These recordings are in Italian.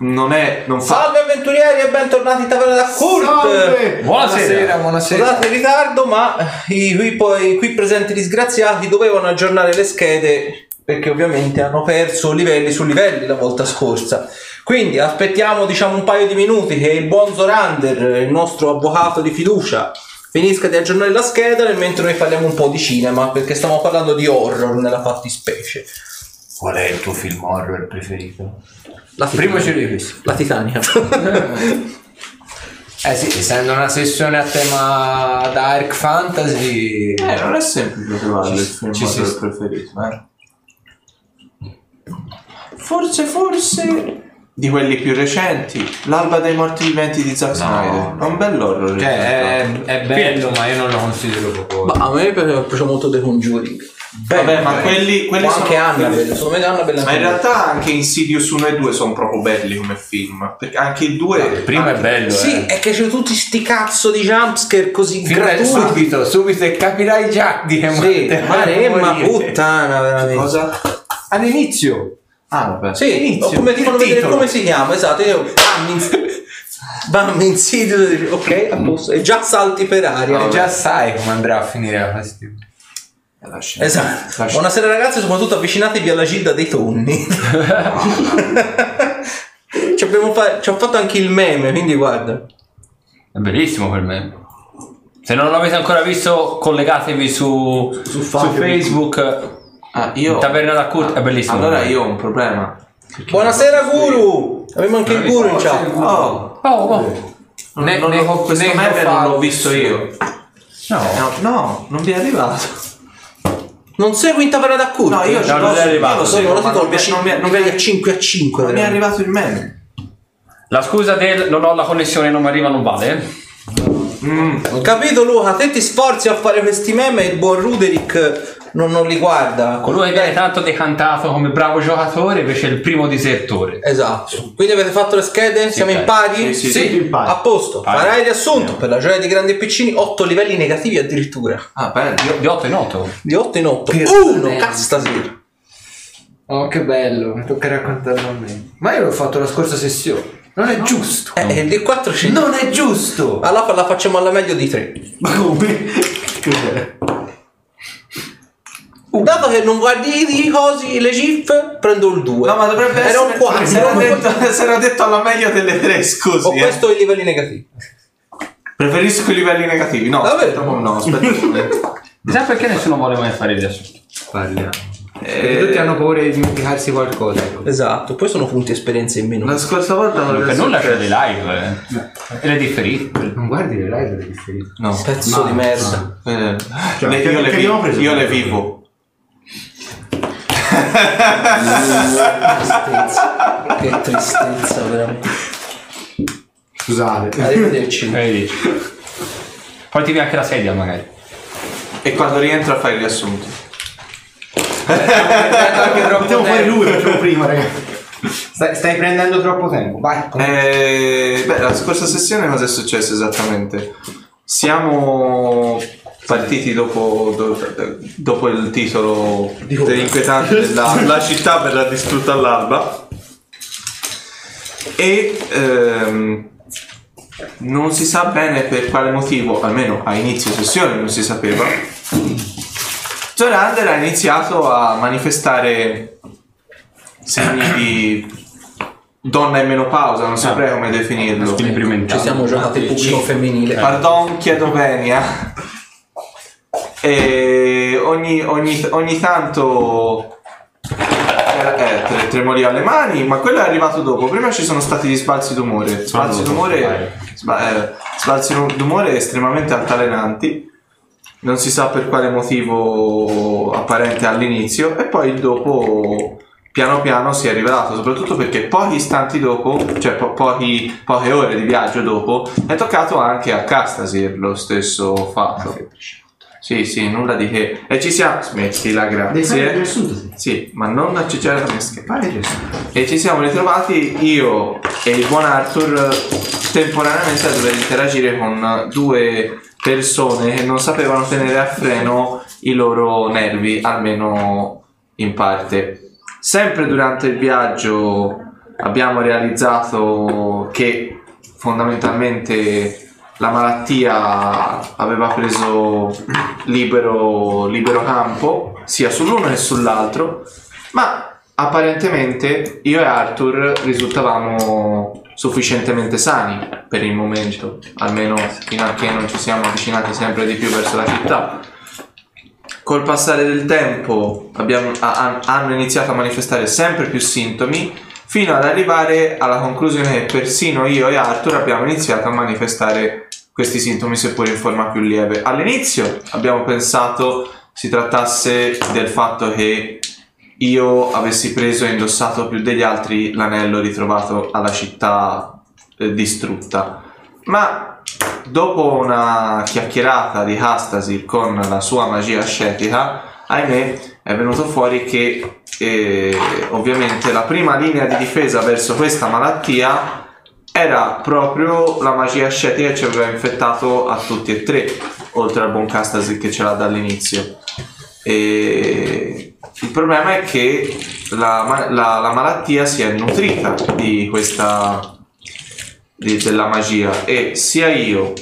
non è non fa Salve avventurieri e bentornati in taverna da Kurt! Salve! Buonasera, buonasera. Scusate il ritardo, ma i qui, poi- i qui presenti disgraziati dovevano aggiornare le schede perché ovviamente hanno perso livelli su livelli la volta scorsa. Quindi aspettiamo diciamo un paio di minuti che il buon Zorander, il nostro avvocato di fiducia, finisca di aggiornare la scheda nel mentre noi parliamo un po' di cinema perché stiamo parlando di horror nella fattispecie. Qual è il tuo film horror preferito? La Prima ce l'hai visto. La Titania. Eh sì, essendo una sessione a tema dark fantasy. eh, non è sempre trovare il film ci si- preferito eh. forse forse di quelli più recenti l'alba dei morti viventi di Zack Snyder è un bell'horror Cioè, è, è bello, ma io non lo considero proprio. Ma a me piace piace molto The Conjuring. Vabbè, ma quelli, quelli sono anche Annabelle, secondo me Annabelle Ma in anche realtà anche Insidious 1 e 2 sono proprio belli come film. Perché anche il 2. Il primo è bello, Sì, eh. è che c'è tutti sti cazzo di jumpscare così Fino gratuiti. subito, subito e capirai già di che Sì, maremma puttana, veramente. Cosa? All'inizio. Ah, vabbè. Sì, Inizio, come ti il fanno vedere titolo. come si chiama, esatto. Io bam, in, bam, insidio, ok, a posto. E già salti per aria. E già sai come andrà a finire la fase. La scena. Esatto. La scena. Buonasera ragazzi, soprattutto avvicinatevi alla gilda dei tonni. ci, abbiamo fa- ci ho fatto anche il meme, quindi guarda. È bellissimo per me. Se non l'avete ancora visto, collegatevi su, Su su Facebook. Ah, io. Taverna da Kurt è bellissimo. Allora io ho un problema. Buonasera guru! Abbiamo anche il guru in chat. Oh, Oh, oh. non, Ne- non ne- ho- questo ne- meme ne- non l'ho visto io. No. No, no, non vi è arrivato. Non segui in taverna da Kurt? No, io No, non è arrivato. io lo Sono seguo, non non tolgo mi- non livelli a 5 a 5. non mi è arrivato il meme. La scusa del non ho la connessione, non mi arriva, non vale. Ho capito Luca, te ti sforzi a fare questi meme e il buon Ruderick non, non li guarda. Colui viene tanto decantato come bravo giocatore, invece è il primo disertore. Esatto. Quindi avete fatto le schede? Siamo in pari? Sì, sì, Tutti in pari. A posto. Pari. Farai il riassunto per la gioia di grandi e piccini, 8 livelli negativi addirittura. Ah, bello. Di 8 in 8. Di 8 in 8. Che 1 bello. cazzo stasera. Oh, che bello, mi tocca raccontarlo a me. Ma io l'ho fatto la scorsa sessione. Non è giusto. Eh, e di 4 ci Non è giusto. Allora la facciamo alla meglio di 3. Ma come? Cos'è? Dato che non guardi i cosi, le GIF, prendo il 2. No, ma dovrebbe Era essere un 4. Si era detto, si era detto alla meglio delle tre, scusi. Ho eh. questo i livelli negativi. Preferisco i livelli negativi. No, Davvero? aspetta, no, aspetta. Chissà perché nessuno vuole mai fare il riassunto. Parliamo. Eh, Perché tutti hanno paura di dimenticarsi qualcosa. Esatto, poi sono punti esperienze in meno. La scorsa volta non Per nulla c'è le live. eh. E le differite. Non guardi le live delle differite. No. Pezzo di merda. Eh, Cioè, le- io, le vi- io le vivo. Che tristezza, veramente. Scusate. Arrivederci. Vedi. Portimi anche la sedia magari. E quando rientra fai il riassunto. Facciamo fare lui, facciamo prima, ragazzi. Stai, stai prendendo troppo tempo. Vai. Eh, beh, la scorsa sessione cosa è successo esattamente? Siamo partiti dopo, do- dopo il titolo dell'inquietante della la città verrà distrutta all'alba e ehm, non si sa bene per quale motivo, almeno a inizio sessione non si sapeva, Zorander ha iniziato a manifestare segni di donna in menopausa, non saprei come definirlo. Ci siamo giocati il pubblico femminile. Pardon, chiedo venia. E ogni, ogni, ogni tanto eh, eh, tre- tremoliva le mani, ma quello è arrivato dopo. Prima ci sono stati gli sbalzi d'umore. Sbalzi d'umore, sba- eh, sbalzi d'umore estremamente altalenanti. Non si sa per quale motivo apparente all'inizio, e poi dopo piano piano si è rivelato, soprattutto perché pochi istanti dopo, cioè po- pochi- poche ore di viaggio dopo, è toccato anche a Castasir lo stesso fatto. Sì, sì, nulla di che. E ci siamo. Smettila, grazie. sì. Sì, ma non accecare la riassunto. E ci siamo ritrovati io e il buon Arthur temporaneamente a dover interagire con due persone che non sapevano tenere a freno i loro nervi, almeno in parte. Sempre durante il viaggio abbiamo realizzato che fondamentalmente la malattia aveva preso libero, libero campo sia sull'uno che sull'altro, ma apparentemente io e Arthur risultavamo sufficientemente sani per il momento, almeno fino a che non ci siamo avvicinati sempre di più verso la città. Col passare del tempo abbiamo- a- hanno iniziato a manifestare sempre più sintomi fino ad arrivare alla conclusione che persino io e Arthur abbiamo iniziato a manifestare questi sintomi seppur in forma più lieve. All'inizio abbiamo pensato si trattasse del fatto che io avessi preso e indossato più degli altri l'anello ritrovato alla città eh, distrutta. Ma dopo una chiacchierata di Hastasir con la sua magia ascetica, ahimè, è venuto fuori che eh, ovviamente la prima linea di difesa verso questa malattia era proprio la magia ascetica che ci aveva infettato a tutti e tre, oltre al buon Castasir che ce l'ha dall'inizio. E il problema è che la, la- la malattia si è nutrita di questa di- della magia e sia io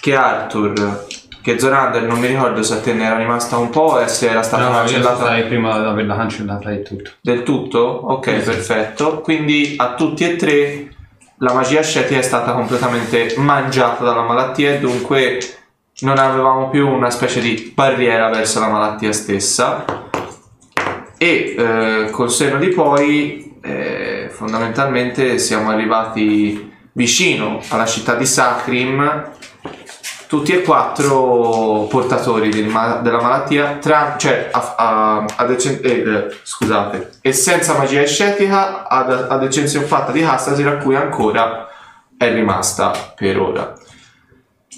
che Arthur che Zorander non mi ricordo se a te ne era rimasta un po' e se era stata No, io cancellata sarei prima di averla cancellata e tutto. del tutto? Ok, perfetto. Quindi a tutti e tre la magia ascetica è stata completamente mangiata dalla malattia e dunque non avevamo più una specie di barriera verso la malattia stessa. E eh, col senno di poi, eh, fondamentalmente siamo arrivati vicino alla città di Sacrim tutti e quattro portatori del ma- della malattia, tra- cioè a- a- ad eccen- eh, eh, scusate, e senza magia ascetica ad, ad eccezione fatta di Hastasir a cui ancora è rimasta per ora.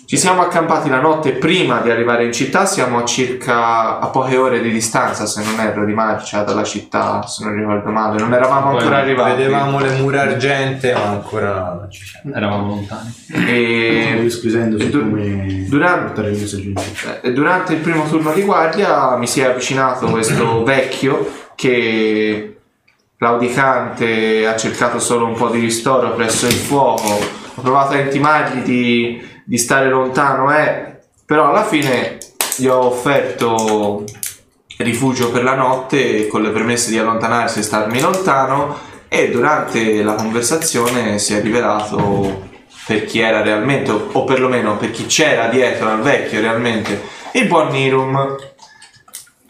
Ci siamo accampati la notte prima di arrivare in città, siamo a circa a poche ore di distanza, se non erro, di marcia dalla città, se non ricordo male, non eravamo Poi ancora arrivati. Vedevamo le mura argente, ma ancora non ci siamo. Eravamo lontani. E su du- come durante-. Eh, Durante il primo turno di guardia mi si è avvicinato questo vecchio che claudicante ha cercato solo un po' di ristoro presso il fuoco. Ho provato a intimargli di, di stare lontano, eh, però alla fine gli ho offerto rifugio per la notte con le premesse di allontanarsi e starmi lontano e durante la conversazione si è rivelato per chi era realmente o, perlomeno per chi c'era dietro al vecchio realmente il buon Nirum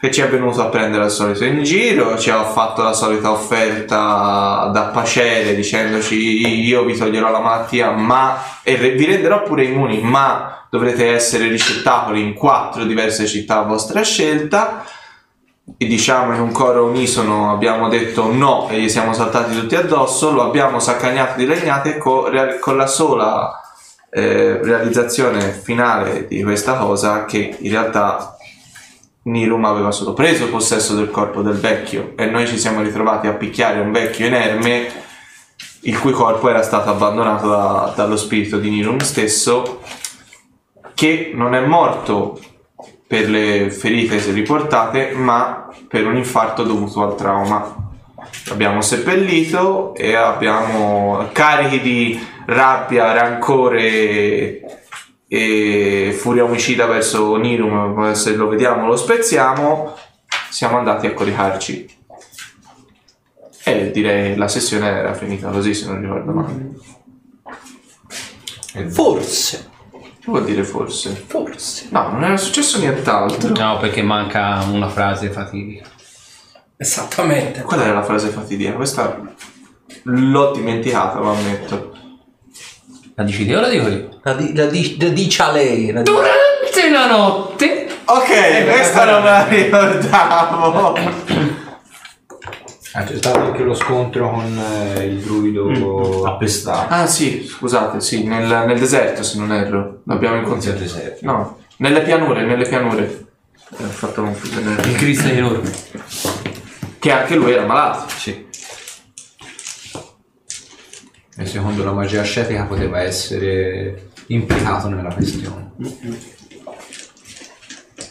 che ci è venuto a prendere al solito in giro ci ha fatto la solita offerta da pacere dicendoci io vi toglierò la malattia ma e vi renderò pure immuni ma dovrete essere ricettacoli in quattro diverse città a vostra scelta. E diciamo in un coro unisono abbiamo detto no e gli siamo saltati tutti addosso, lo abbiamo saccagnato di legnate co- con la sola eh, realizzazione finale di questa cosa che in realtà Nirum aveva solo preso possesso del corpo del vecchio e noi ci siamo ritrovati a picchiare un vecchio inerme il cui corpo era stato abbandonato da- dallo spirito di Nirum stesso che non è morto per le ferite riportate, ma per un infarto dovuto al trauma. L'abbiamo seppellito e abbiamo carichi di rabbia, rancore e furia omicida verso Nirum, se lo vediamo lo spezziamo, siamo andati a coricarci. E direi la sessione era finita così se non ricordo male. Forse, Che vuol dire forse? forse. No, non era successo nient'altro. No, perché manca una frase fatidica. Esattamente. Qual era la frase fatidica? Questa l'ho dimenticata, lo ammetto. La dici te o la dico io? La, di- la di- la dice a lei. la Durante la notte Ok, questa non me la ricordavo. Ah, c'è stato anche lo scontro con eh, il druido Appestato. Ah sì, scusate, sì, nel, nel deserto se non erro. L'abbiamo incontrato. Nel deserto. No, nelle pianure, nelle pianure. Eh, Ho fatto confusione. il Cristo è enorme. Che anche lui era malato. Sì. E secondo la magia ascetica poteva essere implicato nella questione.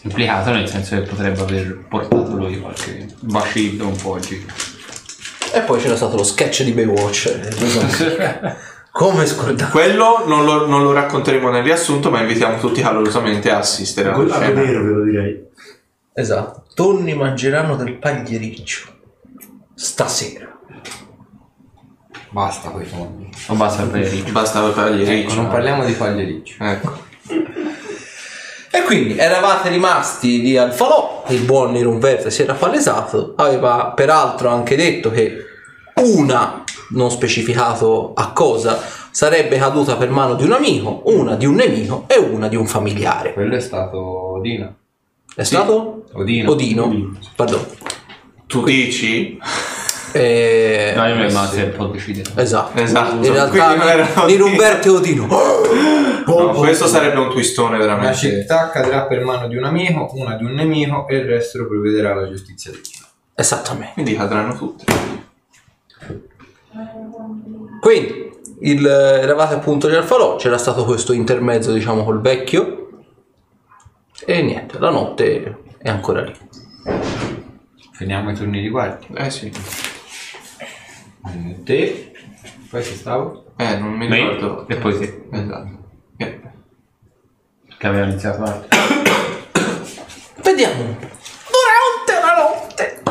Implicato nel senso che potrebbe aver portato lui qualche bacillo un po' oggi. E poi c'era stato lo sketch di Baywatch. Come scordare? Quello non lo, non lo racconteremo nel riassunto, ma invitiamo tutti calorosamente a assistere alla Quello scena. vedere ve lo direi. Esatto. Tonni mangeranno del pagliericcio. Stasera. Basta con i tonni. Non basta per i Basta per gli Ecco, non parliamo di pagliericcio. Ecco. E quindi eravate rimasti lì al falò, il buon Nero Verde si era palesato, aveva peraltro anche detto che una, non specificato a cosa, sarebbe caduta per mano di un amico, una di un nemico e una di un familiare. Quello è stato Odino. È stato? Odino. Odino. Pardon. Tu dici? Eh, No, io mi rimasto un po' decidere. Esatto. Esatto. In realtà Odino. Verde e Odino. No, questo sarebbe un twistone veramente. città cadrà per mano di un amico, una di un nemico e il resto lo provvederà la giustizia divina. Esattamente. Quindi cadranno tutti. Quindi il, eravate appunto lì al falò, c'era stato questo intermezzo diciamo col vecchio e niente, la notte è ancora lì. Finiamo i turni di guardia. Eh sì. Mm, Te, poi ci stavo. Eh, non mi Me ricordo. e poi te. Esatto. Eh. Che aveva iniziato l'altro. Vediamo. Durante la notte.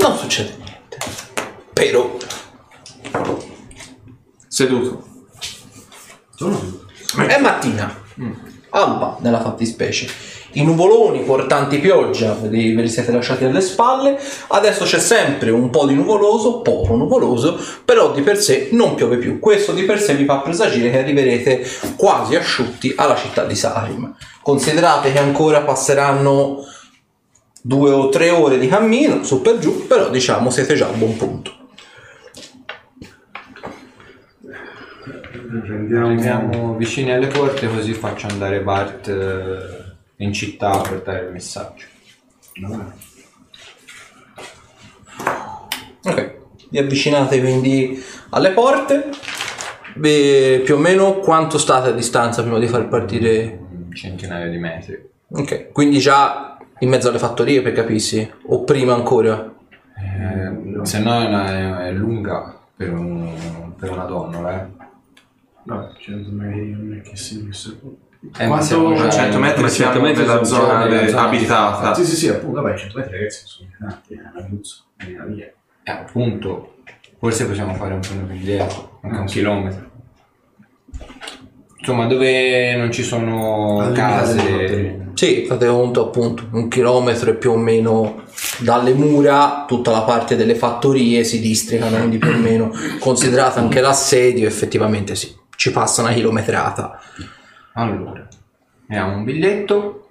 Non succede niente. Però Seduto. È mattina, alba nella fattispecie. I nuvoloni portanti pioggia ve li, ve li siete lasciati alle spalle. Adesso c'è sempre un po' di nuvoloso, poco nuvoloso, però di per sé non piove più. Questo di per sé vi fa presagire che arriverete quasi asciutti alla città di Sarim. Considerate che ancora passeranno due o tre ore di cammino su per giù, però diciamo siete già a buon punto. Prendiamo... Arriviamo vicini alle porte così faccio andare Bart eh, in città a portare il messaggio. Ok, vi avvicinate quindi alle porte. Beh, più o meno quanto state a distanza prima di far partire? Un centinaio di metri. Ok, quindi già in mezzo alle fattorie per capirsi, o prima ancora? Eh, se no è, una- è lunga per, un- per una donna, eh. No, 100 metri non è che si... se- Eh, ma siamo Quanto... già- A 100 metri ma siamo 100 metri nella zona nella zona abitata. Sì, sì, sì, appunto, vabbè, 100 metri ragazzi sono tanti, è un Abruzzo, è una via. Eh, appunto, forse possiamo fare un po' più indietro, anche un chilometro. Insomma, dove non ci sono Al limite delle case. Sì, fate conto appunto, un chilometro e più o meno dalle mura tutta la parte delle fattorie si districano, quindi più o meno considerato anche l'assedio, effettivamente sì, ci passa una chilometrata. Allora, abbiamo un biglietto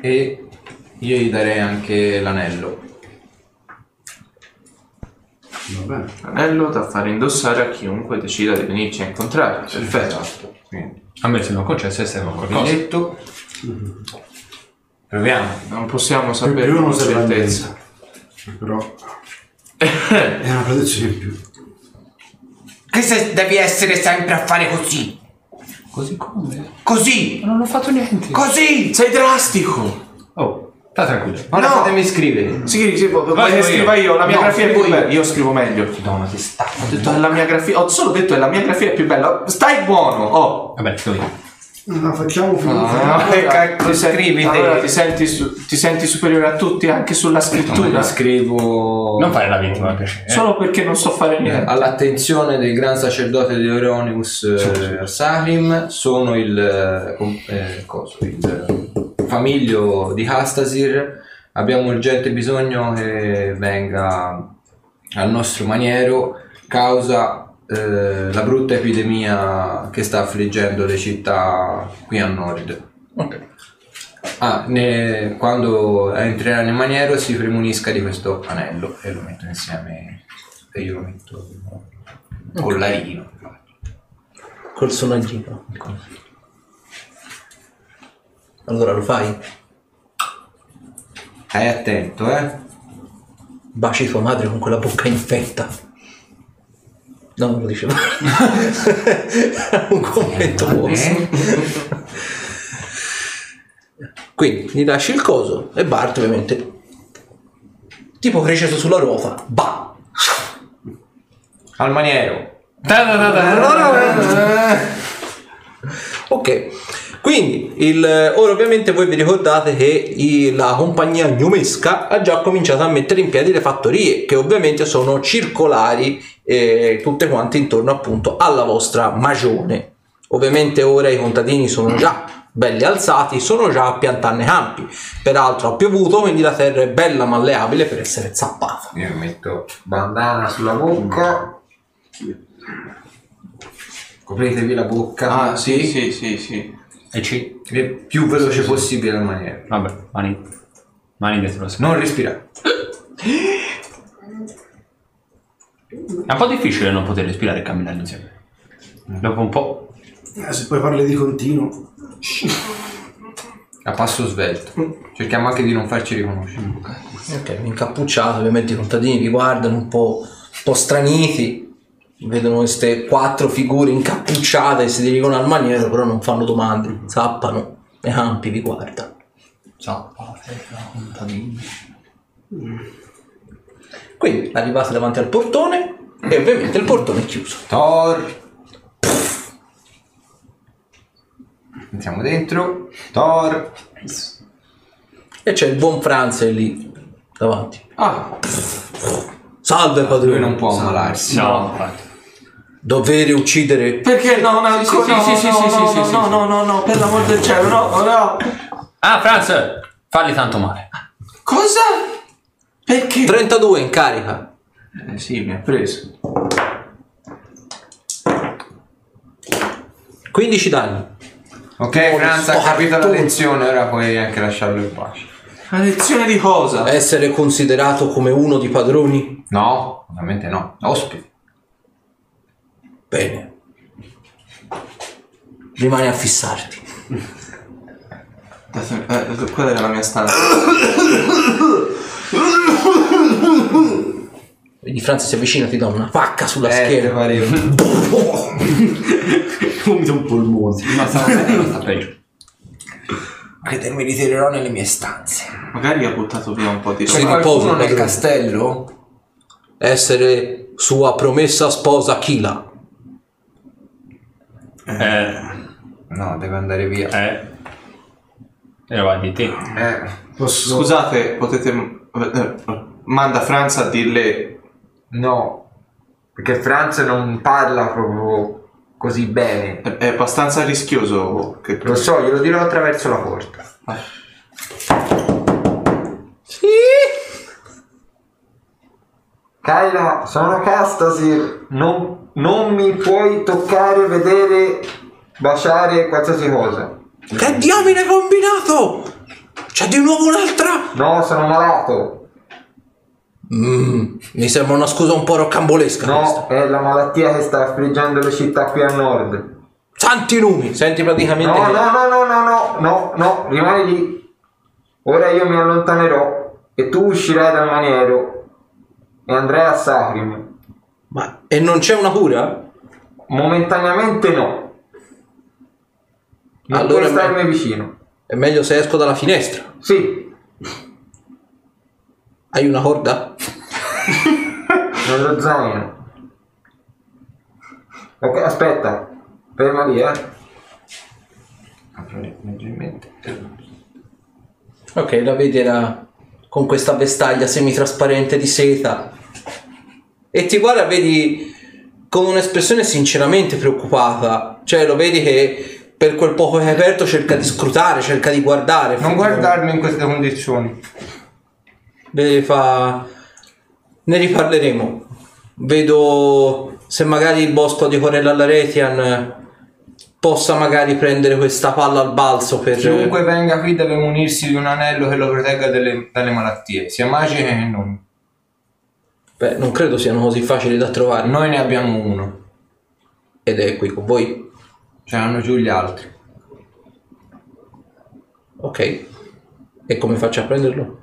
e io gli darei anche l'anello. Va bene. Anello da fare indossare a chiunque decida di venirci a incontrare. Perfetto. Esatto. A me se non concesso e serve qualcosa. biglietto. Proviamo. Non possiamo sapere con certezza. Però... è una protezione in più. Che se devi essere sempre a fare così? Così come? Così! Non ho fatto niente. Così! Sei drastico! Oh, sta tranquillo. Ora No. fatemi scrivere. Sì, sì, Vai, che io. scriva io? La mia No, grafia è più io. bella. Io scrivo meglio. Ti do una testata. Ho detto è la mia grafia. Ho solo detto è la mia grafia è più bella. Stai buono! Oh! Vabbè, scrivo io. No, facciamo finire. Ah, che cacchio ti senti- scrivi allora ti senti, su- ti senti superiore a tutti anche sulla Tu scrittura? scrivo. Non fare la vittima, per piacere. Solo perché non so fare Eh, niente. all'attenzione del gran sacerdote di Euronimus eh, Salim sono il, eh, com- eh, coso, il eh, famiglio di Hastasir abbiamo urgente bisogno che venga al nostro maniero causa eh, la brutta epidemia che sta affliggendo le città qui a nord Ok. Ah, ne- quando entrerà nel maniero si premunisca di questo anello e lo metto insieme e io lo metto collarino. Col sonaglino. Allora lo fai? Stai attento, eh? Baci tua madre con quella bocca infetta. No, non lo dicevo. un commento vostro. Eh. Quindi gli lasci il coso e Bart ovviamente tipo cresciuto sulla ruota. Bah! Al maniero. ok quindi il, ora ovviamente voi vi ricordate che i- la compagnia Gnumesca ha già cominciato a mettere in piedi le fattorie che ovviamente sono circolari eh, tutte quante intorno appunto alla vostra magione. Ovviamente ora i contadini sono già belli alzati, sono già a piantarne campi. Peraltro ha piovuto, quindi la terra è bella malleabile per essere zappata. Io metto bandana sulla bocca. Copritevi la bocca. Ah, sì, sì, sì, sì. E ci... Il più veloce possibile al maniero. Vabbè, mani... Mani dietro. È Non respirare. un po' difficile non poter respirare e camminare insieme. Dopo un po'... Eh, se poi parli di continuo. A passo svelto. Cerchiamo anche di non farci riconoscere. Ok, incappucciato, ovviamente i contadini vi guardano un po', un po' straniti, vedono queste quattro figure incappucciate che si dirigono al maniero, però non fanno domande, zappano, e campi vi. Zappa, contadini. Quindi arrivate davanti al portone e ovviamente il portone è chiuso. Thor. Entriamo dentro. Thor. E c'è il buon Franz lì davanti. Ah, Salve Lui padrone, non può ammalarsi. No, infatti. Dovere uccidere. perché no, no, Sì, ancora- sì, no, sì, no, sì, no, sì, no, sì, no, no, no, no, no, per l'amor del cielo, no, no. Ah, Franz! Falli tanto male. Cosa? Perché? 32 in carica. Eh sì, mi ha preso. 15 danni. Ok, Oh, Franz ha capito la lezione, ora puoi anche lasciarlo in pace. La lezione di cosa? Essere considerato come uno di padroni? No, ovviamente no. Ospite. Bene. Rimani a fissarti. Eh, quella era la mia stanza. Vedi Franz si avvicina ti dà una pacca sulla Eh, schiena. Vomita un polmone. Ma sta sta peggio. Che mi ritirerò nelle mie stanze. Magari ha buttato via un po' di roba. riposo, Qualcuno nel castello? Essere sua promessa sposa Kila. Eh, No, deve andare via. eh. Era di te. Eh, Posso... Scusate, potete... Manda Franz a dirle... no. Perché Franz non parla proprio così bene. È, è abbastanza rischioso che... Lo so, glielo dirò attraverso la porta. Kyla, sono Castasir. Non, non mi puoi toccare, vedere, baciare qualsiasi cosa. Che diamine hai combinato? C'è di nuovo un'altra? No, sono malato. Mm, mi sembra una scusa un po' roccambolesca questa. No, è la malattia che sta affliggendo le città qui a nord. Santi numi, senti praticamente No, che- no, no, no, no, no, no, no, rimani lì. Ora io mi allontanerò e tu uscirai dal maniero e andrai a Sacrim. E non c'è una cura? Momentaneamente no. Non Allora puoi me- starmi vicino. È meglio se esco dalla finestra. Sì, Hai una corda? nello zaino. Ok, aspetta. Ferma lì, eh. Ok, la vedi era con questa vestaglia semitrasparente di seta. E ti guarda, vedi con un'espressione sinceramente preoccupata. Cioè, lo vedi che per quel poco che hai aperto cerca di scrutare, cerca di guardare. Non guardarmi in queste condizioni. Vedi, fa. Ne riparleremo. Vedo se magari il bosco di Corella Laretian possa magari prendere questa palla al balzo per. Chiunque venga qui deve munirsi di un anello che lo protegga dalle, dalle malattie, sia magiche che non. Beh, non credo siano così facili da trovare. Noi ne abbiamo uno, Ed è qui con voi. ce l'hanno giù gli altri. Ok. E come faccio a prenderlo?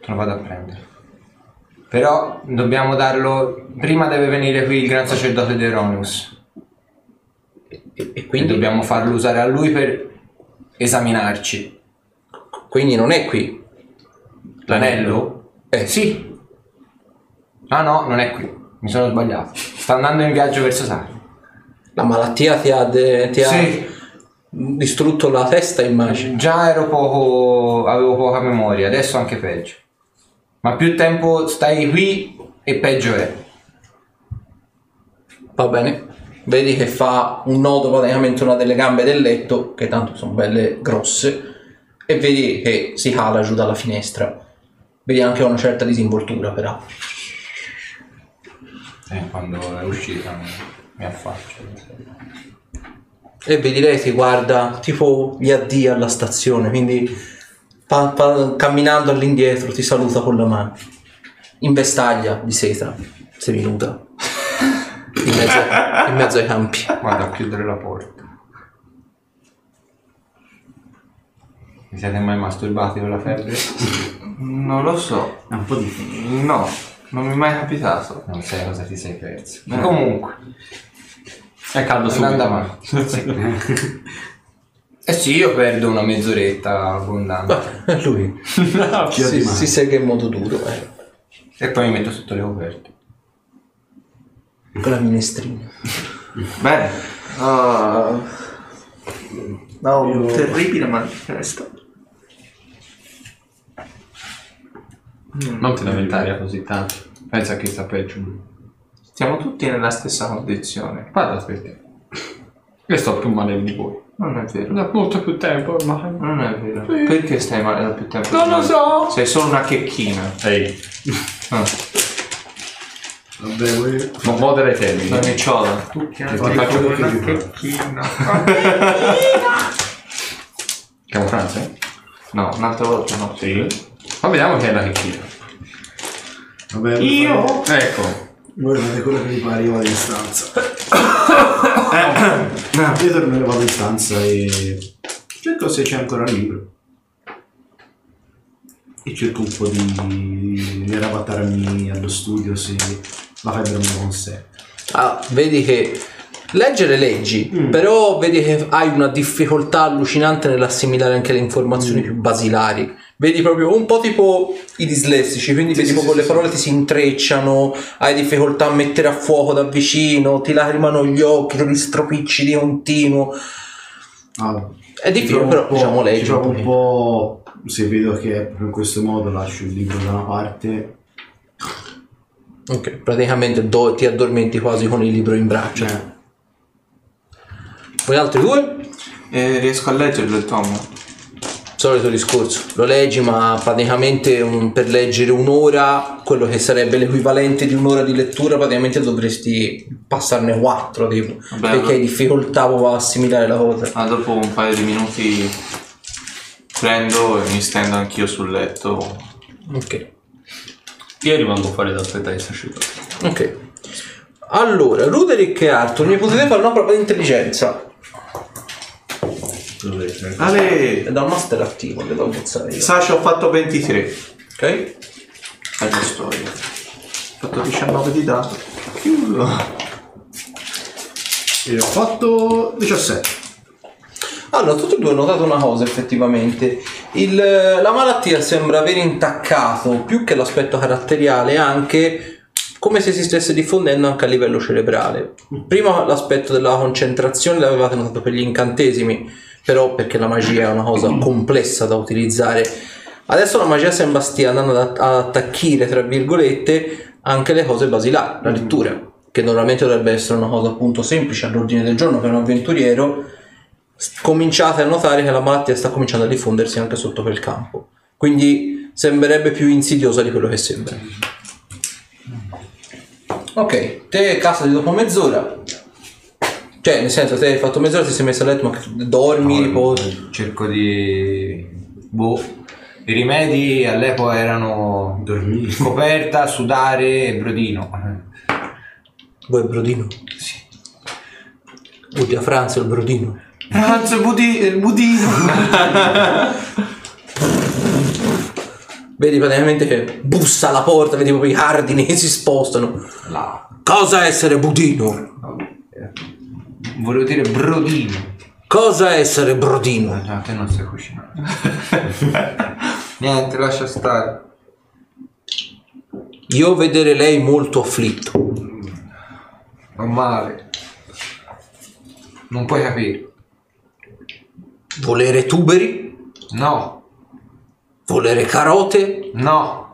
Te lo vado a prendere. Però dobbiamo darlo. Prima deve venire qui il gran sacerdote di Eronius. E, e Quindi quindi dobbiamo farlo usare a lui per esaminarci. Quindi non è qui. L'anello? Eh Sì. Ah no, non è qui. Mi sono sbagliato. Sta andando in viaggio verso Sari. La malattia ti ha, de- ti ha Sì. distrutto la testa, immagino. Già ero poco. avevo poca memoria, adesso anche peggio. Ma più tempo stai qui e peggio è. Va bene. Vedi che fa un nodo praticamente una delle gambe del letto, che tanto sono belle grosse, e vedi che si cala giù dalla finestra. Vedi anche una certa disinvoltura, però. Eh, quando è uscita mi, affaccio. E vedi lei ti guarda tipo gli addii alla stazione, quindi pa- pa- camminando all'indietro ti saluta con la mano. In vestaglia di seta, seminuda. In mezzo, in mezzo ai campi. Vado a chiudere la porta. Vi siete mai masturbati con la febbre? Non lo so. È un po' difficile. No, non mi è mai capitato. Non sai cosa ti sei perso. Comunque, È caldo subito. avanti. Eh sì, io perdo una mezz'oretta abbondante. Lui ha si, si sega in modo duro, eh, E poi mi metto sotto le coperte. con la minestrina. Bene. Ah. no, un terribile mal di testa. Non ti lamentare così tanto. Pensa che sta peggio. Siamo tutti nella stessa condizione. Guarda, aspetta. Io sto più male di voi. Non è vero. Da molto più tempo ormai. Non è vero. Perché stai male da più tempo? Non lo so. Sei solo una checchina. Ehi, Ah, Vabbè, voi non modera i temi. una micciola. fate quello che vi pare. Chiamo Franza? eh? No, un'altra volta no. Sì. Ma vediamo che è la checchina. Vabbè, Io? Ecco. Fate quello che vi pare, io vado in stanza. io torno, vado in stanza e cerco se c'è ancora il libro. E cerco un po' di, di arrabattarmi allo studio se la febbre me lo consente. Ah, vedi che leggere leggi, Mm. però vedi che hai una difficoltà allucinante nell'assimilare anche le informazioni Mm. più basilari. Vedi proprio un po' tipo i dislessici, quindi vedi sì, proprio sì, le sì. parole ti si intrecciano, hai difficoltà a mettere a fuoco da vicino, ti lacrimano gli occhi, te li stropicci di continuo. Ah, È difficile, però diciamo ci leggi. provo un un po'. se vedo che è proprio in questo modo lascio il libro da una parte. Ok, praticamente do- ti addormenti quasi con il libro in braccio. Cioè, Voi altri due? E riesco a leggerlo il tomo. Solito discorso, lo leggi ma praticamente un- per leggere un'ora, quello che sarebbe l'equivalente di un'ora di lettura, praticamente dovresti passarne quattro tipo, Vabbè, perché hai difficoltà proprio a assimilare la cosa. Ma dopo un paio di minuti prendo e mi stendo anch'io sul letto. Ok, Io rimango fuori che sia uscito. ok. Allora, Ruderick e Arthur, mi potete fare una prova di intelligenza? Ale! È da un master attivo, devo bozzare io. Sasha ho fatto 23. Ok? Bella storia. Ho fatto 19 di dato. Chiudo. e ho fatto 17. Allora, tutti e due ho notato una cosa effettivamente. Il- la malattia sembra aver intaccato più che l'aspetto caratteriale anche come se si stesse diffondendo anche a livello cerebrale. Prima l'aspetto della concentrazione l'avevate notato per gli incantesimi, però perché la magia è una cosa complessa da utilizzare. Adesso la magia sembra stia andando ad, attacchire, tra virgolette, anche le cose basilari, la lettura, che normalmente dovrebbe essere una cosa appunto semplice all'ordine del giorno per un avventuriero, cominciate a notare che la malattia sta cominciando a diffondersi anche sotto quel campo. Quindi sembrerebbe più insidiosa di quello che sembra. Ok, te casati dopo mezz'ora. Cioè, nel senso, te hai fatto mezz'ora, ti sei messo a letto, ma che dormi, riposi. Cerco di... Boh. I rimedi all'epoca erano Dormire. coperta, sudare e brodino. Vuoi il brodino? Sì. Butti a Franza il brodino. Pranzo budi- il budino. Vedi praticamente che bussa alla porta, vedi proprio i cardini che si spostano. Là. Cosa essere budino? Volevo dire brodino. Cosa essere brodino? No, te non sai cucinare. Niente, lascia stare. Io vedere lei molto afflitto. Normale. Non puoi capire. Volere tuberi? No, Volere carote? no,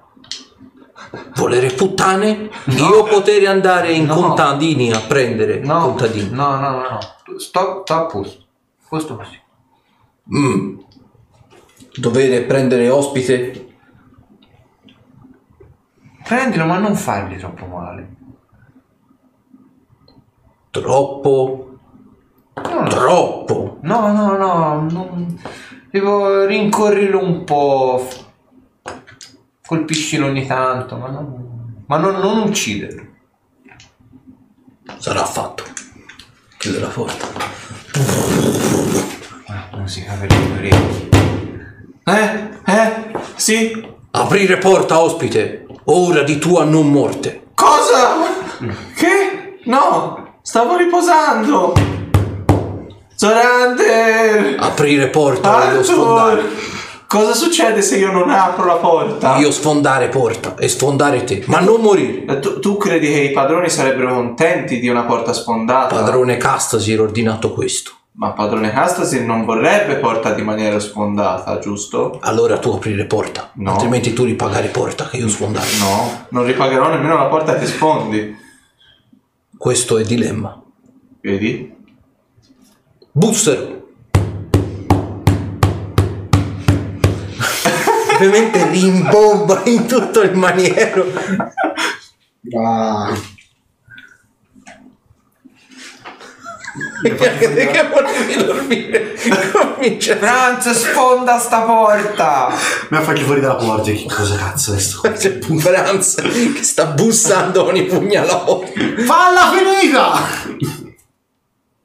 Volere puttane? Io potere andare in No. contadini a prendere no. contadini. No, no, no, no. Sto, sto a posto. Posto così. Mm. Dovere prendere ospite? Prendilo, ma non fargli troppo male. Troppo. No, no, Troppo. no, no, no, non... Tipo, rincorrilo un po'. Colpiscilo ogni tanto, ma non, ma non, non ucciderlo. Sarà fatto. Chiude la porta. Ah, musica per gli orecchi. Eh? Eh? Sì? Aprire porta, ospite. Ora di tua non morte. Cosa? Che? No, stavo riposando. Zorander! Aprire porta, io sfondare. Cosa succede se io non apro la porta? Io sfondare porta e sfondare te, ma non morire. Eh, Tu, tu credi che i padroni sarebbero contenti di una porta sfondata? Padrone Castasi ha ordinato questo. Ma padrone Castasi non vorrebbe porta di maniera sfondata, giusto? Allora tu aprire porta, No. altrimenti tu ripagare porta che io sfondare. No, non ripagherò nemmeno la porta che sfondi. Questo è dilemma. Vedi? Bussero. Ovviamente rimbomba in tutto il maniero. Ah, che volevi dormire? Comincia. Franz, sfonda sta porta! mi fa fuori dalla porta. Che cosa cazzo è sto? C'è Franz che sta bussando con i pugnaloni. Falla finita!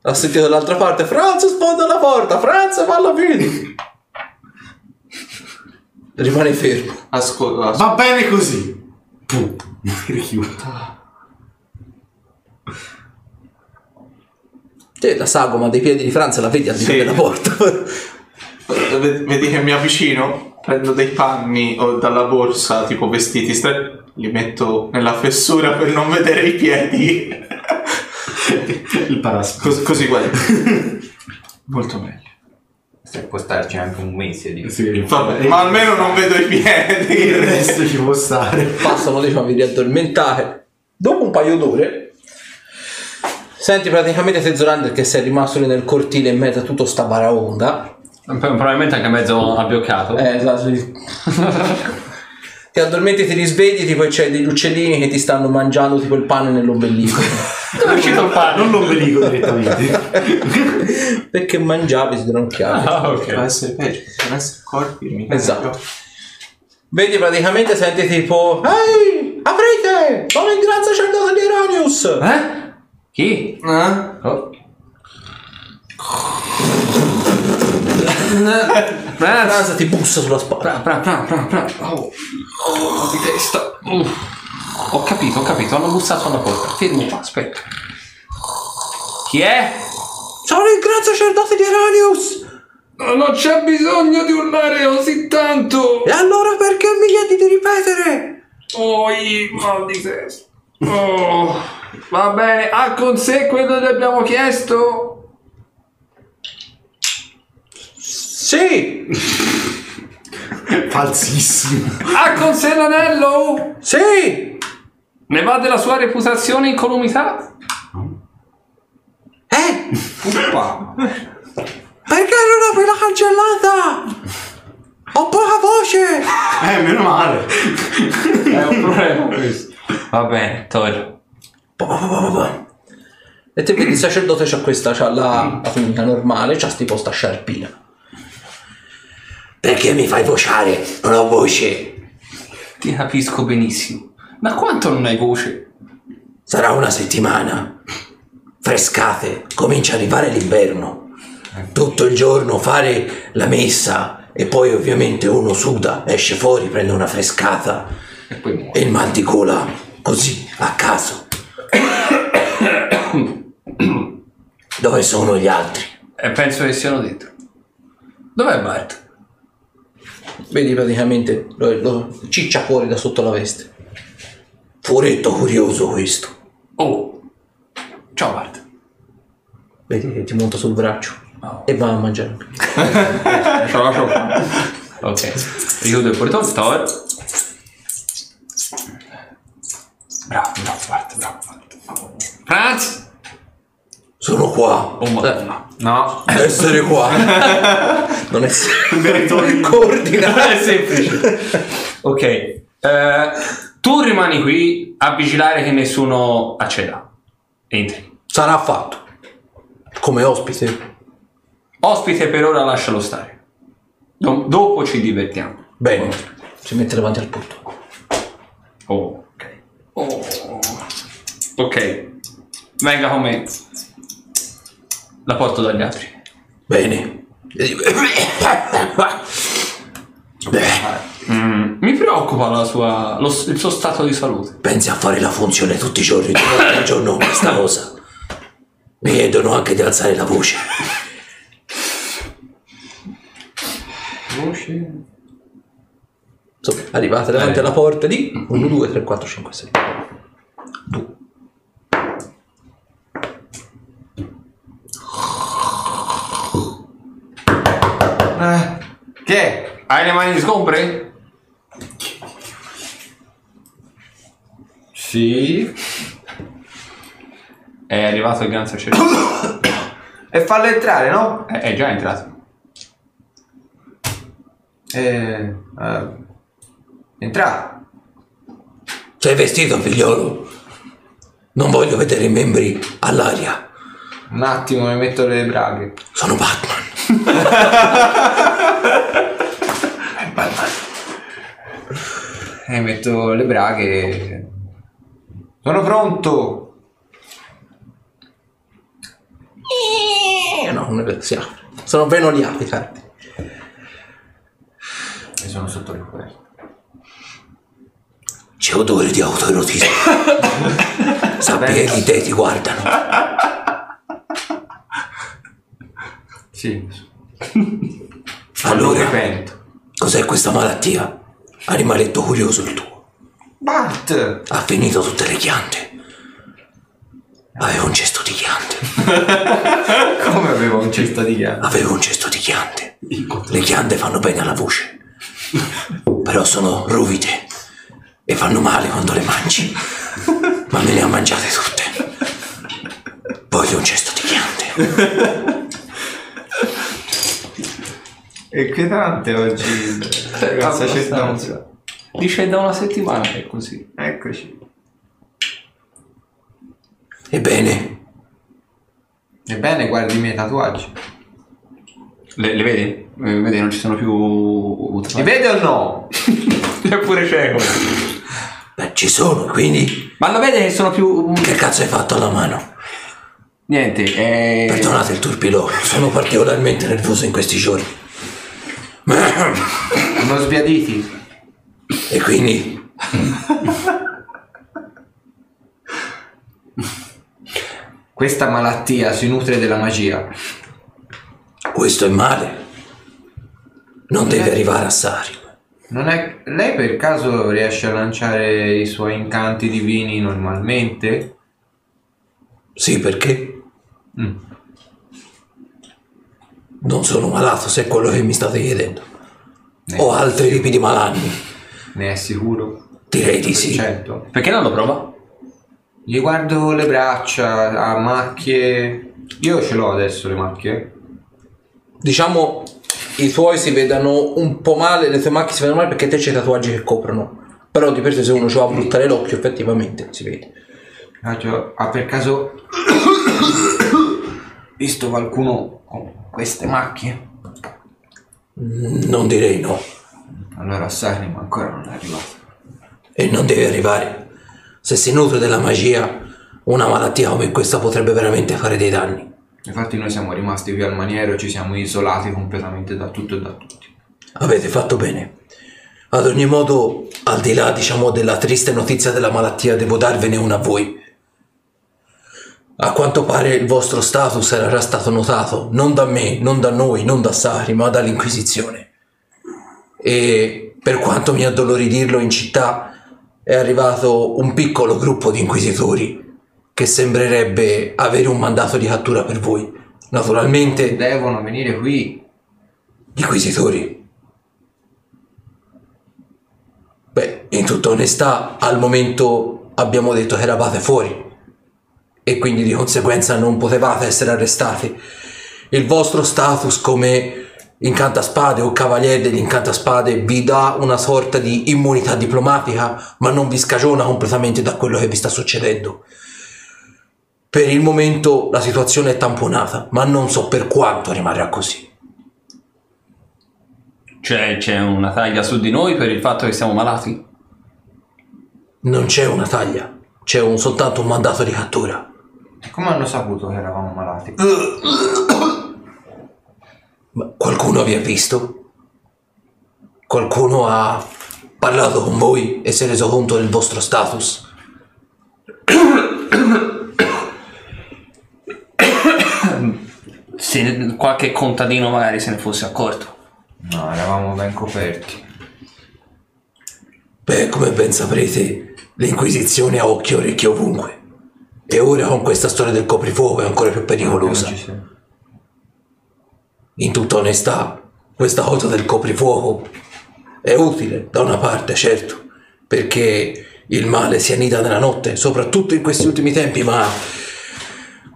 Ha sentito dall'altra parte. Franz sfonda la porta. Franz falla finita. Rimane fermo. Ascolta, Va bene così. Puh, richiudo. Te la sagoma dei piedi di Franz la vedi al di là Sì. della porta. Vedi vedi che mi avvicino, prendo dei panni o dalla borsa, tipo vestiti, stre- li metto nella fessura per non vedere i piedi. Il paraspito. Cos- così guarda. Molto meglio. Se può starci anche un mese di... Sì, Vabbè, ma almeno non vedo i piedi. il resto ci può stare. Passano diciamo di riaddormentare. Dopo un paio d'ore. Senti praticamente Tezzolander che sei rimasto lì nel cortile in mezzo a tutto sta baraonda. Probabilmente anche mezzo abbioccato. Eh, esatto. ti addormenti, ti risvegli, tipo e c'è degli uccellini che ti stanno mangiando tipo il pane nell'ombelico. Dove è uscito il pane? Non l'ombelico direttamente. Perché mangiavi, si tronchiavi. Ah, Può ok. essere peggio, possono essere corpi. mica Esatto. Vedi praticamente senti tipo Ehi, aprite! Sono il gran sacerdote di Eronius! Eh? Chi? Eh? Oh. Franz! Franz ti bussa sulla spalla. Fra, fra, fra, fra. Oh. Oh, di testa. Uff. Ho capito, ho capito. Hanno bussato alla porta. Fermo qua, aspetta. Chi è? Sono il gran sacerdote di Eronius! Non c'è bisogno di urlare così tanto. E allora perché mi chiedi di ripetere? Oh, i mal di testa. Oh. Va bene, ha con sé quello che abbiamo chiesto? Sì! Falsissimo. Ha con sé l'anello? Sì! Ne va della sua reputazione in incolumità? Eh? Uppa! Perché non apri la cancellata? Ho poca voce! Eh, meno male. È un problema questo. Va bene, Tor. E te vedi il sacerdote c'ha questa, c'ha la, la tunica normale, c'ha tipo sta sciarpina. Perché mi fai vociare? Non ho voce. Ti capisco benissimo. Ma quanto non hai voce? Sarà una settimana. Frescate, comincia a arrivare l'inverno. Tutto il giorno fare la messa e poi ovviamente uno suda, esce fuori, prende una frescata E poi muore. e il mal di gola, così, a caso. Dove sono gli altri? E penso che siano dentro. Dov'è Bart? Vedi praticamente lo, lo ciccia fuori da sotto la veste. Furetto curioso questo. Oh. Ciao Bart. Vedi che ti monta sul braccio e va a mangiare. Ciao, ciao. Ok. Richiudo il portone. Thor. Bravo, bravo, Bart, bravo. bravo. Franz. Sono qua. Oh madonna. No. Essere qua. non essere coordina. Non è semplice. ok. eh, tu rimani qui a vigilare che nessuno acceda. Entri. Sarà fatto. Come ospite. Ospite per ora lascialo stare. Do- dopo ci divertiamo. Bene. Si mette davanti al porto. Oh, ok. Oh. Ok. Venga con me. La porto dagli altri. Bene. Mm, mi preoccupa la sua, lo- il suo stato di salute. Pensi a fare la funzione tutti i giorni, volte al giorno, questa cosa. Mi chiedono anche di alzare la voce. Insomma, arrivate davanti alla porta di 1, 2, 3, 4, 5, 6. Eh, che? Hai le mani sgombre? Sì. È arrivato il gran sacerdote. E fallo entrare, no? è, è già entrato. Eh, eh, entrare. Sei vestito, figliolo? Non voglio vedere i membri all'aria. Un attimo, mi metto le braghe. Sono Batman. E metto le braghe. Sono pronto. Eh, no, non è vero, si apre. Sono ben oliati, carte. E sono sotto le coperta. C'è odore di autoerotismo. Sappi che gli dei ti guardano. Sì. Allora, cos'è questa malattia? Animaletto curioso il tuo. Bart! Ha finito tutte le chiante. Avevo un cesto di chiante. Come avevo un cesto di ghiaccio? Avevo un cesto di chiante. Le chiante fanno bene alla voce. Però sono ruvide. E fanno male quando le mangi. Ma me le ha mangiate tutte. Voglio un cesto di chiante. È inquietante oggi. Ragazza, c'è Abbastanza. Dice da una settimana che è così. Eccoci. Ebbene, Ebbene, guardi i miei tatuaggi. Le, le vedi? Eh, vedi, non ci sono più... Li vede o no? È pure cieco. beh, ci sono, quindi Ma lo vede che sono più... che cazzo hai fatto alla mano? Niente, è... Perdonate il turpiloquio, sono particolarmente nervoso in questi giorni. Sono sbiaditi. E quindi Questa malattia si nutre della magia. questo è male. Non deve arrivare a Sarim. Non è... Lei per caso riesce a lanciare i suoi incanti divini normalmente? Sì, perché? Mm. Non sono malato, se è quello che mi state chiedendo. Ho altri tipi di malanni. Ne è sicuro? Direi di sì. Certo. Perché non lo prova? Gli guardo le braccia, ha macchie. Io ce l'ho adesso le macchie. Diciamo, i tuoi si vedano un po' male, le tue macchie si vedono male perché te c'hai i tatuaggi che coprono. Però di per sé se uno ci va a buttare l'occhio effettivamente si vede. Ah, cioè, ha per caso visto qualcuno con queste macchie? Non direi no. Allora Sarim ancora non è arrivato. E non deve arrivare. Se si nutre della magia, una malattia come questa potrebbe veramente fare dei danni. Infatti noi siamo rimasti qui al maniero e ci siamo isolati completamente da tutto e da tutti. Avete fatto bene. Ad ogni modo, al di là, diciamo, della triste notizia della malattia, devo darvene una a voi. A quanto pare il vostro status era stato notato non da me, non da noi, non da Sari, ma dall'Inquisizione. E per quanto mi addolori dirlo in città, è arrivato un piccolo gruppo di inquisitori che sembrerebbe avere un mandato di cattura per voi. Naturalmente, Devono venire qui. gli inquisitori. Beh, in tutta onestà, al momento abbiamo detto che eravate fuori e quindi di conseguenza non potevate essere arrestati. Il vostro status come incantaspade o cavaliere degli incantaspade vi dà una sorta di immunità diplomatica, ma non vi scagiona completamente da quello che vi sta succedendo. Per il momento la situazione è tamponata, ma non so per quanto rimarrà così. Cioè, c'è una taglia su di noi per il fatto che siamo malati? Non c'è una taglia, c'è un, soltanto un mandato di cattura. Come hanno saputo che eravamo malati? Ma qualcuno vi ha visto? Qualcuno ha parlato con voi e si è reso conto del vostro status? Se qualche contadino magari se ne fosse accorto. No, eravamo ben coperti. Beh, come ben saprete, l'Inquisizione ha occhio e orecchio ovunque. E ora con questa storia del coprifuoco è ancora più pericolosa. Sei. In tutta onestà, questa cosa del coprifuoco è utile da una parte, certo, perché il male si annida nella notte, soprattutto in questi ultimi tempi, ma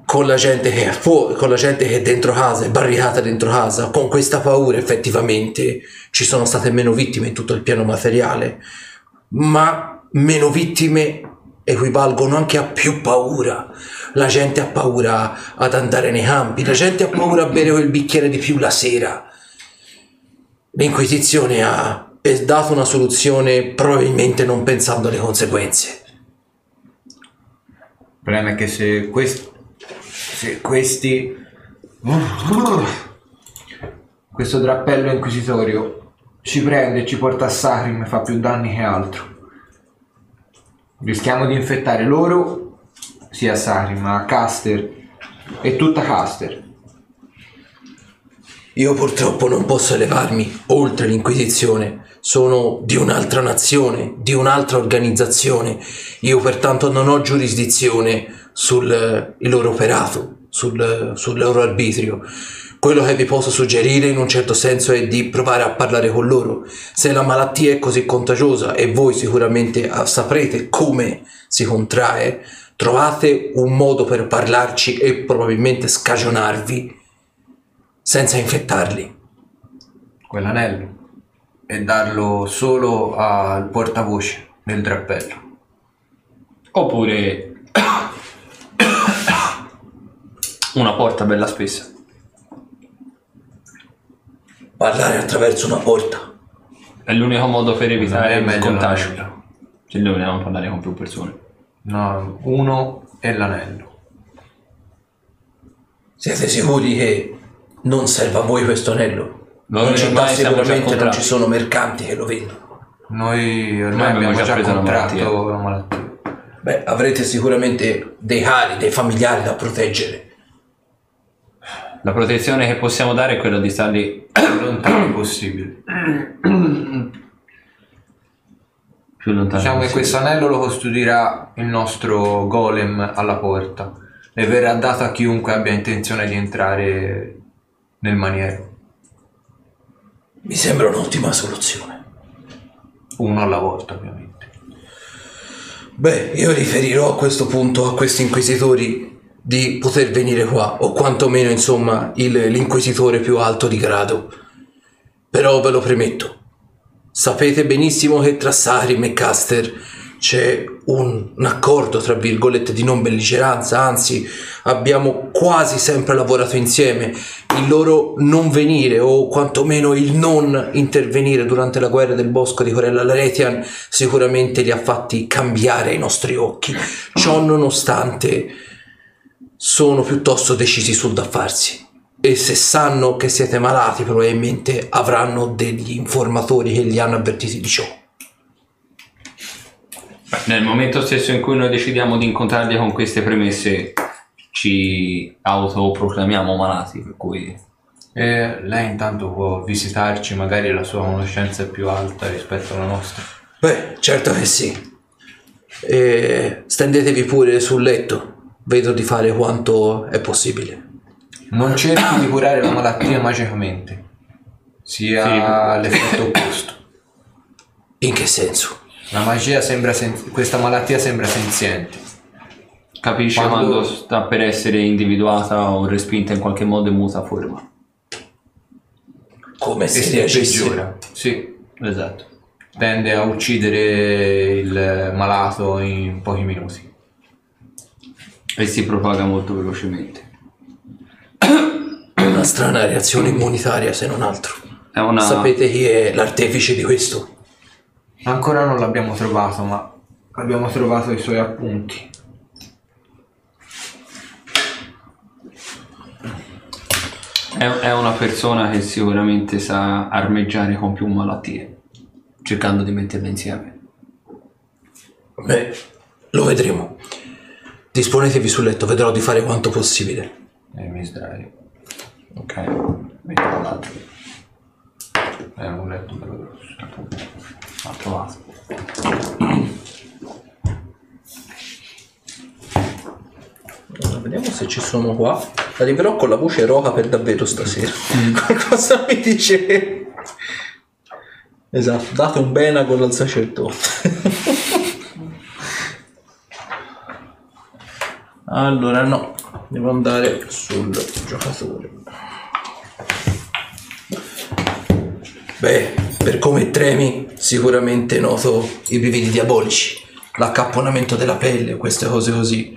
con la gente che è fuori, con la gente che è dentro casa, è barricata dentro casa, con questa paura effettivamente ci sono state meno vittime in tutto il piano materiale, ma meno vittime equivalgono anche a più paura. La gente ha paura ad andare nei campi, la gente ha paura a bere quel bicchiere di più la sera. L'Inquisizione ha dato una soluzione probabilmente non pensando alle conseguenze. Il problema è che se, quest- se questi... Questo drappello inquisitorio ci prende e ci porta a Sacrim fa più danni che altro. Rischiamo di infettare loro, sia Sacrim, ma Caster e tutta Caster. Io purtroppo non posso elevarmi oltre l'Inquisizione, sono di un'altra nazione, di un'altra organizzazione, io pertanto non ho giurisdizione sul eh, loro operato, sul, sul loro arbitrio. Quello che vi posso suggerire in un certo senso è di provare a parlare con loro. Se la malattia è così contagiosa e voi sicuramente ah, saprete come si contrae, trovate un modo per parlarci e probabilmente scagionarvi senza infettarli. quell'anello e darlo solo al portavoce del drappello. Oppure una porta bella spessa. Parlare attraverso una porta. È l'unico modo per evitare Non è il meglio contagio. l'anello. Se noi vogliamo parlare con più persone. No, uno è l'anello. Siete sicuri che non serve a voi questo anello? Noi in città ormai siamo già sicuramente non ci sono mercanti che lo vendono. Noi ormai Noi abbiamo abbiamo già già preso la contratto malattia. la malattia. Beh, avrete sicuramente dei cari, dei familiari da proteggere. La protezione che possiamo dare è quella di starli lontano possibile. più lontani. Diciamo che possibile. questo anello lo custodirà il nostro golem alla porta e verrà dato a chiunque abbia intenzione di entrare nel maniero. Mi sembra un'ottima soluzione. Uno alla volta, ovviamente. Beh, io riferirò a questo punto a questi inquisitori di poter venire qua, o quantomeno, insomma, il- l'inquisitore più alto di grado. Però ve lo premetto, sapete benissimo che tra Sarim e Caster c'è un, un accordo, tra virgolette, di non belligeranza, anzi abbiamo quasi sempre lavorato insieme. Il loro non venire o quantomeno il non intervenire durante la guerra del bosco di Corella Laretian sicuramente li ha fatti cambiare i nostri occhi. Ciò nonostante sono piuttosto decisi sul da farsi. E se sanno che siete malati, probabilmente avranno degli informatori che li hanno avvertiti di ciò. Nel momento stesso in cui noi decidiamo di incontrarli con queste premesse, ci autoproclamiamo malati, per cui E lei intanto può visitarci, magari la sua conoscenza è più alta rispetto alla nostra. Beh, certo che sì. E stendetevi pure sul letto. Vedo di fare quanto è possibile. Non cerchi di curare la malattia magicamente, sia l'effetto opposto. In che senso? La magia sembra sen- questa malattia sembra senziente. capisce Quando- quando sta per essere individuata o respinta in qualche modo e muta forma. Come se si reagisse. peggiora. Sì, Esatto. tende a uccidere il malato in pochi minuti. E si propaga molto velocemente. Una strana reazione immunitaria, se non altro. È una... Sapete chi è l'artefice di questo? Ancora non l'abbiamo trovato, ma abbiamo trovato i suoi appunti. È, è una persona che sicuramente sa armeggiare con più malattie, cercando di metterle insieme. Beh, lo vedremo. Disponetevi sul letto, vedrò di fare quanto possibile. E mi sdraio. Ok, mettiamo l'altro. È un letto bello grosso. Ha trovato. Allora, vediamo se ci sono qua. Arriverò con la voce roca per davvero stasera. Qualcosa mi dice. Esatto, date un benagon al sacerdote. allora, no, devo andare sul giocatore. Beh, per come tremi, sicuramente noto i brividi diabolici, l'accapponamento della pelle, queste cose così.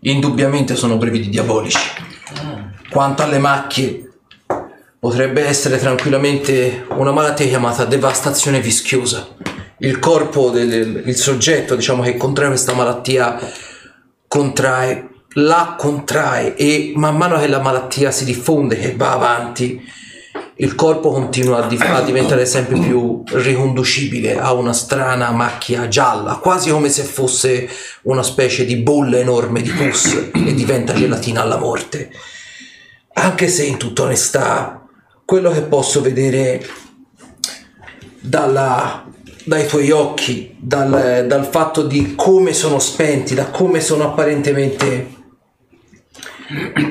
Indubbiamente sono brividi diabolici. Quanto alle macchie, potrebbe essere tranquillamente una malattia chiamata devastazione vischiosa. Il corpo del il soggetto, diciamo, che contrae questa malattia contrae, la contrae e man mano che la malattia si diffonde, che va avanti, il corpo continua a, di- a diventare sempre più riconducibile a una strana macchia gialla, quasi come se fosse una specie di bolla enorme di pus e diventa gelatina alla morte. Anche se in tutta onestà, quello che posso vedere dalla- dai tuoi occhi, dal, dal fatto di come sono spenti, da come sono apparentemente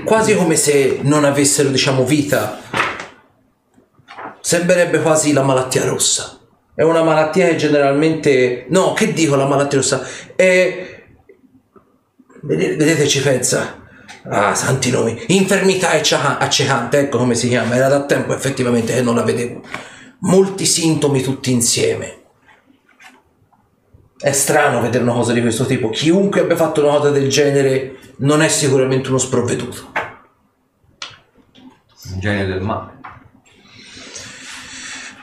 quasi come se non avessero, diciamo, vita, sembrerebbe quasi la malattia rossa. È una malattia che generalmente... No, che dico la malattia rossa? È... Vedete, ci pensa. Ah, santi nomi. Infermità acceca- accecante, ecco come si chiama. Era da tempo effettivamente che non la vedevo. Molti sintomi tutti insieme. È strano vedere una cosa di questo tipo. Chiunque abbia fatto una cosa del genere non è sicuramente uno sprovveduto. Un genio del male.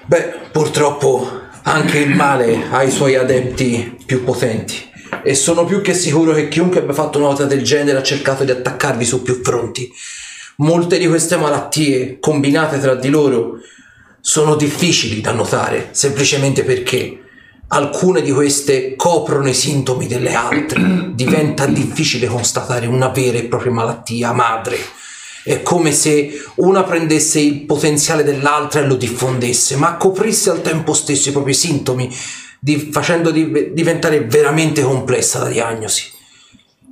Beh, purtroppo anche il male ha i suoi adepti più potenti. E sono più che sicuro che chiunque abbia fatto una cosa del genere ha cercato di attaccarvi su più fronti. Molte di queste malattie combinate tra di loro sono difficili da notare, semplicemente perché alcune di queste coprono i sintomi delle altre. Diventa difficile constatare una vera e propria malattia madre. È come se una prendesse il potenziale dell'altra e lo diffondesse, ma coprisse al tempo stesso i propri sintomi, di- facendo di- diventare veramente complessa la diagnosi.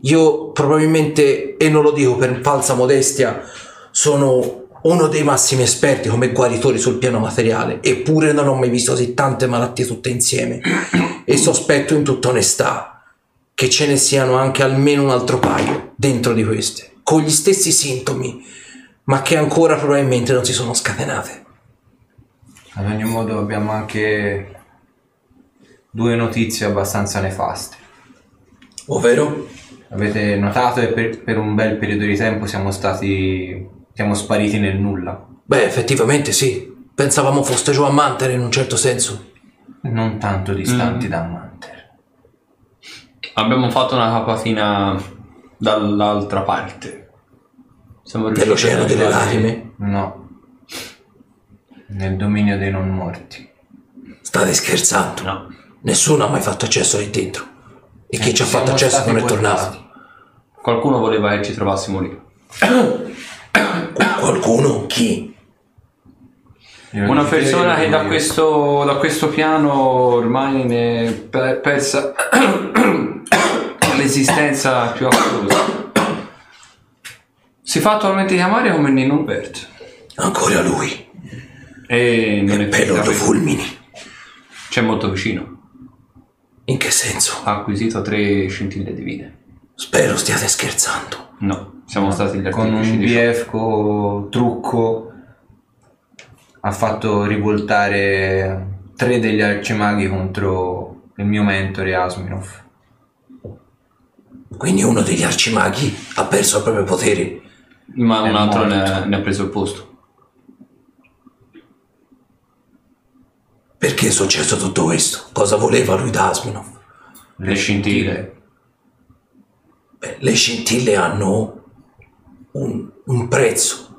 Io probabilmente, e non lo dico per falsa modestia, sono uno dei massimi esperti come guaritori sul piano materiale, eppure non ho mai visto così tante malattie tutte insieme. E sospetto in tutta onestà che ce ne siano anche almeno un altro paio dentro di queste, con gli stessi sintomi, ma che ancora probabilmente non si sono scatenate. Ad ogni modo abbiamo anche due notizie abbastanza nefaste. Ovvero? Avete notato che per, per un bel periodo di tempo siamo stati... siamo spariti nel nulla. Beh, effettivamente sì. Pensavamo foste giù a Mantere in un certo senso. Non tanto distanti da Manter. Abbiamo fatto una capatina dall'altra parte. Siamo riusciti Dell'Oceano delle Lacrime. No. Nel dominio dei non morti. State scherzando? No. Nessuno ha mai fatto accesso lì dentro. E chi Eh, ci ha fatto accesso non è tornato. Qualcuno voleva che ci trovassimo lì. Qualcuno? Chi? Una persona che da questo, da questo piano ormai ne è per- persa l'esistenza più assoluta. Si fa attualmente chiamare come Nino Bert Ancora lui. e non è Pelo fisicamente- fulmini. C'è molto vicino. In che senso? Ha acquisito tre scintille di vite. Spero stiate scherzando. No, siamo stati gli Con artefici un di ciò. biefco trucco ha fatto rivoltare tre degli arcimaghi contro il mio mentore Asminov. Quindi uno degli arcimaghi ha perso il proprio potere. Ma un È altro ne morto. ne ha preso il posto. Perché è successo tutto questo? Cosa voleva lui da Asminov? Le scintille. Le scintille hanno un, un prezzo.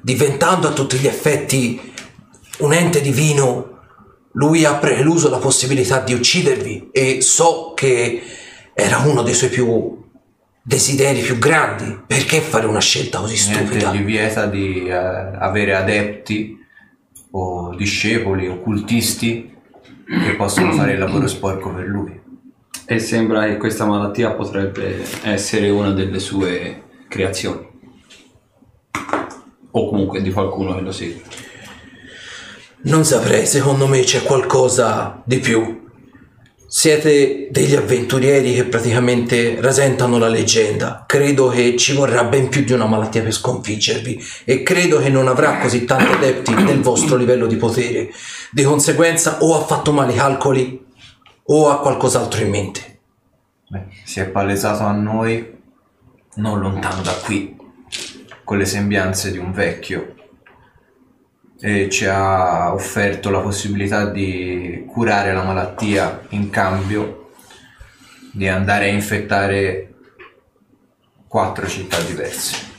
Diventando a tutti gli effetti un ente divino, lui ha preluso la possibilità di uccidervi e so che era uno dei suoi più desideri più grandi. Perché fare una scelta così Niente stupida? gli vieta di eh, avere adepti o discepoli o cultisti che possono fare il lavoro sporco per lui. E sembra che questa malattia potrebbe essere una delle sue creazioni. O comunque di qualcuno che lo segue. Non saprei, secondo me c'è qualcosa di più. Siete degli avventurieri che praticamente rasentano la leggenda. Credo che ci vorrà ben più di una malattia per sconfiggervi e credo che non avrà così tanti adepti del vostro livello di potere. Di conseguenza o ha fatto male i calcoli o ha qualcos'altro in mente. Beh, si è palesato a noi non lontano da qui, con le sembianze di un vecchio e ci ha offerto la possibilità di curare la malattia in cambio di andare a infettare quattro città diverse.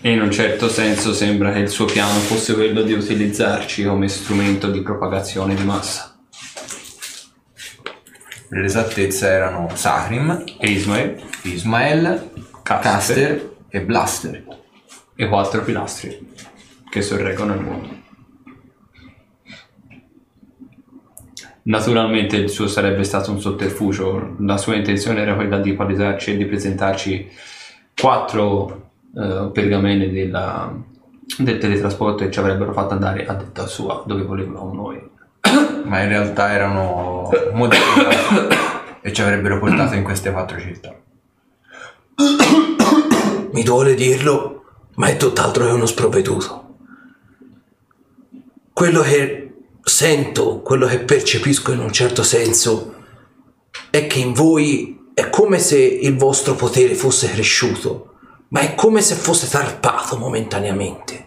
E in un certo senso sembra che il suo piano fosse quello di utilizzarci come strumento di propagazione di massa. Per l'esattezza erano Sahrim, E Ismael Ismael, Caster. Caster e Blaster. e quattro pilastri che sorreggono il mondo. Naturalmente il suo sarebbe stato un sotterfugio, la sua intenzione era quella di palesarci e di presentarci quattro eh, pergamene della- del teletrasporto e ci avrebbero fatto andare a detta sua dove volevano noi. Ma in realtà erano modificati e ci avrebbero portato in queste quattro città. Mi duole dirlo, ma è tutt'altro che uno sprovveduto. Quello che sento, quello che percepisco in un certo senso, è che in voi è come se il vostro potere fosse cresciuto, ma è come se fosse tarpato momentaneamente.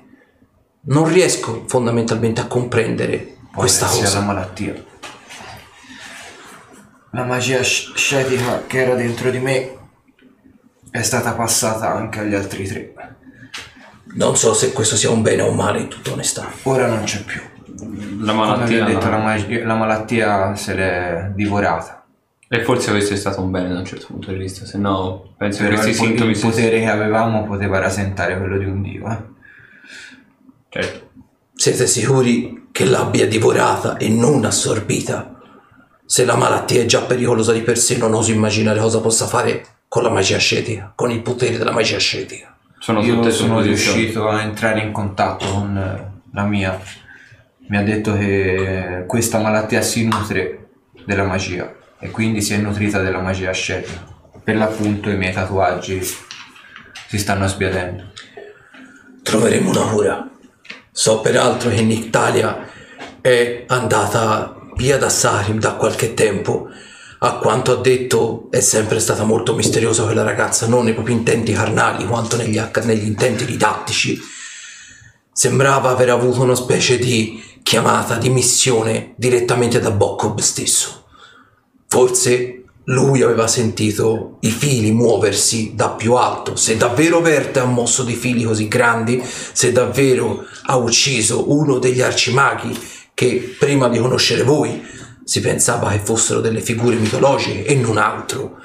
Non riesco fondamentalmente a comprendere Può questa cosa. la malattia. La magia sc- scetica che era dentro di me è stata passata anche agli altri tre. Non so se questo sia un bene o un male, in tutta onestà. Ora non c'è più. La malattia... detto, la, magia- la malattia se l'è divorata. E forse questo è stato un bene da un certo punto di vista, se no penso che Però questi il, sintomi il si- potere che avevamo poteva rasentare quello di un dio. Eh? Certo. Siete sicuri che l'abbia divorata e non assorbita? Se la malattia è già pericolosa di per sé, non oso immaginare cosa possa fare con la magia ascetica, con il potere della magia ascetica. Sono Io tutte sono riuscito a entrare in contatto con eh, la mia. Mi ha detto che questa malattia si nutre della magia e quindi si è nutrita della magia ascetica. Per l'appunto i miei tatuaggi si stanno sbiadendo. Troveremo una cura. So peraltro che in Italia è andata via da Sarim da qualche tempo. A quanto ha detto è sempre stata molto misteriosa quella ragazza, non nei propri intenti carnali quanto negli, negli intenti didattici. Sembrava aver avuto una specie di chiamata, di missione direttamente da Bokob stesso. Forse lui aveva sentito i fili muoversi da più alto. Se davvero Verte ha mosso dei fili così grandi, se davvero ha ucciso uno degli arcimaghi che prima di conoscere voi si pensava che fossero delle figure mitologiche e non altro,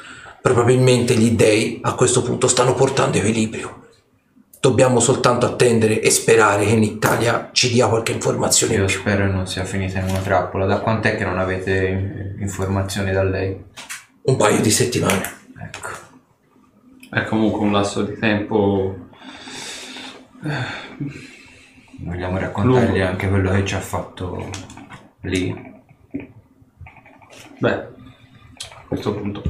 Probabilmente gli dei a questo punto stanno portando equilibrio. Dobbiamo soltanto attendere e sperare che in Italia ci dia qualche informazione in Io più. spero non sia finita in una trappola. Da quant'è che non avete informazioni da lei? Un paio di settimane. Ecco. È comunque un lasso di tempo. Vogliamo raccontargli Lungo. anche quello che ci ha fatto lì. Beh, a questo punto.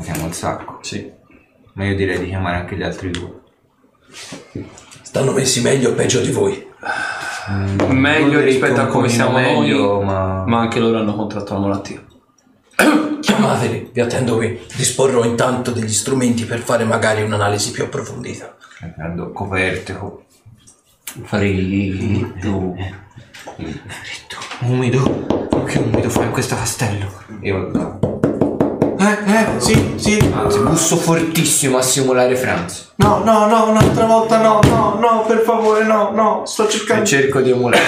Siamo al sacco. Sì. Ma io direi di chiamare anche gli altri due. Stanno messi meglio o peggio di voi? Meglio Non rispetto a un come siamo meglio, noi, ma- ma... anche loro hanno contratto la malattia. Chiamateli, vi attendo qui. Disporrò intanto degli strumenti per fare magari un'analisi più approfondita. Prendo coperte, co- Freddo. umido. Che umido fa in questo castello. Io vado. Eh, eh, sì, sì. Anzi, busso fortissimo a simulare Franz. No, no, no, un'altra volta no, no, no, per favore, no, no, sto E cercando. cerco di emulare.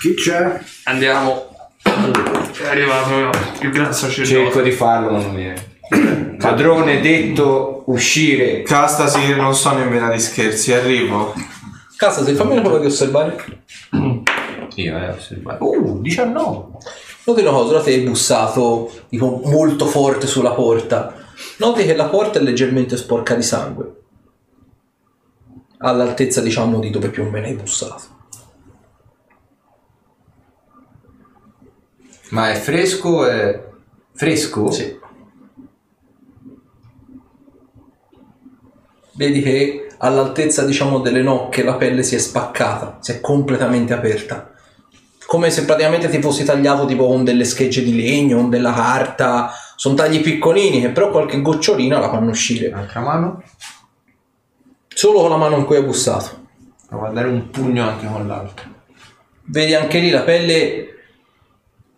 Chi c'è? Andiamo. È arrivato il gran sacerdote. cerco di farlo, ma non viene. Padrone detto uscire. Castasi, non sono in vena di scherzi, arrivo. Casa, se fammi una prova di osservare. Io, eh, osservare. Uh, 19. Noti una cosa, ti hai bussato tipo, molto forte sulla porta. Noti che la porta è leggermente sporca di sangue. All'altezza, diciamo, di dove più o meno hai bussato. Ma è fresco? È fresco? Sì. Vedi che all'altezza, diciamo, delle nocche la pelle si è spaccata, si è completamente aperta. Come se praticamente ti fossi tagliato tipo con delle schegge di legno, con della carta. Sono tagli piccolini che però qualche gocciolina la fanno uscire. L'altra mano? Solo con la mano in cui hai bussato. Provo a dare un pugno anche con l'altra. Vedi anche lì la pelle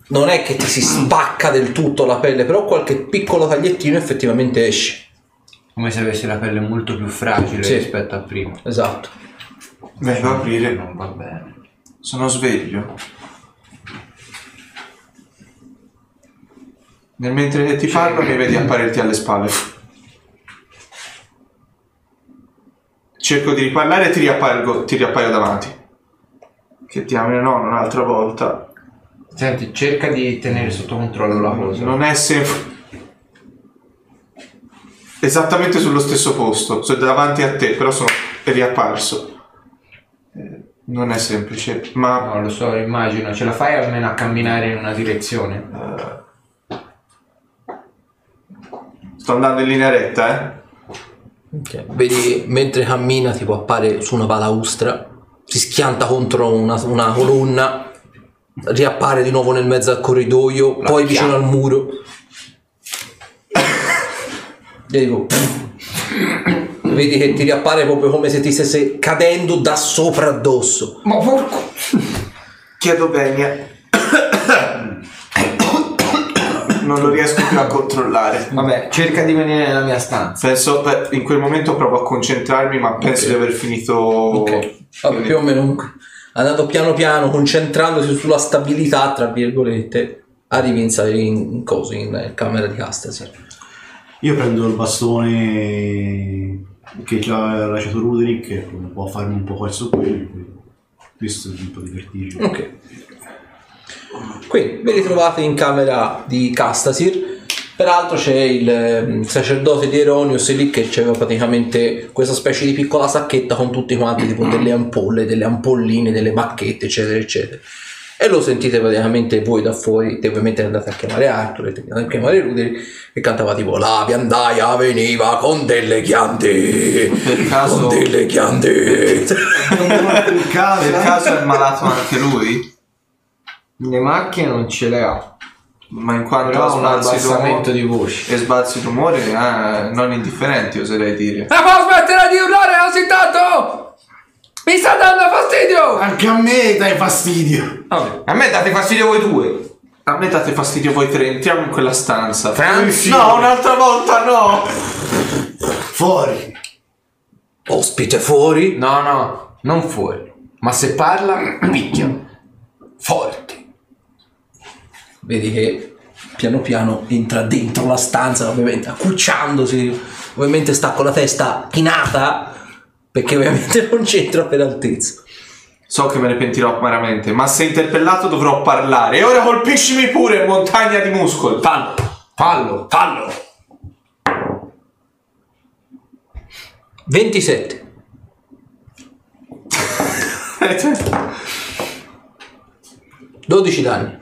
non è che ti si spacca del tutto la pelle, però qualche piccolo tagliettino effettivamente esce. Come se avessi la pelle molto più fragile Sì. rispetto a prima. Esatto. Vengo a aprire. Non va bene. Sono sveglio. Nel mentre che ti parlo mi vedi apparirti alle spalle. Cerco di riparlare e ti riappaio, ti riappaio davanti. Che diamine no, un'altra volta. Senti, cerca di tenere sotto controllo la cosa. Non è sempre... Esattamente sullo stesso posto. Sono davanti a te, però sono riapparso. Eh, Non è semplice, ma... No, lo so, immagino. Ce la fai almeno a camminare in una direzione? Sto andando in linea retta, eh? Vedi, mentre cammina, tipo appare su una balaustra, si schianta contro una, una colonna, riappare di nuovo nel mezzo al corridoio, poi vicino al muro. E dico, vedi che ti riappare proprio come se ti stesse cadendo da sopra addosso. Ma porco! Chiedo venia. non lo riesco più a controllare. Vabbè, cerca di venire nella mia stanza. Penso, in quel momento provo a concentrarmi, ma penso di aver finito. Ok, vabbè, più o meno andando piano piano, concentrandosi sulla stabilità, tra virgolette, arrivi in, in, in coso, in camera di Castasir. Io prendo il bastone che ci ha lasciato Ruderick e può farmi un po' questo qui. Questo è un po' di vertigine. Ok. Quindi vi ritrovate in camera di Castasir. Peraltro c'è il ehm, sacerdote di Eronius lì che aveva praticamente questa specie di piccola sacchetta con tutti quanti tipo delle ampolle, delle ampolline, delle bacchette, eccetera, eccetera. E lo sentite praticamente voi da fuori, te ovviamente andate a chiamare Arthur, andate a chiamare Ruderi e cantava tipo La viandaia veniva con delle chiante, Per caso- con delle chiante. Per caso è malato anche lui? Le macchine non ce le ha. Ma in quanto Però a ha un sbalzi abbassamento d'umore di voce. e sbalzi d'umore, eh, non indifferenti, oserei dire. Ma può smettere di urlare così tanto? Mi sta dando fastidio! Anche a me dai fastidio. Vabbè. A me date fastidio voi due. A me date fastidio voi tre, entriamo in quella stanza. Franz? No, un'altra volta no! Fuori. Ospite fuori. No, no, non fuori. Ma se parla, picchia. Forte. Vedi che piano piano entra dentro la stanza, ovviamente accucciandosi, ovviamente sta con la testa chinata perché ovviamente non c'entra per altezza. So che me ne pentirò amaramente, ma se interpellato dovrò parlare. E ora colpiscimi pure, montagna di muscoli. Fallo, fallo, fallo. 27. Eh, cioè, 12 danni.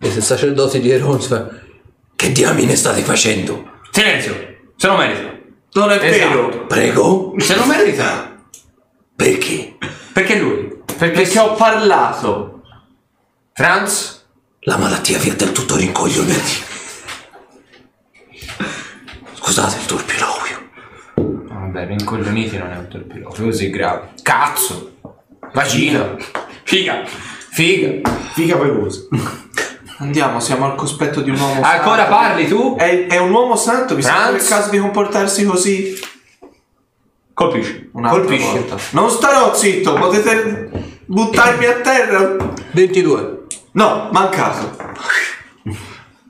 E se il sacerdote di Erons fa Che diamine state facendo? Silenzio, se lo merita. Non è Esatto. vero. Prego? Se lo merita. Perché? Perché lui? Perché ho parlato. Franz? La malattia vi ha del tutto rincoglioniti. Scusate il turpiloquio. Vabbè, rincoglioniti non è un torpiloquio così grave. Cazzo! Vagina! Figa. Figa! Figa veloce. Andiamo, siamo al cospetto di un uomo Ancora santo. parli tu? È, è un uomo santo, vi sembra Franz? il caso di comportarsi così? Colpisci. Un'altra Colpisci. volta. Non starò zitto, potete buttarmi a terra. 22. No, mancato.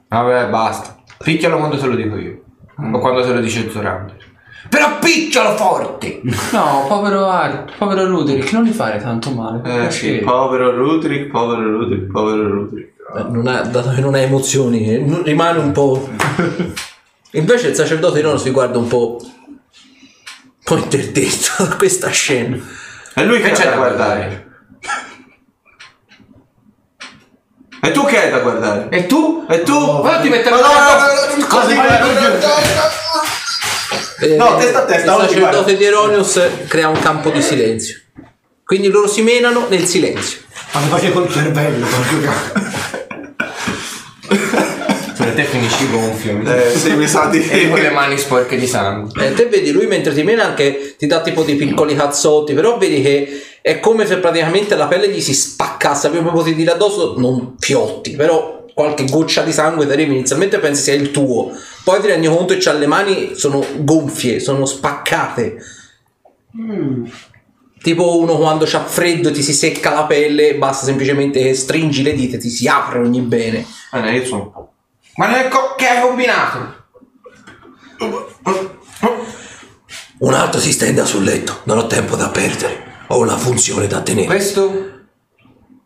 Vabbè, basta. Picchialo quando te lo dico io. O quando te lo dice Zorander. Però picchialo forte! No, povero Art, povero Ruderick, non gli fare tanto male. Eh sì, povero Rudrick, povero Rudrick, povero Rudrick. Eh, non ha, dato che non ha emozioni, eh, rimane un po'. Invece il sacerdote non si guarda un po'. un po' interdetto da questa scena. E lui che c'è da guardare? E tu che hai da guardare? E tu? E tu? Ma ti mettere la- no, no, così No, testa a testa, Il sacerdote di Eronius crea un campo di silenzio. Quindi loro si menano nel silenzio. Ma mi face col cervello, te finisci gonfio. Eh, sì, mi sa di... E con le mani sporche di sangue. Eh, te vedi lui mentre ti mena anche ti dà tipo dei piccoli cazzotti, però vedi che è come se praticamente la pelle gli si spaccasse, proprio potrei dire addosso, non fiotti, però qualche goccia di sangue ti arriva inizialmente pensi sia il tuo, poi ti rendi conto che c'ha le mani sono gonfie, sono spaccate. Tipo uno quando c'ha freddo ti si secca la pelle, basta semplicemente che stringi le dita e ti si apre ogni bene. Eh, io sono... Ma non è co- che hai combinato? Un altro si stenda sul letto, non ho tempo da perdere, ho una funzione da tenere. Questo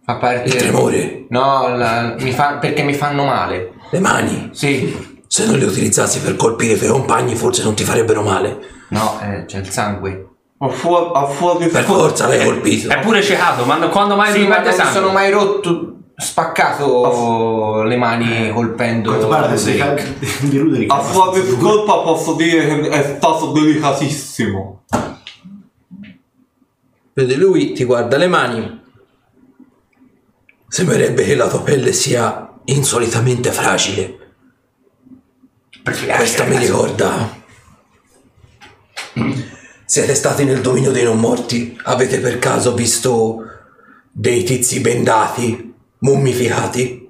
fa parte. Il tremore, No, la- mi fa- perché mi fanno male. le mani, Sì. Se non le utilizzassi per colpire i tuoi compagni, forse non ti farebbero male. No, eh, c'è il sangue. Fuoco, a fuoco Per forza l'hai colpito. È pure ciecato, ma quando mai Sì, mi ma mette non mi sangue? sono mai rotto, spaccato le mani colpendo. Quanto pare adesso Drake. di Ruderick. A di colpa posso dire che è stato delicatissimo. Vedi, lui ti guarda le mani. Sembrerebbe che la tua pelle sia insolitamente fragile. Questa mi ricorda. Siete stati nel dominio dei non morti? Avete per caso visto dei tizi bendati, mummificati?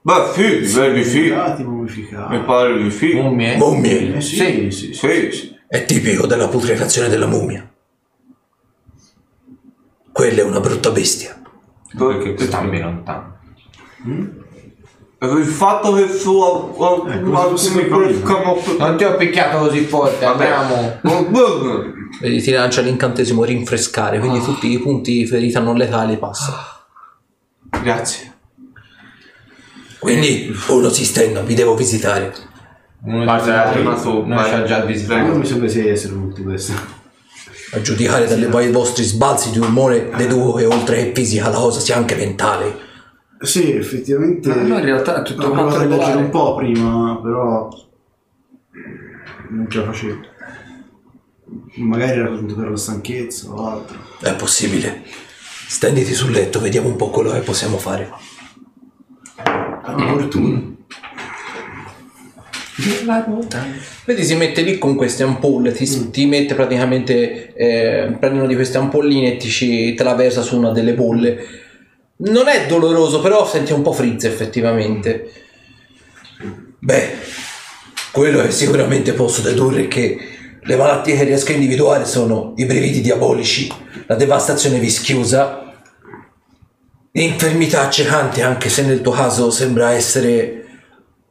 Beh, sì, direi di sì. Mummificati, Mi pare di sì. Mummie? Mummie. Eh sì, sì, sì. Sì, sì. È tipico della putrefazione della mummia. Quella è una brutta bestia. Perché Stammi lontano. il fatto che su Eh, Non ti ho picchiato così forte, andiamo. Vedi, ti lancia l'incantesimo rinfrescare, quindi tutti i punti ferita non letali passano. Grazie. Quindi uno si stenda, vi devo visitare. Uno Guarda, noi tu, non ci ha già Non visitato. mi sembra sia essere tutti questi. A giudicare dalle dai vostri sbalzi di umore, deduco che oltre che fisica la cosa sia anche mentale. Sì, effettivamente. No, in realtà è tutto quanto a leggere un po' prima, però. Non ce la facevo. Magari era tutto per la stanchezza o altro. È possibile. Stenditi sul letto, vediamo un po' quello che possiamo fare. Fortuna. Vedi, si mette lì con queste ampolle, ti, ti mette praticamente, eh, prendi una di queste ampolline e ti ci- te la versa su una delle bolle. Non è doloroso, però senti un po' frizza effettivamente. Beh, quello che sicuramente posso dedurre è che le malattie che riesco a individuare sono i brividi diabolici, la devastazione vischiosa, infermità accecante, anche se nel tuo caso sembra essere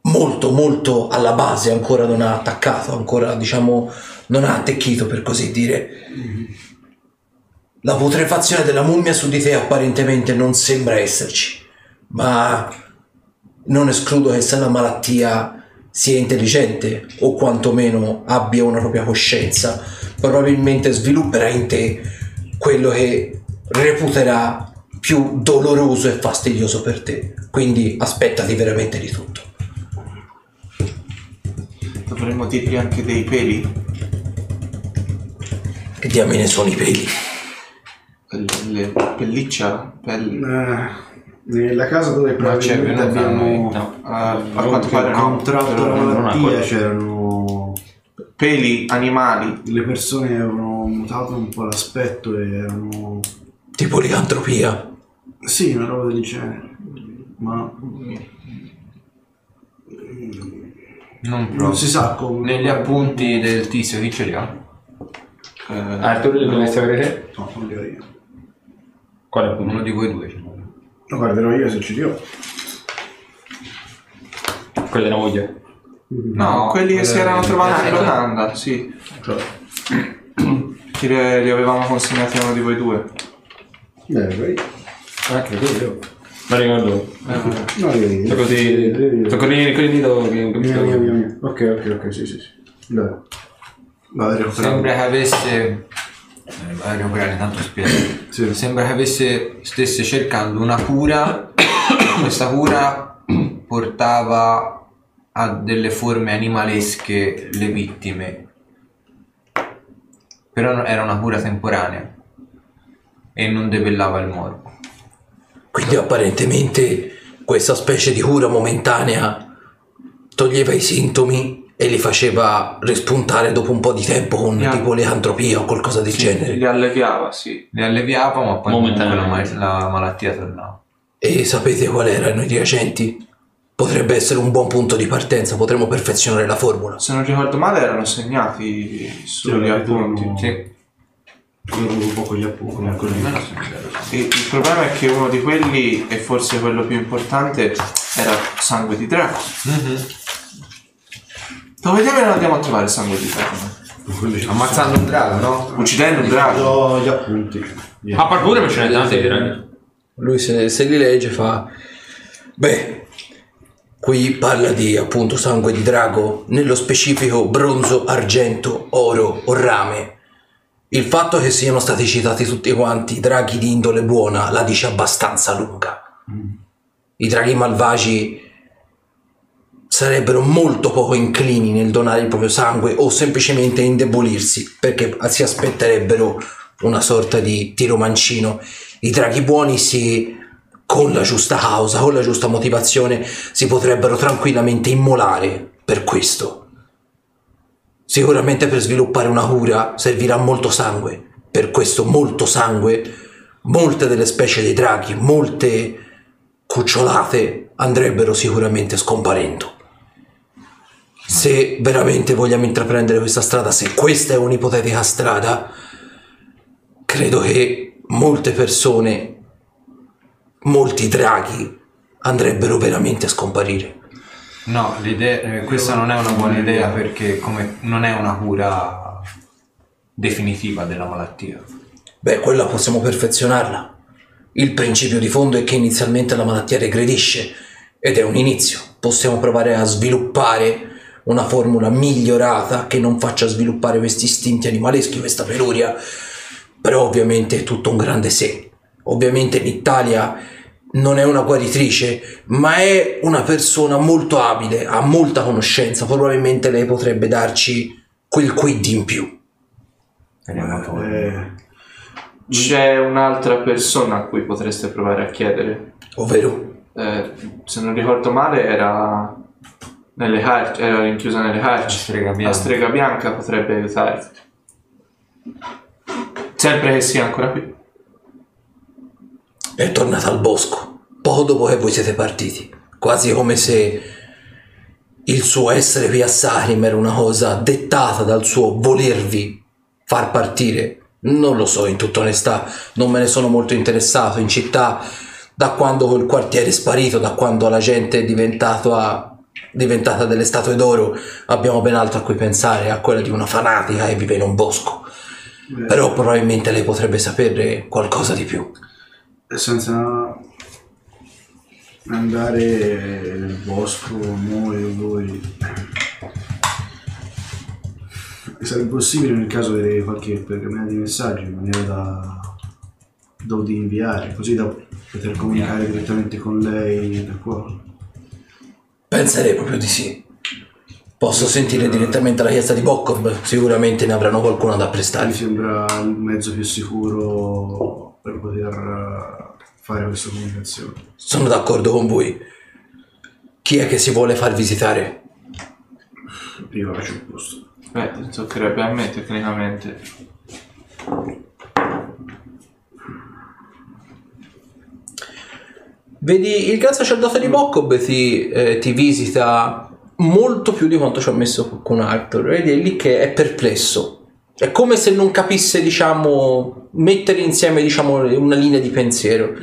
molto, molto alla base, ancora non ha attaccato, ancora diciamo non ha attecchito per così dire. La putrefazione della mummia su di te apparentemente non sembra esserci, ma non escludo che se la malattia sia intelligente o quantomeno abbia una propria coscienza, probabilmente svilupperà in te quello che reputerà più doloroso e fastidioso per te. Quindi aspettati veramente di tutto. Dovremmo dirgli anche dei peli. Che diamine sono i peli? Pel- le- pelliccia? Pel- Eh, nella casa dove probabilmente abbiamo no. a, a quanto pare no. contratto la malattia c'erano Peli animali. le persone avevano mutato un po' l'aspetto e erano Tipo licantropia. sì una roba del genere ma Non proprio. non si sa come Negli appunti del tizio chi ce li ha? Eh, Arthur, li dovresti avere te? no non li ho io Quale appunto? Uno di voi due ce l'ha. lo guarderò io se ce li ho Quella della moglie. no, quelli che si erano trovati in locanda, sì. Cioè, Che li, li avevamo consegnati a uno di voi due. eh, vai. Anche quello. Ma ricordo. no io io Sono così. Sono con i con il dito che non Mia, capisco. mia, mia, mia. ok ok ok sì sì sì dai vado Sembra che avesse. eh, Vai a recuperare tanto spiego. Sì. Sembra che avesse, stesse cercando una cura. Questa cura portava a delle forme animalesche le vittime. Però era una cura temporanea. E non debellava il morbo. Quindi apparentemente questa specie di cura momentanea toglieva i sintomi e li faceva rispuntare dopo un po' di tempo con Yeah. tipo licantropia o qualcosa del genere. Li alleviava, sì. Le alleviava, ma poi la, la malattia tornava. E sapete qual erano i reagenti? Potrebbe essere un buon punto di partenza, potremmo perfezionare la formula. Se non ricordo male erano segnati sugli appunti. Sì. Io avevo un po' con gli appunti con Il, il problema è che uno di quelli, e forse quello più importante, era sangue di drago. Dove diavolo andiamo a trovare il sangue di drago? Ammazzando un drago, no? Uccidendo un drago. Do gli appunti A parkour ma ce n'è di draghi. Lui se, se li legge fa... Beh, qui parla di appunto sangue di drago, nello specifico bronzo, argento, oro o rame. Il fatto che siano stati citati tutti quanti draghi di indole buona la dice abbastanza lunga. I draghi malvagi sarebbero molto poco inclini nel donare il proprio sangue o semplicemente indebolirsi perché si aspetterebbero una sorta di tiro mancino. I draghi buoni si con la giusta causa, con la giusta motivazione si potrebbero tranquillamente immolare per questo. Sicuramente per sviluppare una cura servirà molto sangue. Per questo molto sangue, molte delle specie dei draghi, molte cucciolate andrebbero sicuramente scomparendo. Se veramente vogliamo intraprendere questa strada, se questa è un'ipotetica strada, credo che molte persone, molti draghi andrebbero veramente a scomparire. No, l'idea, eh, questa non è una buona idea perché come non è una cura definitiva della malattia. Beh, quella possiamo perfezionarla. Il principio di fondo è che inizialmente la malattia regredisce ed è un inizio. Possiamo provare a sviluppare una formula migliorata che non faccia sviluppare questi istinti animaleschi, questa peluria, però ovviamente è tutto un grande se. Ovviamente in Italia non è una guaritrice, ma è una persona molto abile, ha molta conoscenza, probabilmente lei potrebbe darci quel quid in più. Eh, C'è un'altra persona a cui potreste provare a chiedere. Ovvero, Eh, se non ricordo male era nelle carci- era rinchiusa nelle carci. La strega bianca. La strega bianca potrebbe aiutarti. Sempre che sia ancora qui. È tornata al bosco, poco dopo che voi siete partiti, quasi come se il suo essere qui a Sarim era una cosa dettata dal suo volervi far partire. Non lo so, in tutta onestà, non me ne sono molto interessato. In città Da quando quel quartiere è sparito, da quando la gente è diventata, diventata delle statue d'oro, abbiamo ben altro a cui pensare, a quella di una fanatica che vive in un bosco. Però probabilmente lei potrebbe sapere qualcosa di più. Senza andare nel bosco, noi o voi. Sarebbe possibile nel caso avere qualche pergamena di messaggi in maniera da, di inviare, così da poter comunicare direttamente con lei da qua. Penserei proprio di sì. Posso sentire direttamente la chiesa di Bokkov, sicuramente ne avranno qualcuno da Mi prestare. sembra il mezzo più sicuro per poter eh, fare questa comunicazione. Sono d'accordo con voi. Chi è che si vuole far visitare? Io faccio il posto. Beh, toccherebbe a me tecnicamente. Vedi, il gran sacerdote di Bokkov ti, eh, ti visita molto più di quanto ci ha messo con Arthur. Vedi, è lì che è perplesso. È come se non capisse, diciamo, mettere insieme, diciamo, una linea di pensiero.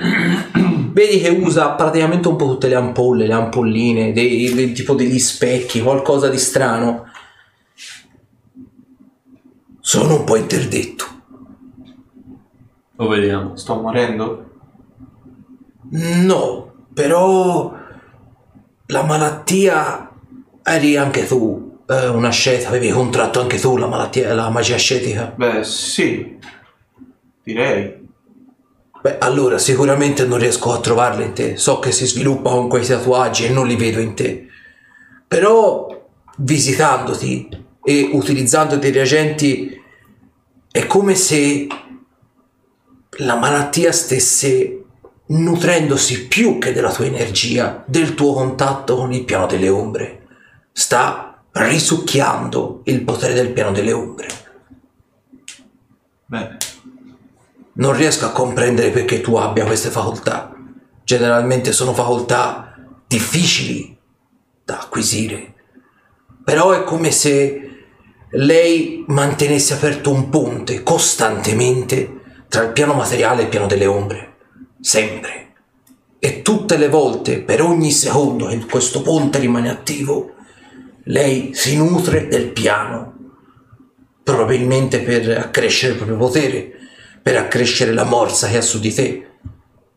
Vedi che usa praticamente un po' tutte le ampolle, le ampolline, dei, dei- tipo degli specchi, qualcosa di strano. Sono un po' interdetto. Lo vediamo. Sto morendo? No, però la malattia eri anche tu, eh, una asceta, avevi contratto anche tu la malattia, la magia ascetica. Beh, sì. Direi. Beh, allora sicuramente non riesco a trovarla in te. So che si sviluppa con quei tatuaggi e non li vedo in te. Però visitandoti e utilizzando dei reagenti è come se la malattia stesse nutrendosi più che della tua energia, del tuo contatto con il piano delle ombre. Sta risucchiando il potere del piano delle ombre. Bene. Non riesco a comprendere perché tu abbia queste facoltà. Generalmente sono facoltà difficili da acquisire. Però è come se lei mantenesse aperto un ponte costantemente tra il piano materiale e il piano delle ombre. Sempre. E tutte le volte, per ogni secondo che questo ponte rimane attivo, lei si nutre del piano probabilmente per accrescere il proprio potere, per accrescere la morsa che ha su di te.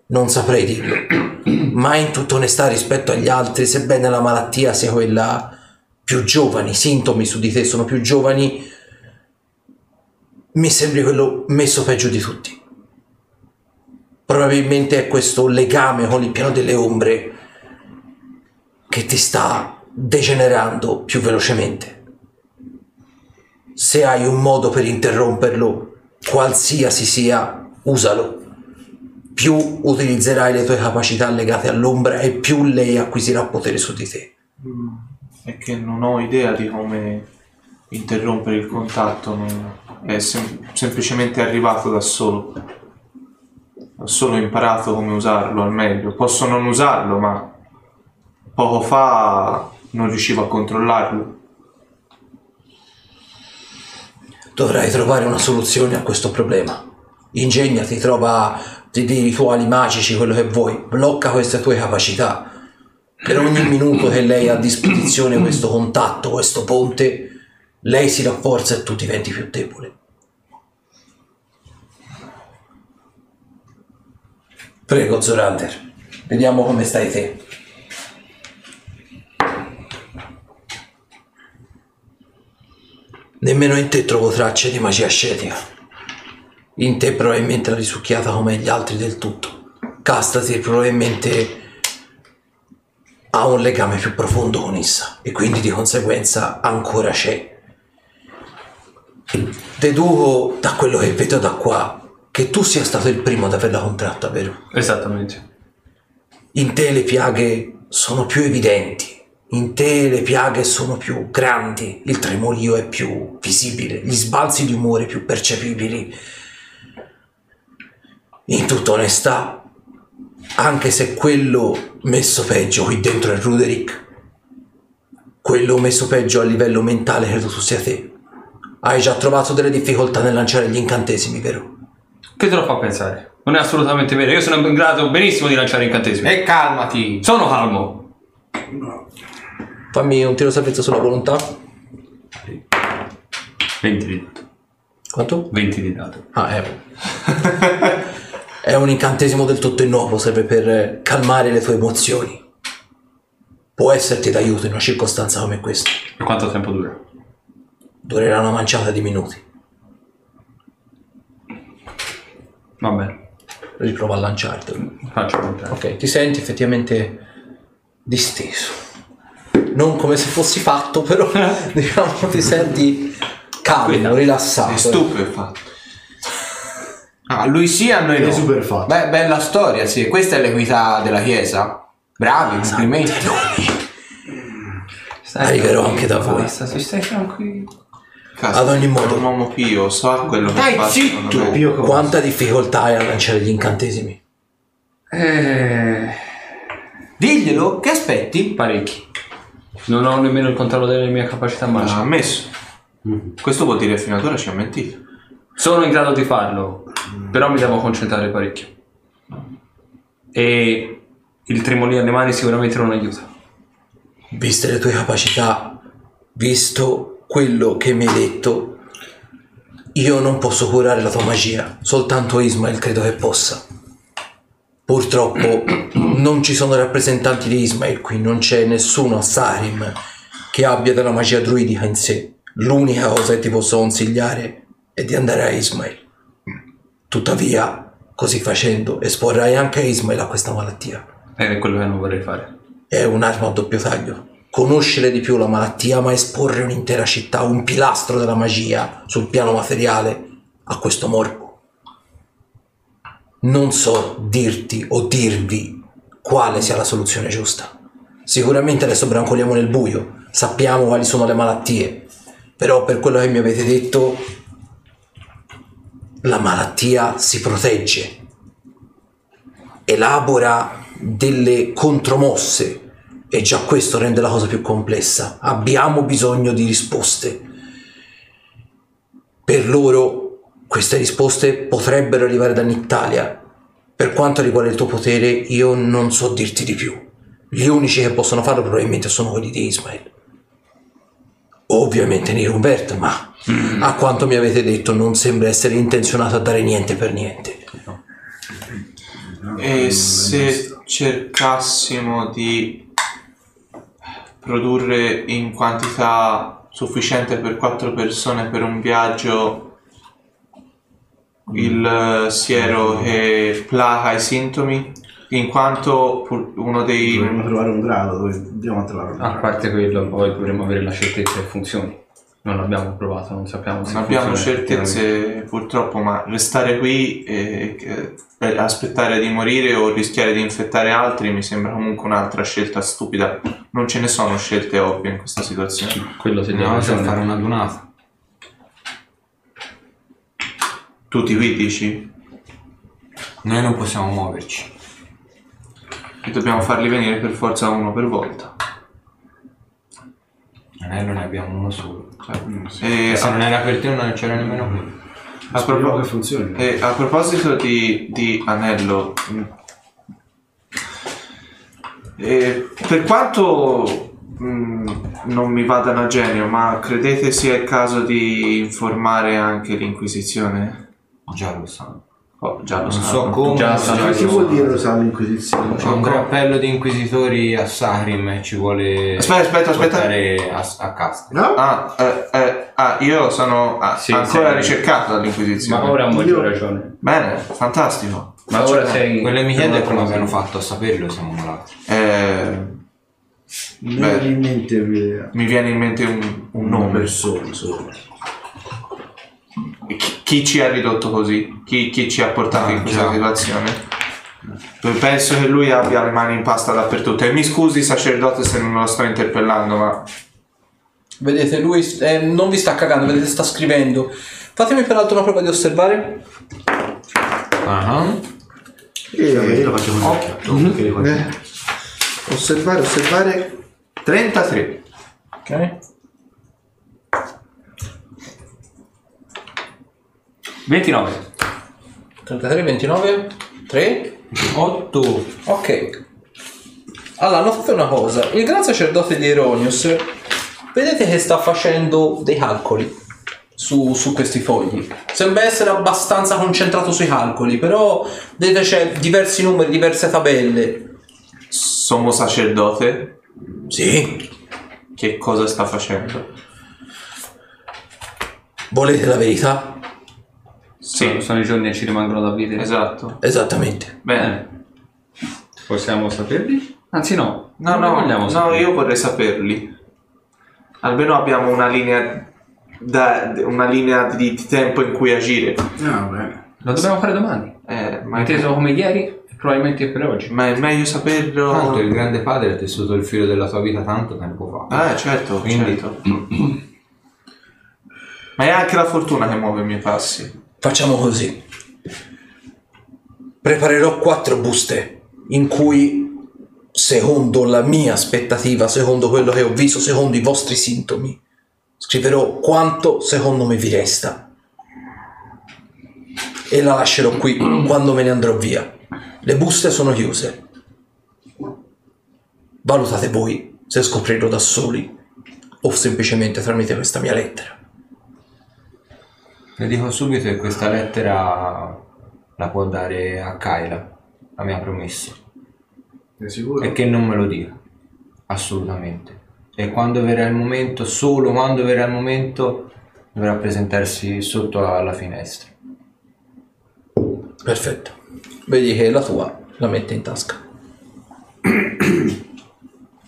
Non saprei dirlo, ma in tutta onestà rispetto agli altri, sebbene la malattia sia quella più giovane, i sintomi su di te sono più giovani, mi sembri quello messo peggio di tutti. Probabilmente è questo legame con il piano delle ombre che ti sta degenerando più velocemente. Se hai un modo per interromperlo, qualsiasi sia, usalo. Più utilizzerai le tue capacità legate all'ombra e più lei acquisirà potere su di te. È che non ho idea di come interrompere il contatto. È sem- semplicemente arrivato da solo. Ho solo imparato come usarlo al meglio. Posso non usarlo, ma poco fa non riuscivo a controllarlo. Dovrai trovare una soluzione a questo problema. Ingegnati, trova dei, dei rituali magici, quello che vuoi. Blocca queste tue capacità. Per ogni minuto che lei ha a disposizione questo contatto, questo ponte, lei si rafforza e tu diventi più debole. Prego, Zorander. Vediamo come stai te. Nemmeno in te trovo tracce di magia ascetica. In te probabilmente la risucchiata come gli altri del tutto. Castatir probabilmente ha un legame più profondo con essa e quindi di conseguenza ancora c'è. Deduco da quello che vedo da qua che tu sia stato il primo ad averla contratta, vero? Esattamente. In te le piaghe sono più evidenti, in te le piaghe sono più grandi, il tremorio è più visibile, gli sbalzi di umore più percepibili. In tutta onestà, anche se quello messo peggio qui dentro è Ruderick, quello messo peggio a livello mentale credo tu sia te. Hai già trovato delle difficoltà nel lanciare gli incantesimi, vero? Che te lo fa pensare? Non è assolutamente vero. Io sono in grado benissimo di lanciare incantesimi. E calmati. Sono calmo. Fammi un tiro salvezza sulla volontà. 20 di dato. Quanto? 20 di dato. Ah, è. è un incantesimo del tutto innocuo, serve per eh, calmare le tue emozioni. Può esserti d'aiuto in una circostanza come questa. Per quanto tempo dura? Durerà una manciata di minuti. Va bene. Riprova a lanciartelo. Faccio il contrario. Ok, ti senti effettivamente disteso. Non come se fossi fatto, però diciamo ti senti calmo, rilassato. Sei stupefatto. Ah, lui sì, a noi no. È super fatto. Beh, bella storia, sì. Questa è l'equità della Chiesa. Bravi, complimenti. Arriverò anche da voi. Basta, si stai tranquillo. Cazzo, Ad ogni modo. un uomo pio, sa quello che Dai, fa. zitto! secondo me. Io cosa? Quanta difficoltà hai a lanciare gli incantesimi? Eh, Diglielo, che aspetti? parecchi. Non ho nemmeno il controllo delle mie capacità magiche. ammesso. Questo vuol dire che fino ad ora ci ha mentito. Sono in grado di farlo, però mi devo concentrare parecchio. E il tremolio alle mani sicuramente non aiuta. Viste le tue capacità, visto quello che mi hai detto, io non posso curare la tua magia, soltanto Ismael credo che possa. Purtroppo non ci sono rappresentanti di Ismael qui, non c'è nessuno a Sarim che abbia della magia druidica in sé. L'unica cosa che ti posso consigliare è di andare a Ismael. Tuttavia, così facendo, esporrai anche Ismael a questa malattia. Ed è quello che non vorrei fare. È un'arma a doppio taglio. Conoscere di più la malattia, ma esporre un'intera città, un pilastro della magia sul piano materiale a questo morbo. Non so dirti o dirvi quale sia la soluzione giusta. Sicuramente adesso brancoliamo nel buio, sappiamo quali sono le malattie, però per quello che mi avete detto, la malattia si protegge elabora delle contromosse e già questo rende la cosa più complessa. Abbiamo bisogno di risposte. Per loro queste risposte potrebbero arrivare dall'Italia. Per quanto riguarda il tuo potere, io non so dirti di più. Gli unici che possono farlo probabilmente sono quelli di Ismail. Ovviamente Nirumbert, ma a quanto mi avete detto non sembra essere intenzionato a dare niente per niente. E se cercassimo di produrre in quantità sufficiente per quattro persone per un viaggio il eh, siero che placa i sintomi, in quanto pur- uno dei... Dovremmo trovare un grado, dove andiamo a trovare un A grado. parte quello, poi dovremmo avere la certezza che funzioni. Non l'abbiamo provato, non sappiamo se Non abbiamo funziona certezze purtroppo, ma restare qui e, e- e aspettare di morire o rischiare di infettare altri mi sembra comunque un'altra scelta stupida. Non ce ne sono scelte ovvie in questa situazione. Quello se Andiamo dobbiamo a fare una donata. Tutti qui dici? Noi non possiamo muoverci. E dobbiamo farli venire per forza uno per volta. Anello ne abbiamo uno solo. E E se a, non era per te non c'era nemmeno qui. a propos- che funzioni. e a proposito di, di anello, mh, e per quanto mh, non mi vadano a genio, ma credete sia il caso di informare anche l'Inquisizione? Già lo sanno. Oh, già lo Non sanno. so come. Già ma sanno che vuol sanno. dire lo sa l'Inquisizione? C'è un grappello di inquisitori a Sahrim e ci vuole Aspetta, aspetta, aspetta. a, a Castel. No? Ah, eh, eh, ah, io sono ah, Sì, ancora sì. ricercato dall'Inquisizione. Ma ora ha molto Io- ragione. Bene, fantastico. Ma ora sei... Quello che mi chiede come cosa. abbiano fatto a saperlo siamo malati. Eh, Mi Beh. viene in mente un'idea. mi viene in mente un, un Una nome. persona solo. Chi, ci ha ridotto così? Chi, chi ci ha portato Ah, in questa già. situazione? Penso che lui abbia le mani in pasta dappertutto. E mi scusi, sacerdote, se non lo sto interpellando, ma Vedete, lui eh, non vi sta cagando, vedete, sta scrivendo. Fatemi peraltro una prova di osservare. Ah. E io lo faccio con perché le cose- Eh, osservare, osservare 33. Ok. 29. 33, 29, 3, 8. Ok. Allora, notate una cosa. Il gran sacerdote di Eronius, vedete che sta facendo dei calcoli su, su questi fogli. Sembra essere abbastanza concentrato sui calcoli, però vedete c'è diversi numeri, diverse tabelle. Sommo sacerdote, Sì. che cosa sta facendo? Volete la verità? Sono, sono i giorni che ci rimangono da vivere. Esatto. Esattamente. Bene. Possiamo saperli? Anzi no. No, non no, vogliamo no, saperli. io vorrei saperli. Almeno abbiamo una linea, da, una linea di, di tempo in cui agire. No, bene. Lo dobbiamo fare domani. Eh, ma, Inteso come ieri, probabilmente per oggi. ma è meglio saperlo. Tanto il grande padre ha tessuto il filo della tua vita tanto tempo fa. Ah, certo, Quindi- certo. ma è anche la fortuna che muove i miei passi. Facciamo così. Preparerò quattro buste in cui, secondo la mia aspettativa, secondo quello che ho visto, secondo i vostri sintomi, scriverò quanto secondo me vi resta. E la lascerò qui quando me ne andrò via. Le buste sono chiuse. Valutate voi se scoprirlo da soli o semplicemente tramite questa mia lettera. Le dico subito che questa lettera la può dare a Kyla, la mia promessa. Sei sicuro? E che non me lo dica. Assolutamente. E quando verrà il momento, solo quando verrà il momento, dovrà presentarsi sotto alla finestra. Perfetto. Vedi che la tua la mette in tasca.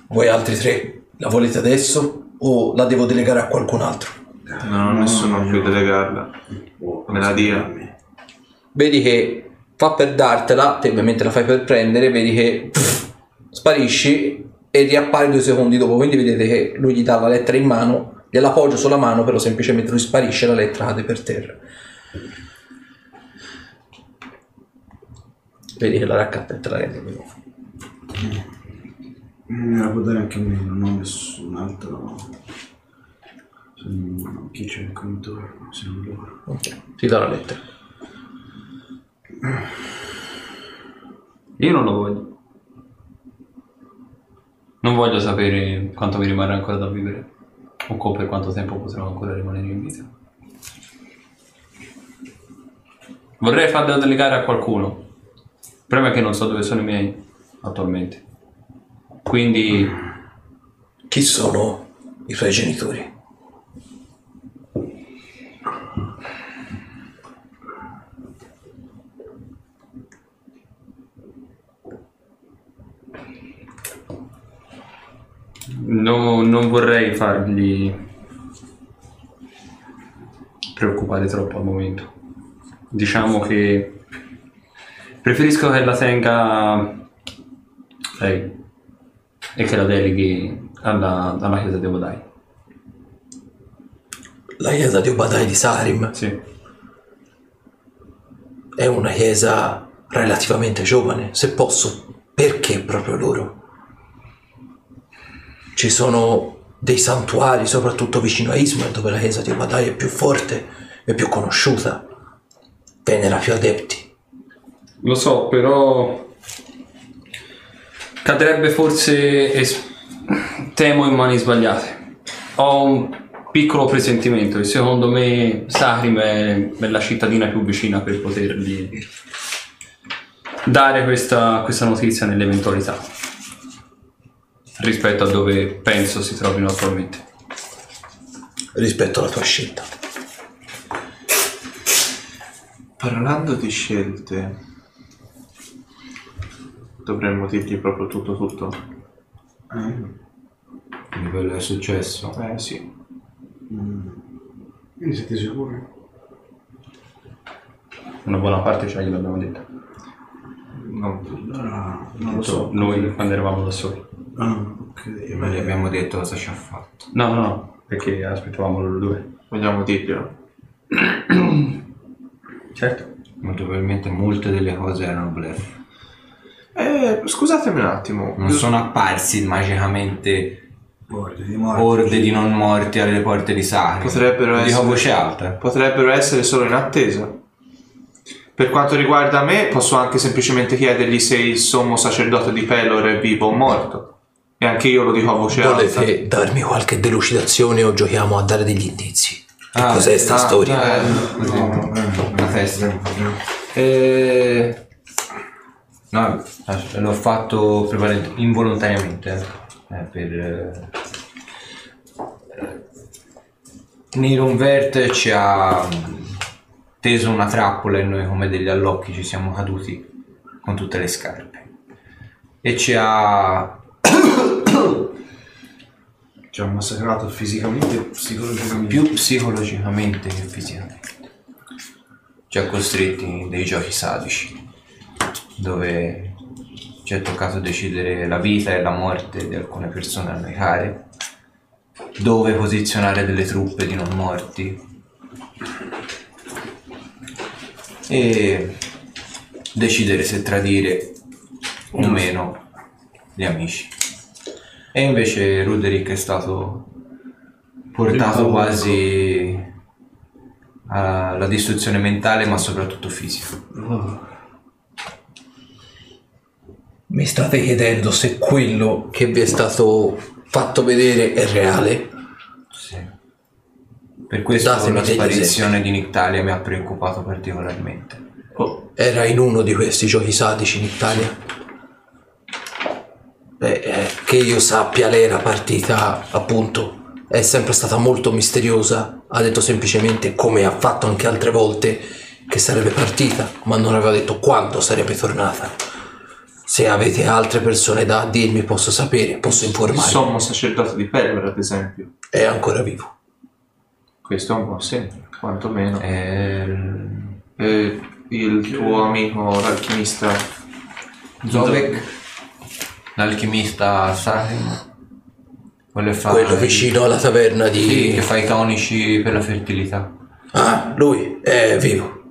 Voi altri tre la volete adesso o la devo delegare a qualcun altro? Non ho nessuno a cui delegarla. Me la dia. Vedi che fa per dartela, te ovviamente la fai per prendere, vedi che pff, sparisci e riappare due secondi dopo. Quindi vedete che lui gli dà la lettera in mano, gliela appoggia sulla mano, però semplicemente lui sparisce e la lettera cade per terra. Vedi che la raccatta e te la rende di nuovo. Mm, Me la può dare anche a me, non ho nessun altro. Non- Chi c'è qui intorno? Se non loro. Ok, ti dà la lettera. Io non lo voglio. Non voglio sapere quanto mi rimarrà ancora da vivere. O per quanto tempo potrò ancora rimanere in vita. Vorrei farlo delegare a qualcuno. Il problema è che non so dove sono i miei attualmente. Quindi Chi sono i tuoi genitori? No- non vorrei fargli preoccupare troppo al momento. Diciamo che preferisco che la tenga lei e che la deleghi alla, alla chiesa di Obadai. La chiesa di Obadai di Sarim Sì. è una chiesa relativamente giovane, se posso. Perché proprio loro? Ci sono dei santuari, soprattutto vicino a Ismael, dove la chiesa di Obadai è più forte e più conosciuta. Venera più adepti. Lo so, però cadrebbe forse es- temo in mani sbagliate. Ho un piccolo presentimento e secondo me Sacrim è, è la cittadina più vicina per potergli dare questa, questa notizia nell'eventualità rispetto a dove penso si trovino attualmente. Rispetto alla tua scelta. Parlando di scelte, dovremmo dirgli proprio tutto tutto. Quindi quello è successo. Eh sì. Quindi siete sicuri? Una buona parte ce l'abbiamo detto. Non tutto. Allora, non lo so. Noi quando eravamo da soli. Ah, ok. Non gli abbiamo detto cosa ci ha fatto. No, no, no, perché aspettavamo loro due. Vogliamo dirglielo? Certo. Molto probabilmente molte delle cose erano bluff. Eh, scusatemi un attimo. Non sono apparsi magicamente Orde di morte. orde di non morti alle porte di Sacri. Potrebbero Dico essere- voce alta. Potrebbero essere solo in attesa. Per quanto riguarda me, posso anche semplicemente chiedergli se il sommo sacerdote di Pelor è vivo o morto. E anche io lo dico a voce alta. Volete darmi qualche delucidazione o giochiamo a dare degli indizi? Che Ah, cos'è sta ah, storia? eh, Una festa. Eh, no, l'ho fatto involontariamente. eh, per. eh, Niron Vert ci ha teso una trappola e noi come degli allocchi ci siamo caduti con tutte le scarpe. E ci ha Ci ha massacrato fisicamente e psicologicamente. più psicologicamente che fisicamente. Ci ha costretti in dei giochi sadici, dove ci è toccato decidere la vita e la morte di alcune persone a noi care, dove posizionare delle truppe di non morti e decidere se tradire o meno gli amici. E invece Ruderick è stato portato quasi alla distruzione mentale ma soprattutto fisica. Mi state chiedendo se quello che vi è stato fatto vedere è reale? Sì. Per questo Datemi la sparizione di Nictalia mi ha preoccupato particolarmente. Era in uno di questi giochi sadici in Italia? Beh, eh, che io sappia, lei era partita, appunto, è sempre stata molto misteriosa. Ha detto semplicemente, come ha fatto anche altre volte, che sarebbe partita, ma non aveva detto quando sarebbe tornata. Se avete altre persone da dirmi, posso sapere, posso Il informare. sommo sacerdote di Pelor, ad esempio. È ancora vivo. Questo è un buon segno, quantomeno. Eh, E il tuo amico, l'alchimista, Zobek, l'alchimista Sahim, quello fa, Quello vicino alla taverna Sì, di... che fa i tonici per la fertilità. Ah, lui è vivo.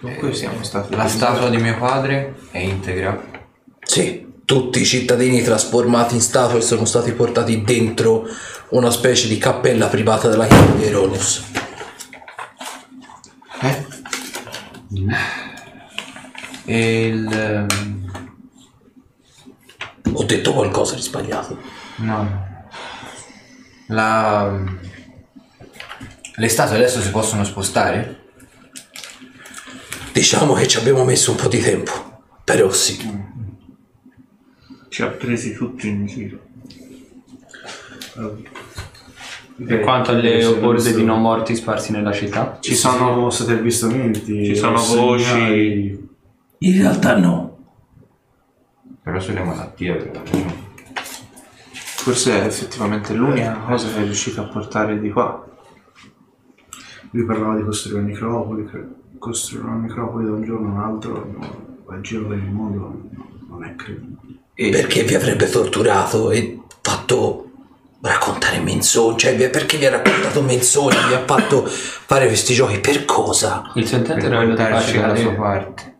con cui siamo stati... La statua di mio padre è integra. Sì, tutti i cittadini trasformati in statue sono stati portati dentro una specie di cappella privata della chiesa di Eronius. Eh? E il... Ho detto qualcosa di sbagliato. No. La... Le statue adesso si possono spostare? Diciamo che ci abbiamo messo un po' di tempo, però sì. Ci ha presi tutti in giro. Per quanto alle orde di non morti sparsi nella città, Ci sono... stati avvistamenti, Ci sono segnali. In realtà no. Però sulle malattie no. Forse è effettivamente l'unica cosa che è riuscito a portare di qua. Lui parlava di costruire una necropoli, costruire una necropoli da un giorno all'altro, no, al giro del mondo no, non è credibile. E Perché vi avrebbe torturato e fatto raccontare menzogne? Cioè, perché vi ha raccontato menzogne? Vi ha fatto fare questi giochi? Per cosa? il Per era quello di portarci farci dalla sua parte.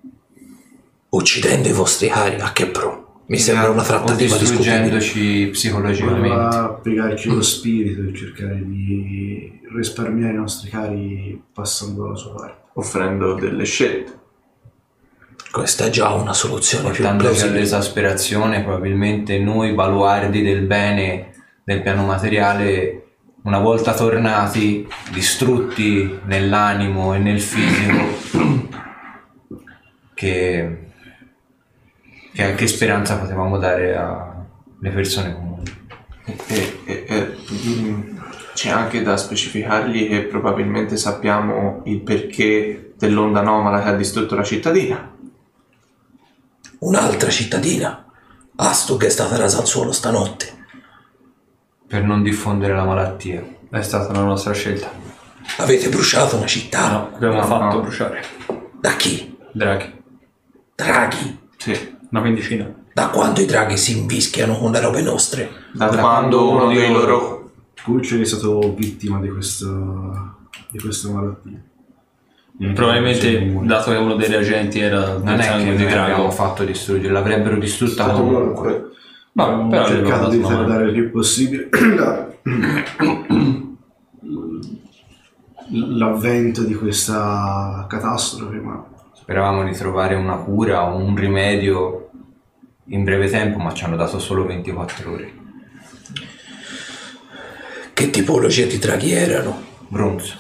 Uccidendo i vostri cari, a che pro? Mi sembra una trattativa distruggendoci psicologicamente. Voleva piegarci lo spirito e cercare di risparmiare i nostri cari passando dalla sua parte. offrendo delle scelte. Questa è già una soluzione più portandoci plausibile. all'esasperazione, probabilmente noi baluardi del bene del piano materiale, una volta tornati, distrutti nell'animo e nel fisico, che, che, che speranza potevamo dare alle persone comuni? E, e- e- c'è anche da specificargli che probabilmente sappiamo il perché dell'onda anomala che ha distrutto la cittadina. Un'altra cittadina. Astug è stata rasa al suolo stanotte. Per non diffondere la malattia. È stata la nostra scelta. Avete bruciato una città? No, abbiamo No, fatto no. bruciare. Da chi? Draghi, Draghi. Sì. Una quindicina. Da quando i draghi si invischiano con le robe nostre? Da, Da quando quando uno dei di loro- Pulceri è stato vittima di questa, di questa malattia. Probabilmente, dato che uno dei reagenti era Non è che di noi abbiamo drago. fatto distruggere, l'avrebbero distrutta comunque. No, Abbiamo però cercato di tardare il più possibile. l'avvento di questa catastrofe, ma Speravamo di trovare una cura o un rimedio in breve tempo, ma ci hanno dato solo 24 ore. Che tipologia di draghi erano? Bronzo.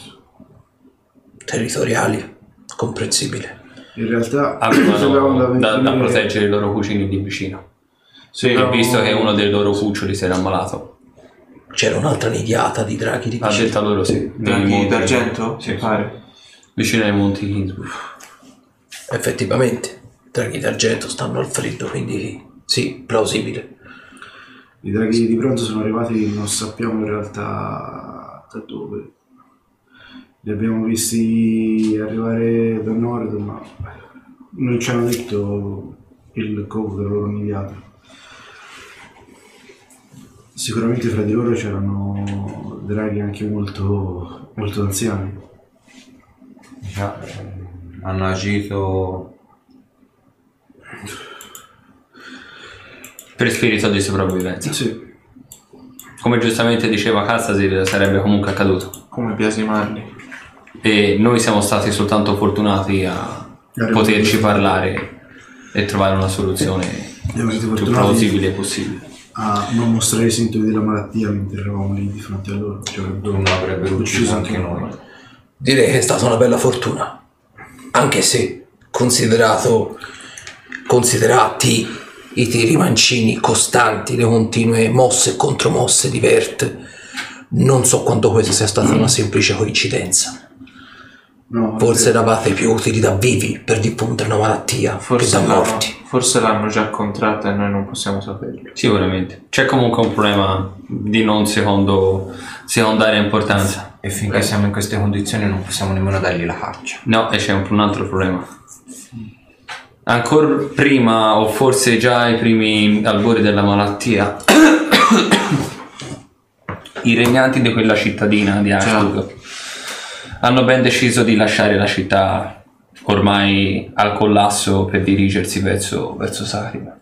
Territoriali? Comprensibile. in realtà Avevano da, da proteggere i loro cugini di vicino. Sì, E visto che uno dei loro cuccioli si era ammalato, C'era un'altra nidiata di draghi di ha vicino. detto a loro sì. Draghi d'argento? Sì, pare. vicino ai monti Kingswood. Effettivamente, draghi d'argento stanno al freddo, quindi sì, plausibile. I draghi di bronzo sono arrivati, non sappiamo in realtà da dove. Li abbiamo visti arrivare da nord, ma non ci hanno detto il covo della loro nidiata. Sicuramente fra di loro c'erano draghi anche molto, molto anziani. Eh, hanno agito Per spirito di sopravvivenza. Sì, Come giustamente diceva Cassasir, sarebbe comunque accaduto. Come biasimarli. E noi siamo stati soltanto fortunati a poterci parlare e trovare una soluzione più plausibile possibile. a non mostrare i sintomi della malattia mentre eravamo lì di fronte a loro. Ci avrebbero non avrebbero ucciso anche noi. Direi che è stata una bella fortuna, anche se considerato, considerati i tiri mancini costanti, le continue mosse e contromosse di Vert, non so quanto questa sia stata una semplice coincidenza. No, Forse eravate più utili da vivi per diffondere una malattia Forse che da morti. forse l'hanno già contratta e noi non possiamo saperlo. Sicuramente. C'è comunque un problema di non secondo, secondaria importanza. E finché siamo in queste condizioni non possiamo nemmeno dargli la caccia. No, e c'è un, un altro problema. Ancora prima, o forse già ai primi albori della malattia, i regnanti di quella cittadina di Ashwood hanno ben deciso di lasciare la città ormai al collasso per dirigersi verso, verso Sarim.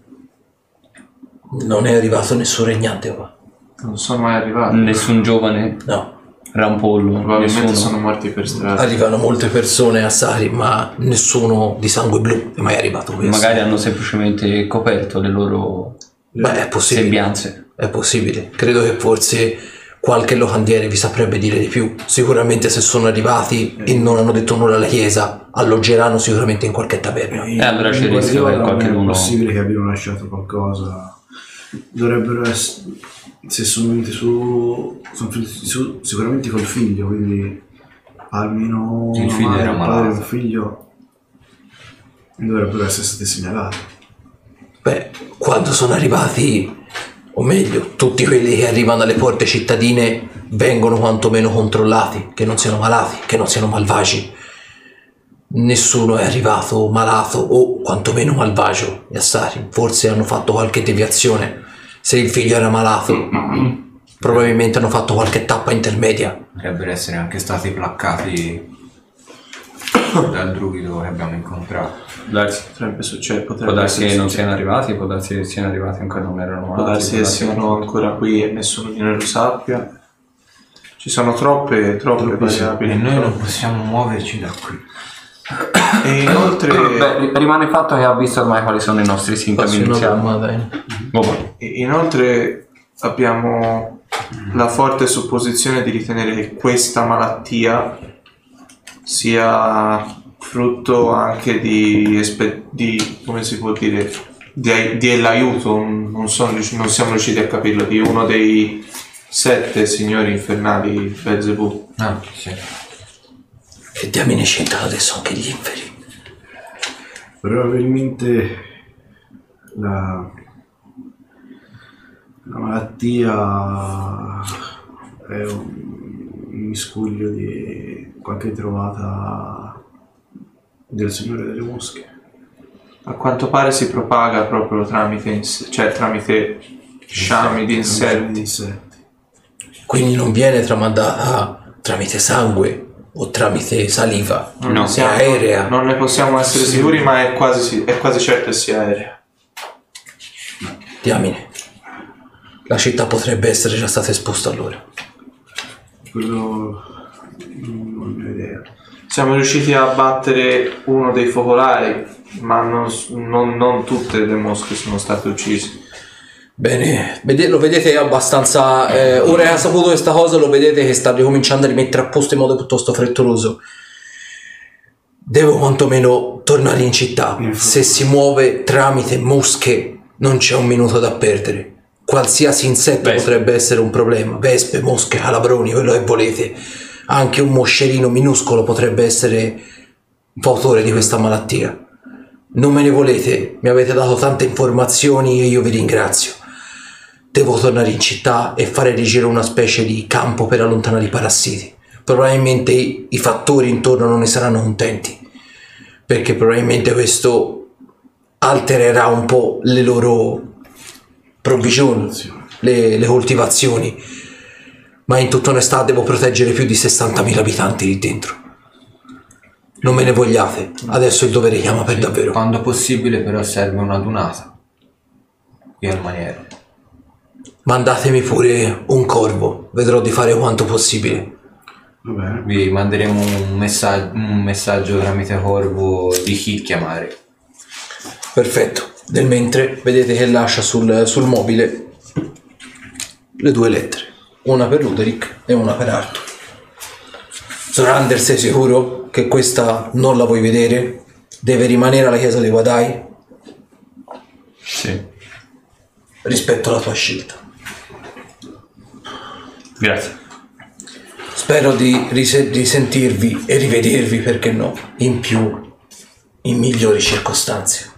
Non è arrivato nessun regnante qua. Non sono mai arrivati. Nessun giovane No, rampollo, Probabilmente nessuno. sono morti per strada. arrivano molte persone a Sari, ma nessuno di sangue blu è mai arrivato qui. a Magari hanno semplicemente coperto le loro Beh, è possibile. sembianze. È possibile. Credo che forse qualche locandiere vi saprebbe dire di più. Sicuramente se sono arrivati e non hanno detto nulla alla chiesa, alloggeranno sicuramente in qualche taverna. E allora c'è il rischio che qualcuno- È possibile che abbiano lasciato qualcosa. Dovrebbero essere. Se sono venuti su. Sono venuti su sicuramente col figlio, quindi almeno Il figlio madre, era un padre e malato. un figlio dovrebbero essere stati segnalati. Beh, quando sono arrivati, o meglio, tutti quelli che arrivano alle porte cittadine vengono quantomeno controllati, che non siano malati, che non siano malvagi. Nessuno è arrivato malato o quantomeno malvagio a Sari. Forse hanno fatto qualche deviazione. Se il figlio era malato, probabilmente hanno fatto qualche tappa intermedia. Potrebbero essere anche stati placcati dal druido che abbiamo incontrato. Può darsi, Potrebbe succedere. può Potrebbe darsi che essere non siano arrivati, può darsi che siano arrivati ancora non erano Può malati. darsi che siano ancora qui e nessuno di noi lo sappia. Ci sono troppe, troppe variabili. E noi non possiamo muoverci da qui. E inoltre, Beh, rimane il fatto che ha visto ormai quali sono i nostri sintomi iniziali. Oh, e inoltre abbiamo la forte supposizione di ritenere che questa malattia sia frutto anche di, espe- di come si può dire, di, non, sono non siamo riusciti a capirlo, di uno dei sette signori infernali Belzebù. Ah, sì. E diamine c'entrano adesso anche gli inferi. Probabilmente la, la malattia è un, miscuglio di qualche trovata del Signore delle Mosche. A quanto pare si propaga proprio tramite, ins- cioè tramite sciami di insetti. insetti. Quindi non viene tramandata tramite sangue o tramite saliva, Non No. è aerea. Non ne possiamo essere sicuri, ma è quasi, si- è quasi certo che sia aerea. Diamine. La città potrebbe essere già stata esposta allora. Quello Non ne ho idea. Siamo riusciti a battere uno dei focolari, ma non, non- non tutte le mosche sono state uccise. Bene, vede- lo vedete abbastanza. eh, ora che ha saputo questa cosa, lo vedete che sta ricominciando a rimettere a posto in modo piuttosto frettoloso. Devo quantomeno tornare in città. Se si muove tramite mosche, non c'è un minuto da perdere. Qualsiasi insetto Vespe. potrebbe essere un problema. Vespe, mosche, calabroni, quello che volete. Anche un moscerino minuscolo potrebbe essere fautore di questa malattia. Non me ne volete, mi avete dato tante informazioni e io vi ringrazio. Devo tornare in città e fare rigire una specie di campo per allontanare i parassiti. Probabilmente i, fattori intorno non ne saranno contenti, perché probabilmente questo altererà un po' le loro provvigioni, le, le coltivazioni. Ma in tutta onestà devo proteggere più di 60.000 abitanti lì dentro. Non me ne vogliate, adesso il dovere chiama per davvero. Quando possibile però serve una dunata. Qui al maniero. Mandatemi pure un corvo, vedrò di fare quanto possibile. Va bene. Vi manderemo un messaggio, un messaggio tramite corvo di chi chiamare. Perfetto. Nel mentre vedete che lascia sul, sul mobile le due lettere, una per Luderick e una per Arthur. Zorander, sei sicuro che questa non la vuoi vedere? Deve rimanere alla chiesa dei Guadai? Sì. Rispetto alla tua scelta. Grazie. Spero di rise- risentirvi e rivedervi, perché no, in più, in migliori circostanze.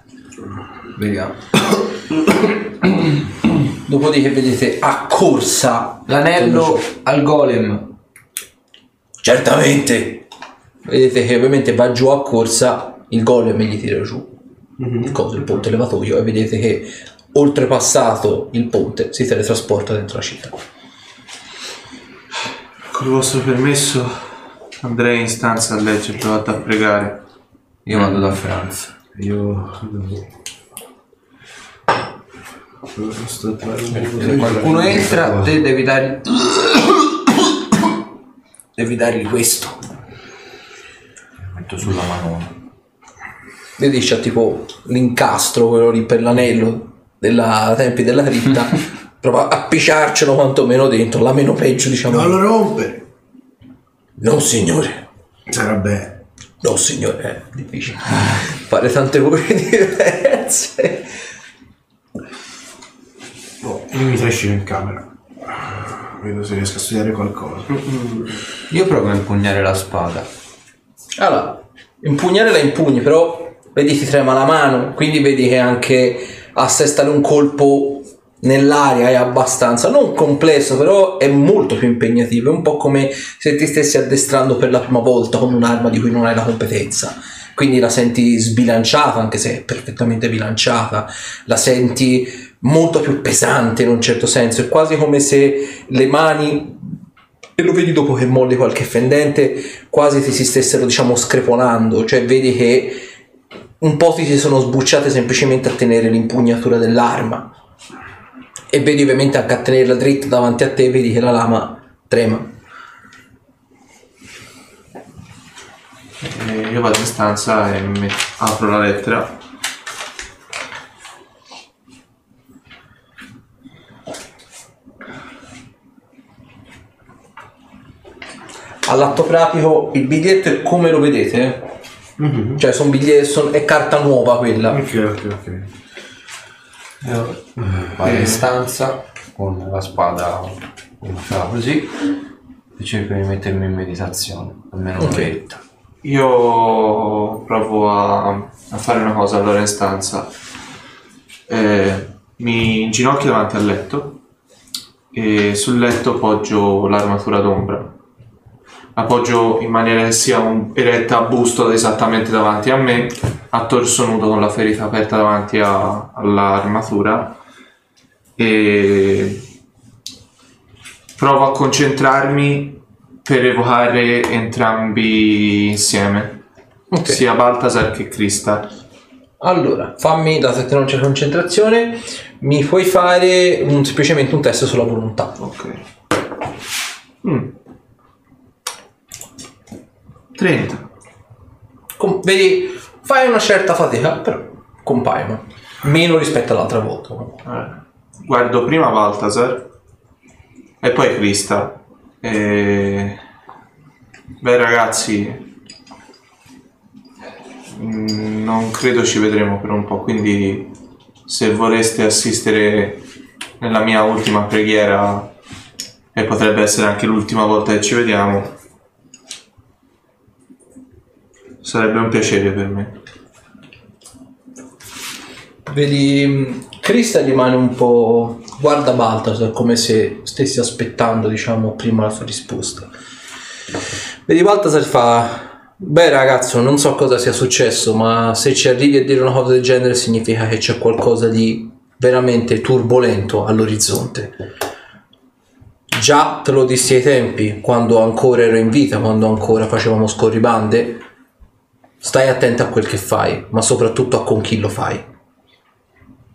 Vediamo. Dopodiché vedete a corsa L'anello al golem. Certamente. Vedete che ovviamente va giù a corsa, il golem gli tira giù il coso, il ponte levatoio e vedete che oltrepassato il ponte si teletrasporta dentro la città. Con il vostro permesso andrei in stanza a leggere, provate a pregare. Io vado da Franz. Io Se qualcuno entra, te devi dargli. devi dargli questo. Metto sulla manona. Vedi c'è tipo l'incastro, quello lì per l'anello della tempi della cripta. Prova a picciarcelo quantomeno dentro, la meno peggio diciamo. Non lo rompere! No signore, Sarà bene. no signore, è difficile. Fare tante voci diverse. Oh, io mi trascino in camera. Vedo se riesco a studiare qualcosa. Io provo a impugnare la spada. Allora, impugnare la impugni, però vedi ti trema la mano, quindi vedi che anche assestare un colpo nell'aria è abbastanza, non complesso, però è molto più impegnativo, è un po' come se ti stessi addestrando per la prima volta con un'arma di cui non hai la competenza. Quindi la senti sbilanciata, anche se è perfettamente bilanciata, la senti molto più pesante in un certo senso, è quasi come se le mani e lo vedi dopo che molli qualche fendente, quasi ti si stessero, diciamo, screponando, cioè vedi che un po' ti si sono sbucciate semplicemente a tenere l'impugnatura dell'arma. E vedi ovviamente anche a tenerla dritta davanti a te, vedi che la lama trema. E io vado in stanza e mi apro la lettera. All'atto pratico il biglietto è come lo vedete, eh? cioè sono biglietti, son- è carta nuova quella. Ok, ok, ok. Vado in stanza con la spada come fa così e cerco di mettermi in meditazione, almeno Ok. un'oretta. Io provo a, a fare una cosa allora in stanza. Eh, mi inginocchio davanti al letto e sul letto poggio l'armatura d'ombra. La poggio in maniera che sia un- eretta a busto esattamente davanti a me, a torso nudo con la ferita aperta davanti a- all'armatura e provo a concentrarmi per evocare entrambi insieme, Ok. sia Baltasar che Crista. Allora, fammi, dato che non c'è concentrazione, mi puoi fare un- semplicemente un test sulla volontà. Ok. Mm. 30. Com- vedi, fai una certa fatica, però compaiono. Meno rispetto all'altra volta. Eh, Guardo prima Baltasar e poi Krista. E... Beh ragazzi, mm, non credo ci vedremo per un po', quindi se voleste assistere nella mia ultima preghiera e potrebbe essere anche l'ultima volta che ci vediamo, sarebbe un piacere per me. Vedi, mh, Krista rimane un po'. guarda Baltasar come se stessi aspettando, diciamo, prima la sua risposta. Vedi, Baltasar fa. Beh, ragazzo, non so cosa sia successo, ma se ci arrivi a dire una cosa del genere significa che c'è qualcosa di veramente turbolento all'orizzonte. Già te lo dissi ai tempi, quando ancora ero in vita, quando ancora facevamo scorribande. Stai attento a quel che fai, ma soprattutto a con chi lo fai.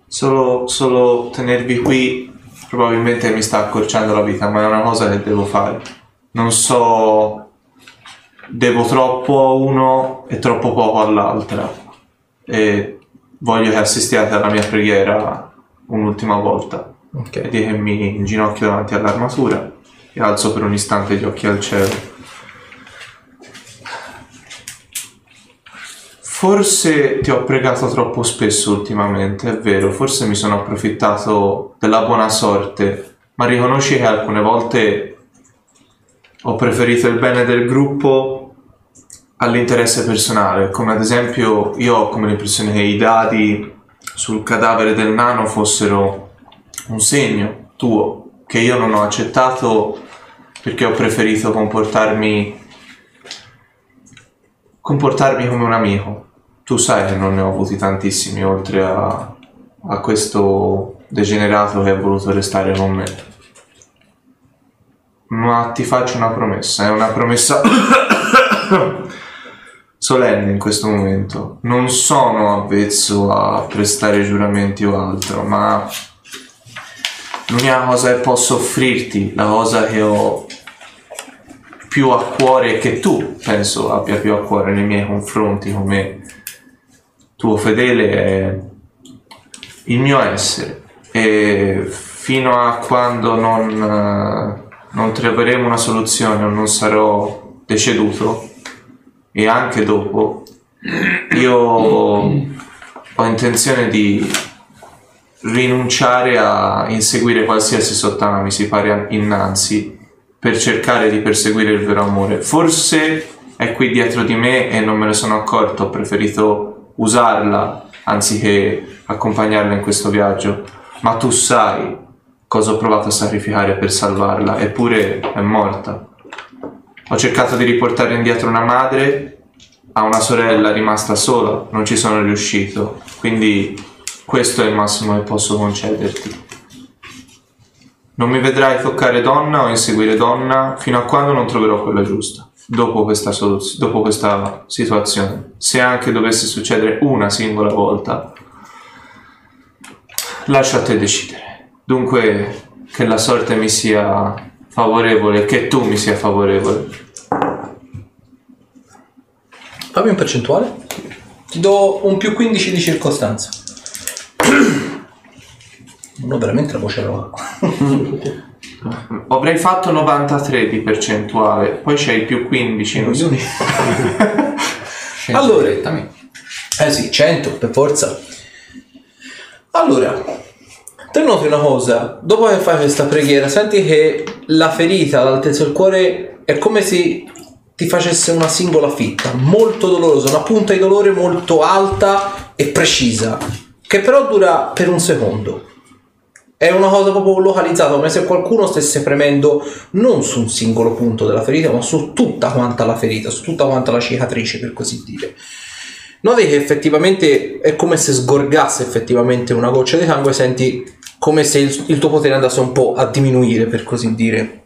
Solo, solo tenervi qui probabilmente mi sta accorciando la vita, ma è una cosa che devo fare. Non so, devo troppo a uno e troppo poco all'altra. E voglio che assistiate alla mia preghiera un'ultima volta. Ok. Vedi che mi inginocchio davanti all'armatura e alzo per un istante gli occhi al cielo. Forse ti ho pregato troppo spesso ultimamente, è vero, forse mi sono approfittato della buona sorte, ma riconosci che alcune volte ho preferito il bene del gruppo all'interesse personale, come ad esempio io ho come l'impressione che i dadi sul cadavere del nano fossero un segno tuo che io non ho accettato perché ho preferito comportarmi comportarmi come un amico. Tu sai che non ne ho avuti tantissimi oltre a, a questo degenerato che ha voluto restare con me. Ma ti faccio una promessa, è una promessa solenne in questo momento. Non sono avvezzo a prestare giuramenti o altro, ma l'unica cosa che posso offrirti, la cosa che ho più a cuore e che tu penso abbia più a cuore nei miei confronti come tuo fedele è il mio essere e fino a quando non, eh, non troveremo una soluzione o non sarò deceduto e anche dopo io ho intenzione di rinunciare a inseguire qualsiasi sottana mi si pare innanzi per cercare di perseguire il vero amore. Forse è qui dietro di me e non me ne sono accorto, ho preferito usarla anziché accompagnarla in questo viaggio. Ma tu sai cosa ho provato a sacrificare per salvarla, eppure è morta. Ho cercato di riportare indietro una madre a una sorella rimasta sola, non ci sono riuscito, quindi questo è il massimo che posso concederti. Non mi vedrai toccare donna o inseguire donna fino a quando non troverò quella giusta. Dopo questa, soluz- dopo questa situazione. Se anche dovesse succedere una singola volta, lascio a te decidere. Dunque, che la sorte mi sia favorevole, che tu mi sia favorevole. Fammi un percentuale. Ti do un più 15 di circostanza. Non ho veramente la voce roca. Avrei fatto 93 di percentuale, poi c'è il più 15. non so. Allora. Eh sì, 100 per forza. Allora, te noti una cosa, dopo che fai questa preghiera, senti che la ferita all'altezza del cuore è come se ti facesse una singola fitta, molto dolorosa, una punta di dolore molto alta e precisa, che però dura per un secondo. È una cosa proprio localizzata, come se qualcuno stesse premendo non su un singolo punto della ferita, ma su tutta quanta la ferita, su tutta quanta la cicatrice, per così dire. Noti che effettivamente è come se sgorgasse effettivamente una goccia di sangue, senti come se il, il tuo potere andasse un po' a diminuire, per così dire.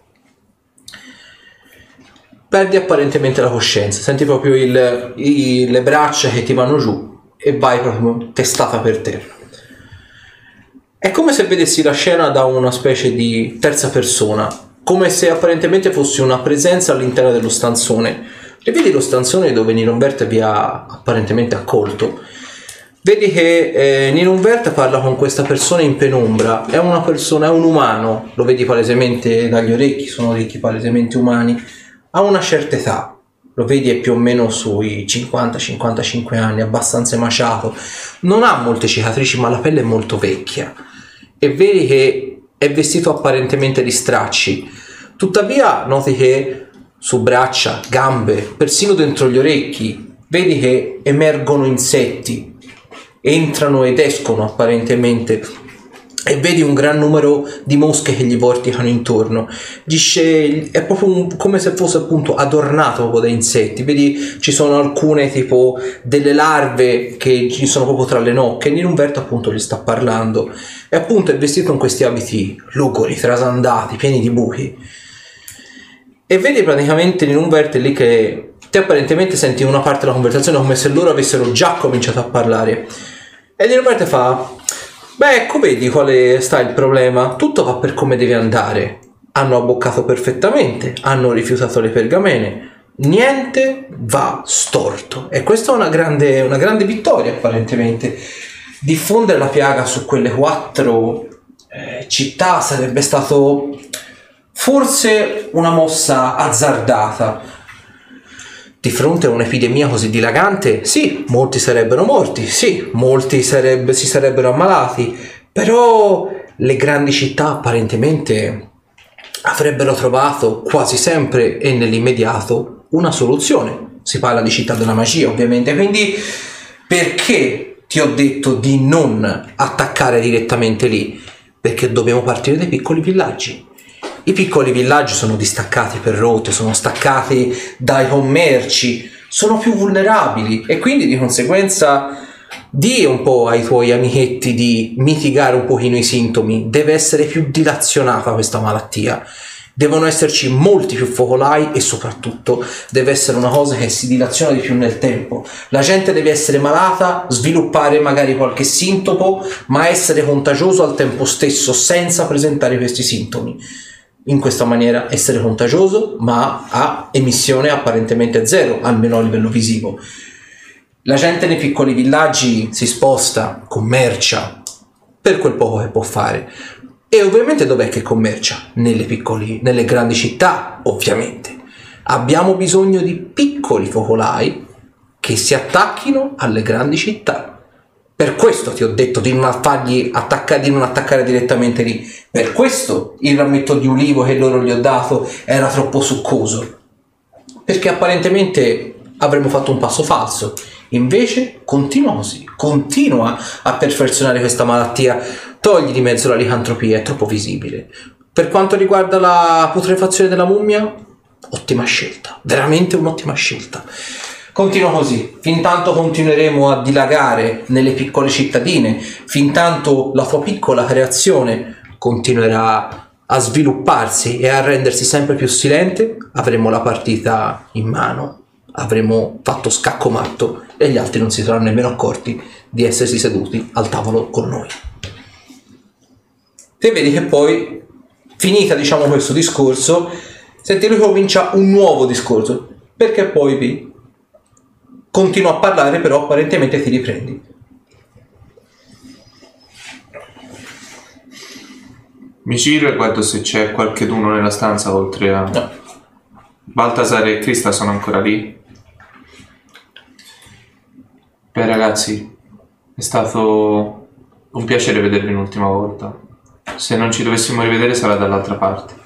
Perdi apparentemente la coscienza, senti proprio il- i- le braccia che ti vanno giù e vai proprio testata per terra. È come se vedessi la scena da una specie di terza persona, come se apparentemente fossi una presenza all'interno dello stanzone. e vedi lo stanzone dove Nirumberta vi ha apparentemente accolto. Vedi che eh, Nirumberta parla con questa persona in penombra, è una persona, è un umano, lo vedi palesemente dagli orecchi, sono orecchi palesemente umani, ha una certa età, lo vedi è più o meno sui 50-55 anni, abbastanza emaciato, non ha molte cicatrici ma la pelle è molto vecchia e vedi che è vestito apparentemente di stracci, tuttavia noti che su braccia, gambe, persino dentro gli orecchi, vedi che emergono insetti, entrano ed escono apparentemente e vedi un gran numero di mosche che gli vorticano intorno. Dice, è proprio un- come se fosse appunto adornato da insetti. Vedi, ci sono alcune tipo delle larve che ci sono proprio tra le nocche. Nirumberto appunto gli sta parlando. E appunto è vestito in questi abiti lugori, trasandati, pieni di buchi. E vedi praticamente Nirumberto lì che te apparentemente senti una parte della conversazione come se loro avessero già cominciato a parlare. E Nirumberto fa: Beh, ecco, vedi quale sta il problema. Tutto va per come deve andare. Hanno abboccato perfettamente, hanno rifiutato le pergamene. Niente va storto. E questa è una grande, una grande vittoria, apparentemente. Diffondere la piaga su quelle quattro eh, città sarebbe stato forse una mossa azzardata. Di fronte a un'epidemia così dilagante, sì, molti sarebbero morti, sì, molti sarebbe- si sarebbero ammalati, però le grandi città apparentemente avrebbero trovato quasi sempre e nell'immediato una soluzione. Si parla di città della magia, ovviamente, quindi perché ti ho detto di non attaccare direttamente lì? Perché dobbiamo partire dai piccoli villaggi. I piccoli villaggi sono distaccati per rotte, sono staccati dai commerci, sono più vulnerabili e quindi di conseguenza di un po' ai tuoi amichetti di mitigare un pochino i sintomi, deve essere più dilazionata questa malattia. Devono esserci molti più focolai e soprattutto deve essere una cosa che si dilaziona di più nel tempo. La gente deve essere malata, sviluppare magari qualche sintomo, ma essere contagioso al tempo stesso senza presentare questi sintomi in questa maniera essere contagioso, ma a emissione apparentemente zero, almeno a livello visivo. La gente nei piccoli villaggi si sposta, commercia per quel poco che può fare. E ovviamente dov'è che commercia? Nelle, piccoli, nelle grandi città, ovviamente. Abbiamo bisogno di piccoli focolai che si attacchino alle grandi città. Per questo ti ho detto di non fargli attaccare, di non attaccare direttamente lì. Per questo il rametto di ulivo che loro gli ho dato era troppo succoso. Perché apparentemente avremmo fatto un passo falso. Invece continua così, continua a perfezionare questa malattia, togli di mezzo la licantropia, è troppo visibile. Per quanto riguarda la putrefazione della mummia, ottima scelta, veramente un'ottima scelta. Continua così, fin tanto continueremo a dilagare nelle piccole cittadine, fin tanto la tua piccola creazione continuerà a svilupparsi e a rendersi sempre più silente, avremo la partita in mano, avremo fatto scacco matto e gli altri non si saranno nemmeno accorti di essersi seduti al tavolo con noi. Te vedi che poi, finita diciamo questo discorso, senti lui comincia un nuovo discorso, perché poi vi continua a parlare, però apparentemente ti riprendi. Mi giro e guardo se c'è qualcheduno nella stanza oltre a... No. Baltasar e Crista sono ancora lì? Beh ragazzi, è stato un piacere vedervi un'ultima volta. Se non ci dovessimo rivedere sarà dall'altra parte.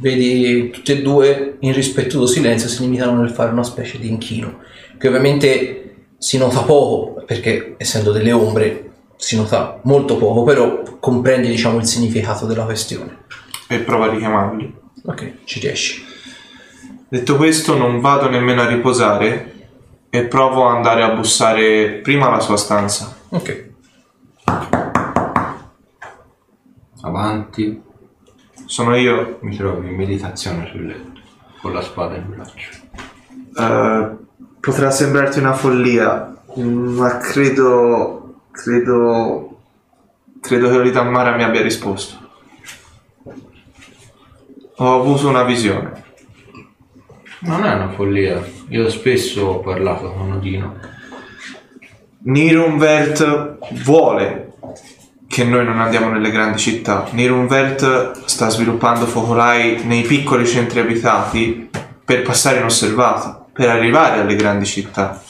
Vedi tutti e due in rispettoso silenzio si limitano nel fare una specie di inchino, che ovviamente si nota poco, perché essendo delle ombre si nota molto poco, però comprendi diciamo il significato della questione. E prova a richiamarli. Ok, ci riesci. Detto questo, non vado nemmeno a riposare e provo ad andare a bussare prima alla sua stanza. Ok. Avanti. Sono io. Mi trovo in meditazione sul letto. Con la spada in braccio. Eh, potrà sembrarti una follia, ma credo. credo. credo che Oritamara mi abbia risposto. Ho avuto una visione. Non è una follia. Io spesso ho parlato con Odino. Nirunvert vuole che noi non andiamo nelle grandi città. Nirunvert sta sviluppando focolai nei piccoli centri abitati per passare inosservati, per arrivare alle grandi città.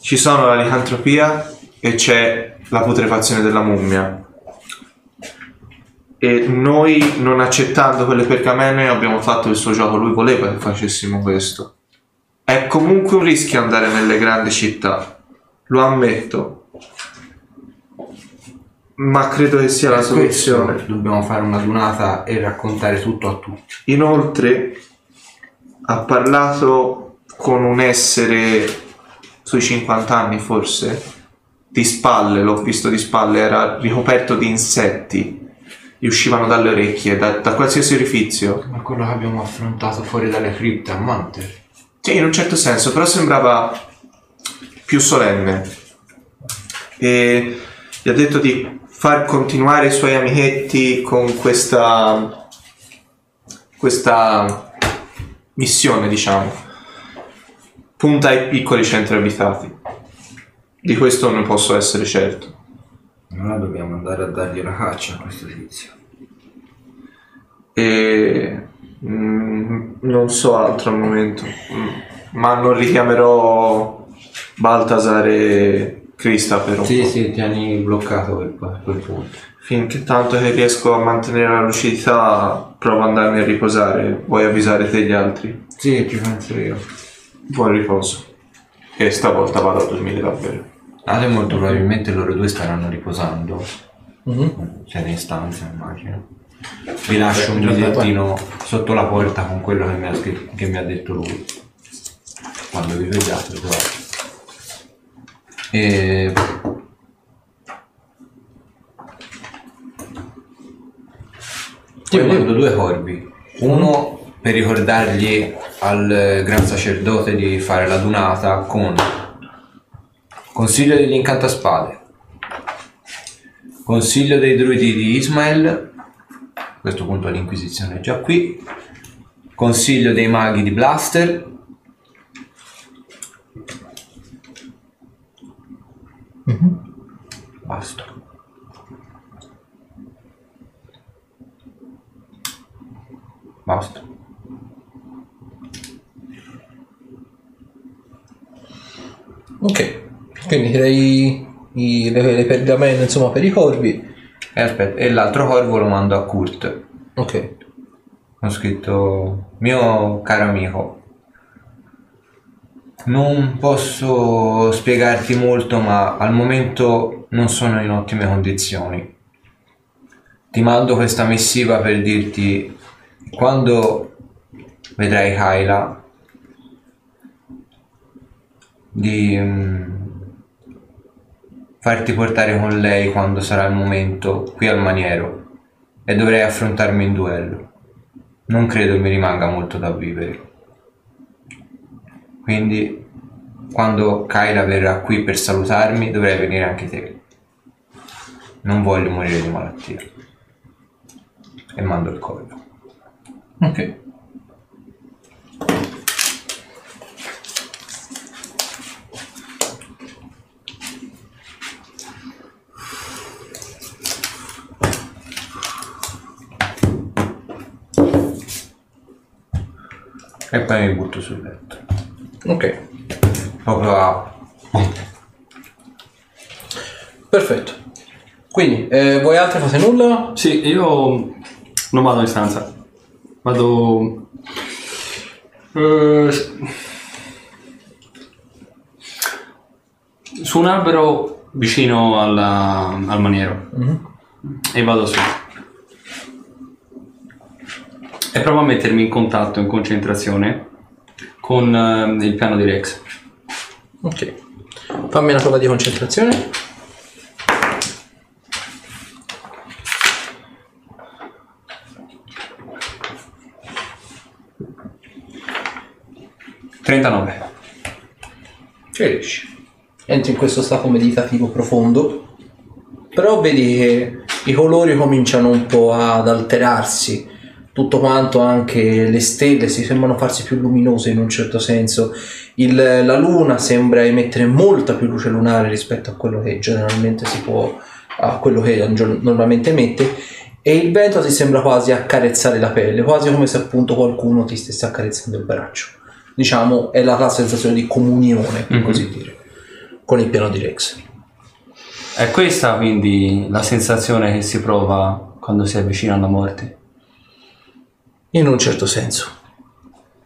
Ci sono la licantropia e c'è la putrefazione della mummia. E noi, non accettando quelle pergamene, abbiamo fatto il suo gioco. Lui voleva che facessimo questo. È comunque un rischio andare nelle grandi città, lo ammetto. Ma credo che sia la Per soluzione. questo Dobbiamo fare una dunata e raccontare tutto a tutti. Inoltre ha parlato con un essere sui 50 anni forse, di spalle, l'ho visto di spalle, era ricoperto di insetti, gli uscivano dalle orecchie, da, da qualsiasi orifizio. Ma quello che abbiamo affrontato fuori dalle cripte a Manter. Sì, in un certo senso, però sembrava più solenne. E gli ha detto di far continuare i suoi amichetti con questa questa missione, diciamo. Punta ai piccoli centri abitati. Di questo non posso essere certo. Allora dobbiamo andare a dargli la caccia a questo tizio. E mm, non so altro al momento. Mm, ma non richiamerò Baltasar e Crista per un Sì, sì, tieni bloccato quel, quel punto. Finché tanto che riesco a mantenere la lucidità, provo ad andarmi a riposare. Vuoi avvisare te gli altri? Sì, ci penso io. Buon riposo. E stavolta vado a dormire davvero. Ale molto probabilmente loro due staranno riposando. Mhm. Siete in stanza, immagino. Vi lascio un bigliettino sotto la porta con quello che mi ha, scritto- che mi ha detto lui. Quando vi vediate, trovate. E... Poi mando due corvi. Uno per ricordargli al gran sacerdote di fare la dunata con Consiglio degli incantaspade. Consiglio dei druidi di Ismael. A questo punto l'Inquisizione è già qui. Consiglio dei maghi di Blaster. Basta. Basta. Ok, quindi direi i- le, le pergamene insomma per i corvi. E aspetta, e l'altro corvo lo mando a Kurt. Ok, Ho scritto mio caro amico. Non posso spiegarti molto, ma al momento non sono in ottime condizioni. Ti mando questa missiva per dirti quando vedrai Kyla di mm, farti portare con lei quando sarà il momento qui al maniero e dovrei affrontarmi in duello. Non credo mi rimanga molto da vivere. Quindi, quando Kyla verrà qui per salutarmi, dovrai venire anche te. Non voglio morire di malattia. E mando il corvo. ok. E poi mi butto sul letto. Ok, Proprio a... perfetto. Quindi, eh, voi altri fate nulla? Sì, io non vado in stanza. Vado... eh, su un albero vicino alla- al maniero. E vado su. E provo a mettermi in contatto, in concentrazione, con eh, il piano di Rex. Ok. Fammi una prova di concentrazione. 39. Ci riesci. Entri in questo stato meditativo profondo, però vedi che i colori cominciano un po' ad alterarsi, tutto quanto, anche le stelle si sembrano farsi più luminose in un certo senso. Il- la luna sembra emettere molta più luce lunare rispetto a quello che generalmente si può, a quello che normalmente emette. E il vento ti sembra quasi accarezzare la pelle, quasi come se appunto qualcuno ti stesse accarezzando il braccio. Diciamo, è la, la sensazione di comunione, per Mhm. così dire, con il piano di Rex. È questa quindi la sensazione che si prova quando si avvicina alla morte. In un certo senso.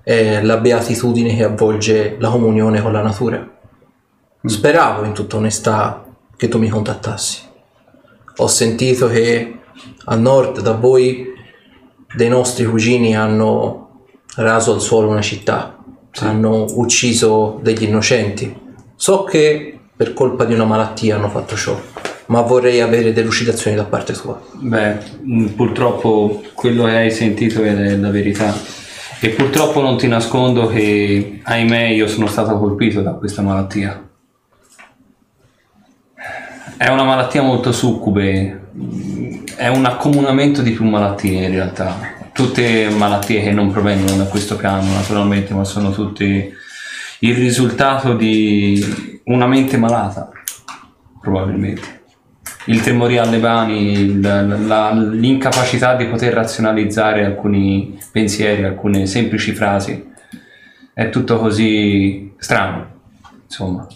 È la beatitudine che avvolge la comunione con la natura. Speravo, in tutta onestà, che tu mi contattassi. Ho sentito che a nord da voi dei nostri cugini hanno raso al suolo una città, hanno ucciso degli innocenti. So che per colpa di una malattia hanno fatto ciò, ma vorrei avere delucidazioni da parte tua. Beh, mh, purtroppo quello che hai sentito è la verità. E purtroppo non ti nascondo che, ahimè, io sono stato colpito da questa malattia. È una malattia molto succube, mh, è un accomunamento di più malattie in realtà. Tutte malattie che non provengono da questo piano, naturalmente, ma sono tutte il risultato di una mente malata, probabilmente il tremoria alle mani, l'incapacità di poter razionalizzare alcuni pensieri, alcune semplici frasi. È tutto così strano, insomma.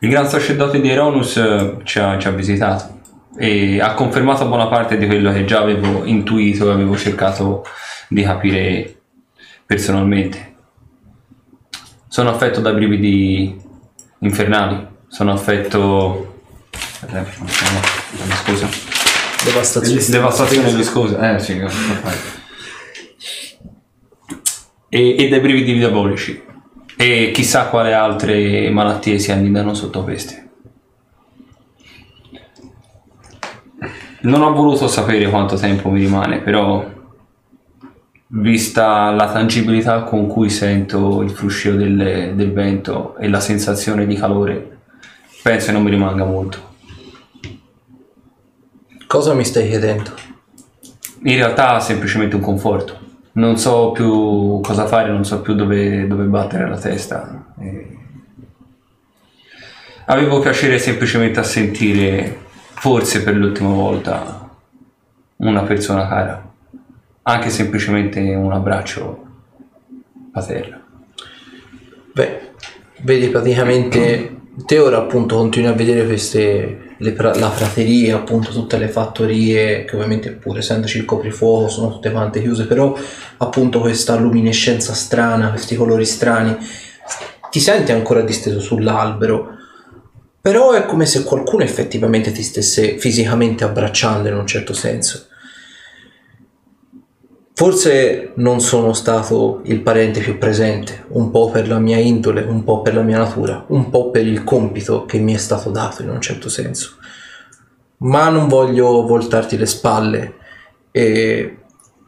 Il gran sacerdote di Eronus eh, ci ha, ci ha visitato e ha confermato buona parte di quello che già avevo intuito e avevo cercato di capire personalmente. Sono affetto da brividi infernali, sono affetto... Eh, Scusa. Devastazione. Devastazione viscosa, eh sì, cosa. E, e dai brividi diabolici. E chissà quale altre malattie si annidano sotto queste. Non ho voluto sapere quanto tempo mi rimane, però vista la tangibilità con cui sento il fruscio del, del vento e la sensazione di calore, penso che non mi rimanga molto. Cosa mi stai chiedendo? In realtà semplicemente un conforto. Non so più cosa fare, non so più dove, dove battere la testa. E Avevo piacere semplicemente a sentire, forse per l'ultima volta, una persona cara. Anche semplicemente un abbraccio paterno. Beh, vedi praticamente te ora appunto continui a vedere queste le la prateria, appunto tutte le fattorie che ovviamente pur essendoci il coprifuoco sono tutte quante chiuse, però appunto questa luminescenza strana, questi colori strani, ti senti ancora disteso sull'albero, però è come se qualcuno effettivamente ti stesse fisicamente abbracciando in un certo senso. Forse non sono stato il parente più presente, un po' per la mia indole, un po' per la mia natura, un po' per il compito che mi è stato dato in un certo senso. Ma non voglio voltarti le spalle e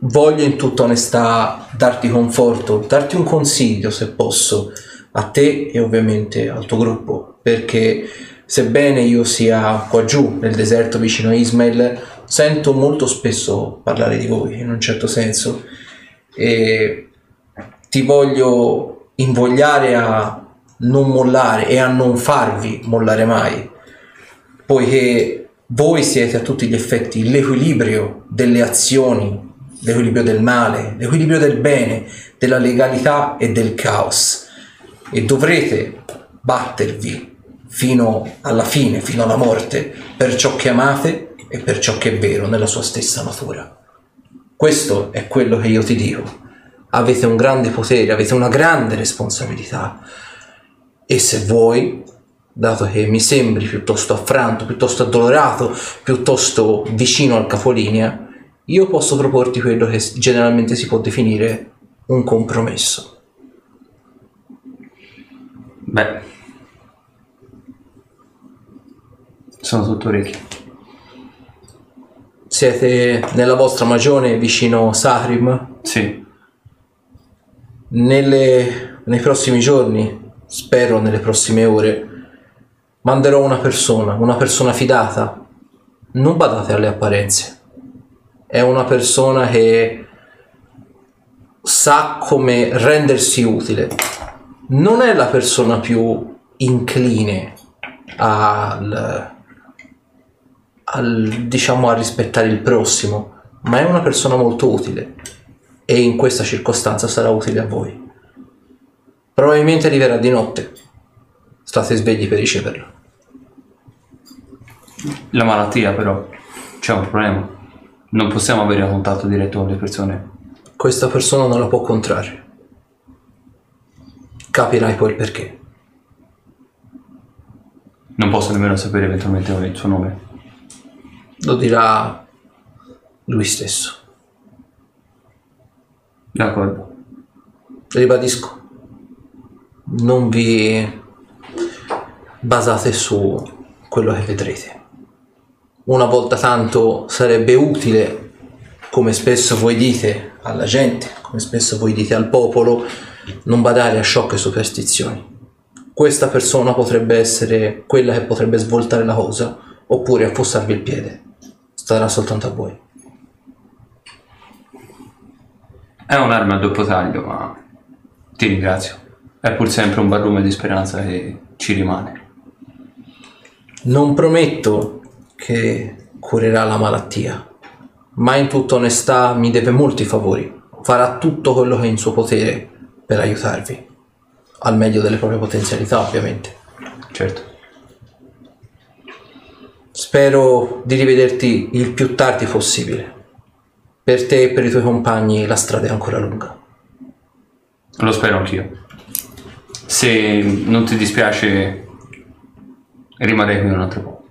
voglio in tutta onestà darti conforto, darti un consiglio se posso a te e ovviamente al tuo gruppo, perché sebbene io sia qua giù nel deserto vicino a Ismail, sento molto spesso parlare di voi in un certo senso e ti voglio invogliare a non mollare e a non farvi mollare mai, poiché voi siete a tutti gli effetti l'equilibrio delle azioni, l'equilibrio del male, l'equilibrio del bene, della legalità e del caos. E dovrete battervi fino alla fine, fino alla morte, per ciò che amate e per ciò che è vero nella sua stessa natura. Questo è quello che io ti dico. Avete un grande potere, avete una grande responsabilità e se vuoi, dato che mi sembri piuttosto affranto, piuttosto addolorato, piuttosto vicino al capolinea, io posso proporti quello che generalmente si può definire un compromesso. Beh, sono tutto orecchie. Siete nella vostra magione vicino Sahrim? Sì, Nelle- nei prossimi giorni, spero nelle prossime ore, manderò una persona, una persona fidata. Non badate alle apparenze. è una persona che sa come rendersi utile. Non è la persona più incline al, al, diciamo a rispettare il prossimo, ma è una persona molto utile e in questa circostanza sarà utile a voi. Probabilmente arriverà di notte. State svegli per riceverlo. La malattia però, c'è un problema. Non possiamo avere contatto diretto con le persone. Questa persona non la può contrarre. Capirai poi il perché. Non posso nemmeno sapere eventualmente il suo nome. Lo dirà lui stesso. D'accordo. Ribadisco, non vi basate su quello che vedrete. Una volta tanto sarebbe utile, come spesso voi dite alla gente, come spesso voi dite al popolo, non badare a sciocche superstizioni. Questa persona potrebbe essere quella che potrebbe svoltare la cosa, oppure affossarvi il piede. Starà soltanto a voi. È un'arma a doppio taglio, ma ti ringrazio. È pur sempre un barlume di speranza che ci rimane. Non prometto che curerà la malattia, ma in tutta onestà mi deve molti favori. Farà tutto quello che è in suo potere per aiutarvi, al meglio delle proprie potenzialità ovviamente. Certo. Spero di rivederti il più tardi possibile. Per te e per i tuoi compagni la strada è ancora lunga. Lo spero anch'io. Se non ti dispiace, rimarrei qui un altro po'.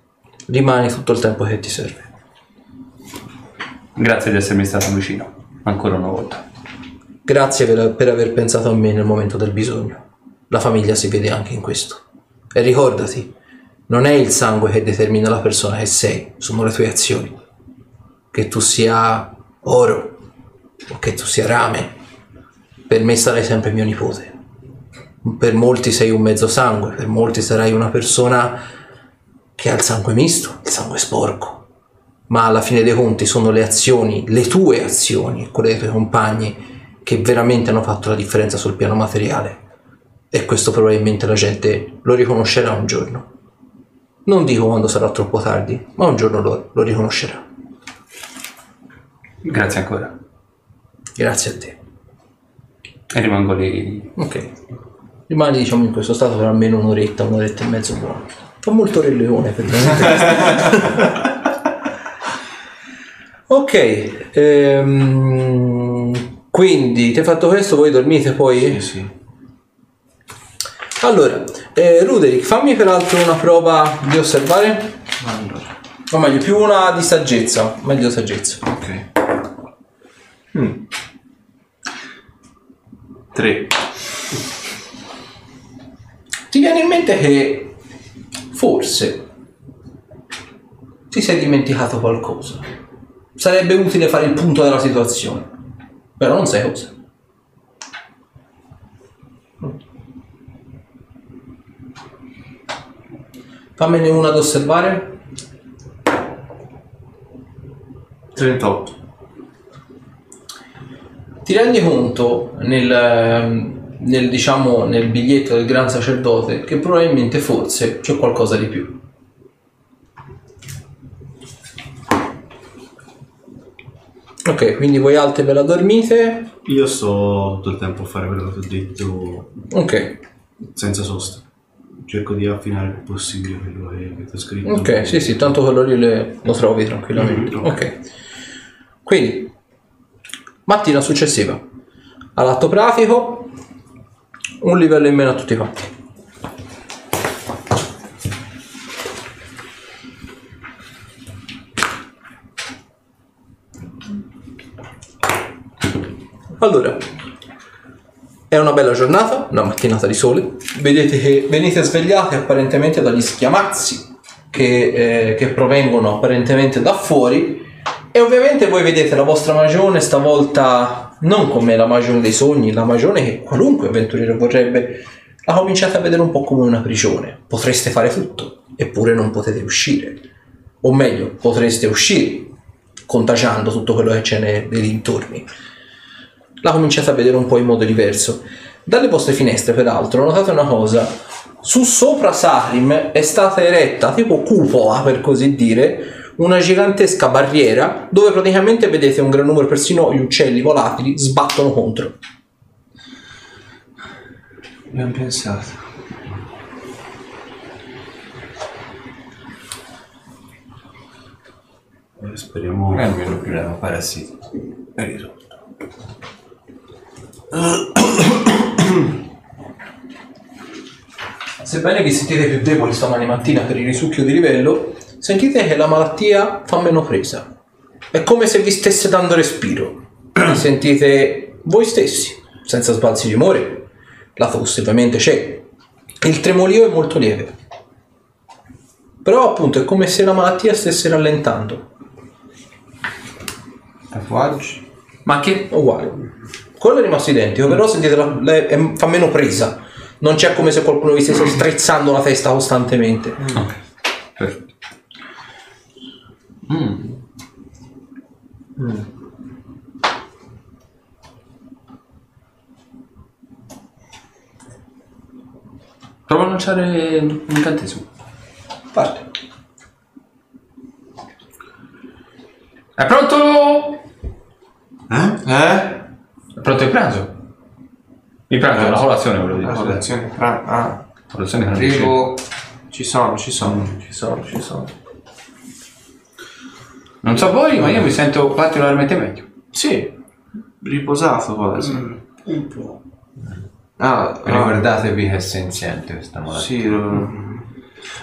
Rimani tutto il tempo che ti serve. Grazie di essermi stato vicino, ancora una volta. Grazie per, per aver pensato a me nel momento del bisogno. La famiglia si vede anche in questo. E ricordati, non è il sangue che determina la persona che sei, sono le tue azioni. Che tu sia oro o che tu sia rame, per me sarai sempre mio nipote. Per molti sei un mezzo sangue, per molti sarai una persona che ha il sangue misto, il sangue sporco. Ma alla fine dei conti sono le azioni, le tue azioni, quelle dei tuoi compagni, che veramente hanno fatto la differenza sul piano materiale. E questo probabilmente la gente lo riconoscerà un giorno. Non dico quando sarà troppo tardi, ma un giorno lo, lo riconoscerà. Grazie ancora. Grazie a te. E rimango lì. Ok. Rimani diciamo in questo stato per almeno un'oretta, un'oretta e mezzo buono. Fa molto Re Leone effettivamente. ok. ehm, quindi ti hai fatto questo, voi dormite poi? Sì, sì. Allora, eh, Ruderick, fammi peraltro una prova di osservare. Allora, O meglio, più una di saggezza. Meglio saggezza. ok. Tre. Ti viene in mente che forse ti sei dimenticato qualcosa. Sarebbe utile fare il punto della situazione. Però non sai cosa. Fammene una ad osservare. 38. Ti rendi conto nel, ehm, nel, diciamo, nel biglietto del gran sacerdote che probabilmente forse c'è qualcosa di più. Ok, quindi voi altri ve la dormite. Io sto tutto il tempo a fare quello che ho detto Ok, senza sosta. Cerco di affinare il possibile quello che, che ti ho scritto. ok, sì, sì, tanto quello lì le- lo trovi tranquillamente. Mm, ok, quindi mattina successiva all'atto pratico, un livello in meno a tutti quanti. Allora, è una bella giornata, una mattinata di sole. Vedete che venite svegliati apparentemente dagli schiamazzi che, eh, che provengono apparentemente da fuori. E ovviamente voi vedete la vostra magione stavolta non come la magione dei sogni, la magione che qualunque avventuriero vorrebbe. La cominciate a vedere un po' come una prigione. Potreste fare tutto, eppure non potete uscire. O meglio, potreste uscire, contagiando tutto quello che c'è nei, nei dintorni. La cominciate a vedere un po' in modo diverso. Dalle vostre finestre, peraltro, notate una cosa. Su sopra Sahrim è stata eretta, tipo cupola per così dire, una gigantesca barriera dove praticamente vedete un gran numero, persino gli uccelli volatili, sbattono contro. Abbiamo pensato. Speriamo. Almeno il problema parassiti. È risolto. Sebbene vi sentite più deboli stamani mattina per il risucchio di livello, sentite che la malattia fa meno presa. È come se vi stesse dando respiro. sentite voi stessi, senza sbalzi di umore. La tosse ovviamente c'è. Il tremolio è molto lieve. Però appunto è come se la malattia stesse rallentando. Tatuaggi. Ma che... Uguale. Quello è rimasto identico, però sentite la- le- è- fa meno presa. Non c'è come se qualcuno vi stesse strizzando la testa costantemente. Perfetto. Mm. Prova a lanciare un incantesimo. Parte. È pronto? Eh? Eh? Pronto il pranzo? Il pranzo, la colazione volevo dire. La colazione. Ah, ah, Colazione. Arrivo. ci sono, ci sono, ci sono, ci sono. Non so voi, ma io mi sento particolarmente meglio. Sì, riposato quasi. Un po'. Ah, ah, Ricordatevi che è senziente questa malattia. sì, lo-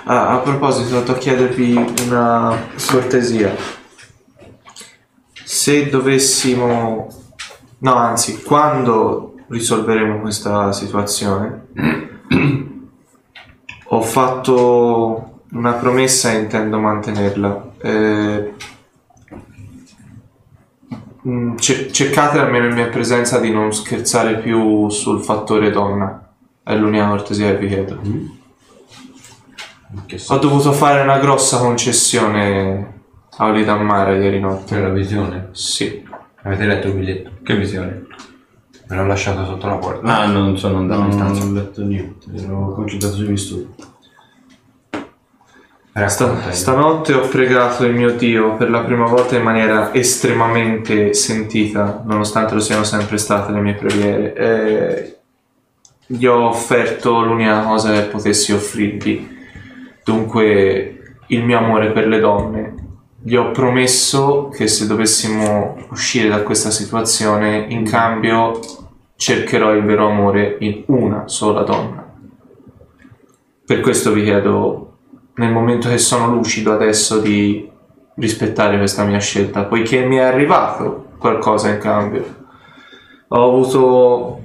Ah, a proposito, devo chiedervi una cortesia. Se dovessimo... No, anzi, quando risolveremo questa situazione, ho fatto una promessa e intendo mantenerla. Eh, mm, cer- cercate almeno in mia presenza di non scherzare più sul fattore donna. È l'unica cortesia che vi chiedo. Che Ho dovuto fare una grossa concessione a Olidan Mara ieri notte. Per la visione. Sì. Avete letto il biglietto? Che visione. Me l'ho lasciato sotto la porta. Ah, non sono andato No, in non stanza. ho letto niente, ero concentrato sui miei studi. Sta- Raccontami. stanotte ho pregato il mio Dio per la prima volta in maniera estremamente sentita, nonostante lo siano sempre state le mie preghiere. E gli ho offerto l'unica cosa che potessi offrirgli, dunque il mio amore per le donne. Gli ho promesso che se dovessimo uscire da questa situazione, in cambio cercherò il vero amore in una sola donna. Per questo vi chiedo nel momento che sono lucido adesso di rispettare questa mia scelta, poiché mi è arrivato qualcosa in cambio. Ho avuto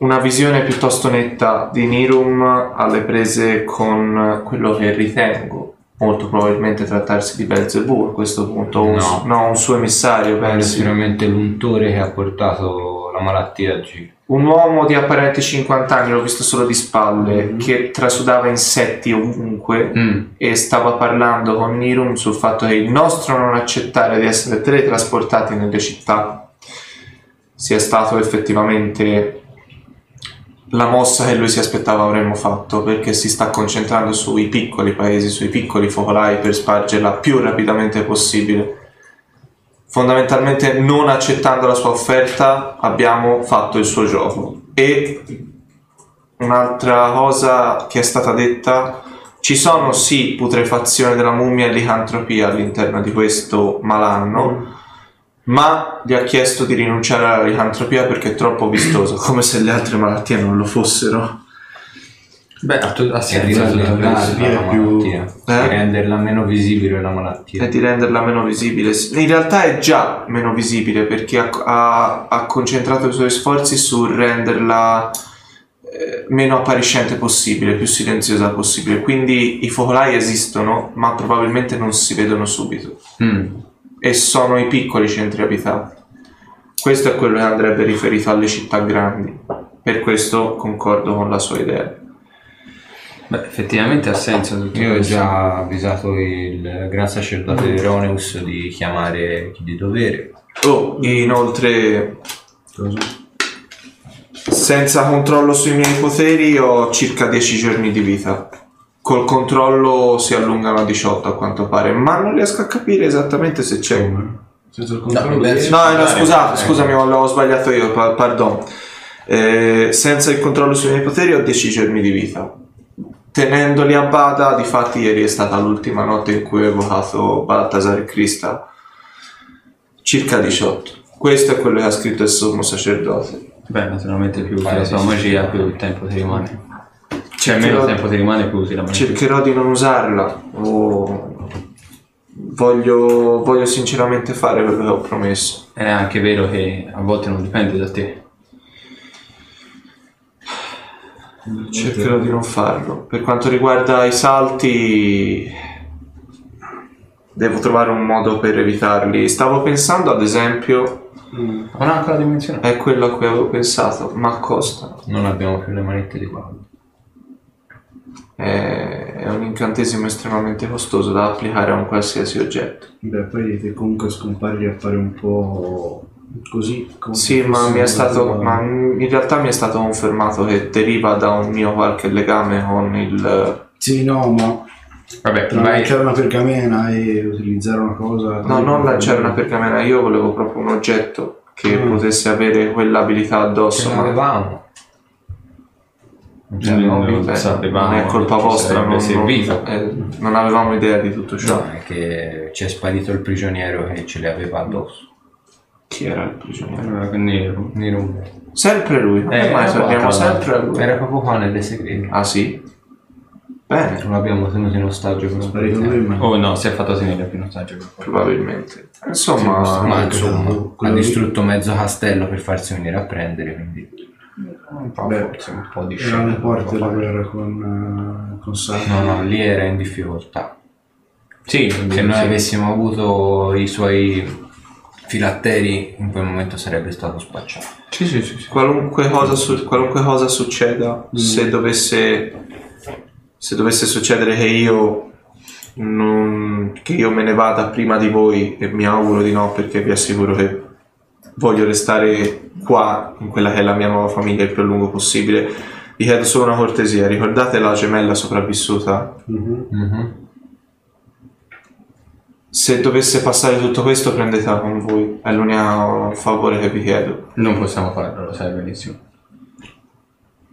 una visione piuttosto netta di Nirum alle prese con quello che ritengo molto probabilmente trattarsi di Belzebù a questo punto, un, No. no, un suo emissario, È pensi. sicuramente l'untore che ha portato la malattia a giro. Un uomo di apparenti 50 anni, l'ho visto solo di spalle, che trasudava insetti ovunque Mm. e stava parlando con Nirum sul fatto che il nostro non accettare di essere teletrasportati nelle città sia stato effettivamente la mossa che lui si aspettava avremmo fatto perché si sta concentrando sui piccoli paesi, sui piccoli focolai per spargerla più rapidamente possibile. Fondamentalmente non accettando la sua offerta abbiamo fatto il suo gioco e un'altra cosa che è stata detta ci sono sì putrefazione della mummia e licantropia all'interno di questo malanno ma gli ha chiesto di rinunciare alla licantropia perché è troppo vistoso come se le altre malattie non lo fossero Beh, a, tu- a E senza di tutto rallentarla questo. dire la più- malattia. Eh? Di renderla meno visibile la malattia. e di renderla meno visibile. In realtà è già meno visibile perché ha, ha- ha concentrato i suoi sforzi su renderla eh, meno appariscente possibile, più silenziosa possibile. Quindi i focolai esistono, ma probabilmente non si vedono subito. Mm. E sono i piccoli centri abitati. Questo è quello che andrebbe riferito alle città grandi. Per questo concordo con la sua idea. Beh, effettivamente ha senso tutto Io ho questo. già avvisato il gran sacerdote Eroneus di chiamare chi di dovere. Oh, inoltre, senza controllo sui miei poteri ho circa 10 giorni di vita. Col controllo si allungano a 18 a quanto pare, ma non riesco a capire esattamente se c'è un... Diverso. No, no, scusate, scusami, l'avevo sbagliato io, pa- pardon. Eh, senza il controllo sui miei poteri ho 10 giorni di vita. Tenendoli a bada, difatti ieri è stata l'ultima notte in cui ho evocato Baltasar e Crista. Circa 18. Questo è quello che ha scritto il sommo sacerdote. Beh, naturalmente più la sì. magia, più il tempo ti rimane. Cioè, Cercherò- meno tempo ti rimane, più usi la magia. Cercherò di non usarla. o- Voglio, voglio sinceramente fare quello che ho promesso. È anche vero che a volte non dipende da te. Cercherò di non farlo. Per quanto riguarda i salti, devo trovare un modo per evitarli. Stavo pensando, ad esempio, Non ha ancora dimensione. è quello a cui avevo pensato, ma costa. Non abbiamo più le manette di Paolo. È, è un incantesimo estremamente costoso da applicare a un qualsiasi oggetto. Beh, poi te comunque scompari a fare un po' così. come Sì, ma mi è stato. Ma in realtà mi è stato confermato che deriva da un mio qualche legame con il. Sì, no, ma Vabbè, tra vai. lanciare una pergamena e utilizzare una cosa... No, non lanciare una pergamena, io volevo proprio un oggetto che Mm. potesse avere quell'abilità addosso. Ce Ma l'avevamo. Non ce Non l'avevamo lo sapevamo, non è colpa vostra, non, servito. non- eh, non avevamo idea di tutto ciò. No, è che ci è sparito il prigioniero che ce li aveva addosso. Chi era il prigioniero? Eh, Nero. Nero. Sempre lui, non Eh, mai l'altro. sempre a lui. Era proprio qua nelle segrete. Ah sì? Bene, Non l'abbiamo tenuto in ostaggio per Sparito lui, ma... Oh no, si è fatto tenere più ostaggio. probabilmente. Insomma, Ma Ah, insomma, ha distrutto mezzo castello per farsi venire a prendere, quindi... Un po', Beh, forse un po' di scena. alle porte della guerra con, eh, con Sara. No, no, lì era in difficoltà. Sì, Se sì. noi avessimo avuto i suoi filatteri, in quel momento sarebbe stato spacciato. Sì, sì, sì, sì. qualunque cosa, su- qualunque cosa succeda, se dovesse se dovesse succedere che io non- che io me ne vada prima di voi e mi auguro di no perché vi assicuro che voglio restare qua in quella che è la mia nuova famiglia il più a lungo possibile vi chiedo solo una cortesia ricordate la gemella sopravvissuta Mhm. se dovesse passare tutto questo prendetela con voi è l'unico favore che vi chiedo Non possiamo farlo, lo sai benissimo.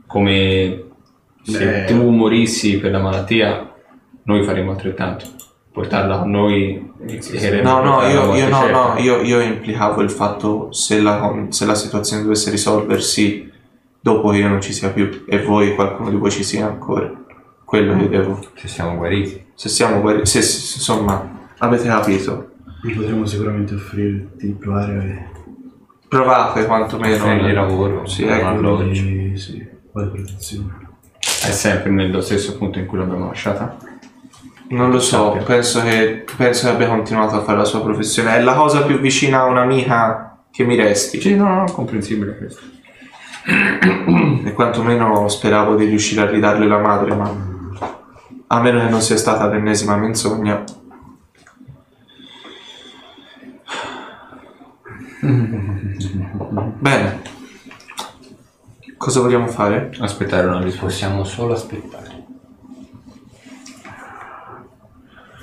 Come se Beh. tu morissi per la malattia, noi faremo altrettanto. Portarla con noi e No, no, io, io no, no, io, io implicavo il fatto se la, se la situazione dovesse risolversi dopo che io non ci sia più e voi, qualcuno di voi ci sia ancora. Quello che devo. Se siamo guariti. Se siamo guariti, se, se- insomma, avete capito. Potremmo sicuramente offrirti di provare Provate quantomeno. Offrirgli lavoro. Sì, non ecco. sì, di protezione. È sempre nello stesso punto in cui l'abbiamo lasciata. Non lo so, penso che, penso che abbia continuato a fare la sua professione. È la cosa più vicina a un'amica che mi resti. Sì, no, no, comprensibile questo. E quantomeno speravo di riuscire a ridarle la madre, ma a meno che non sia stata l'ennesima menzogna. Bene. Cosa vogliamo fare? Aspettare una risposta. Possiamo solo aspettare.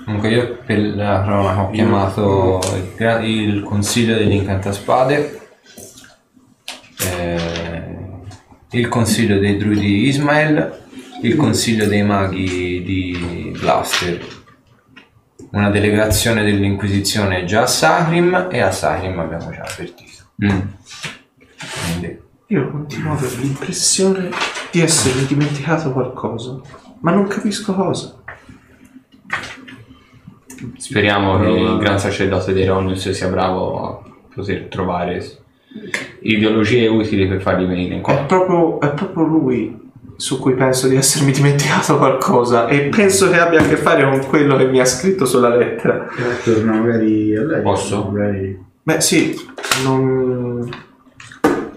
Comunque io per la cronaca ho chiamato il, gra- il consiglio degli incantaspade, eh, il consiglio dei druidi Ismael, il consiglio dei maghi di Blaster, una delegazione dell'Inquisizione già a Sahrim e a Sahrim abbiamo già avvertito. Mm. Quindi Io continuo a avere l'impressione di essermi dimenticato qualcosa, ma non capisco cosa. Speriamo che il gran sacerdote di Eronius sia bravo a poter trovare ideologie utili per farli venire in È qua. proprio, è proprio lui su cui penso di essermi dimenticato qualcosa e penso che abbia a che fare con quello che mi ha scritto sulla lettera. Torna magari a lei. Posso? Magari... Beh sì, non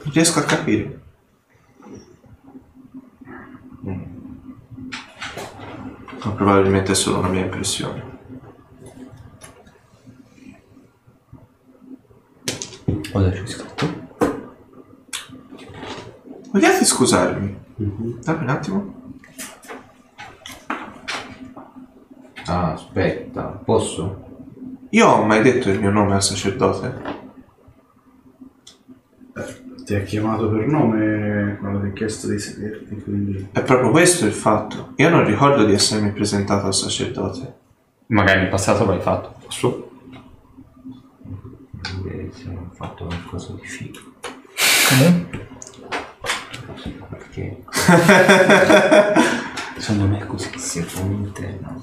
non riesco a capire. Ma probabilmente è solo una mia impressione. Cosa c'è scritto? Vogliate scusarmi? Dammi un attimo. Ah, aspetta, posso? Io ho mai detto il mio nome al sacerdote? Ti ha chiamato per nome quando ti ha chiesto di sederti, quindi... È proprio questo il fatto. Io non ricordo di essermi presentato al sacerdote. Magari in passato l'hai fatto. Posso? Vedere se ho fatto qualcosa di figo. Perché Secondo me è così. se fonte, no.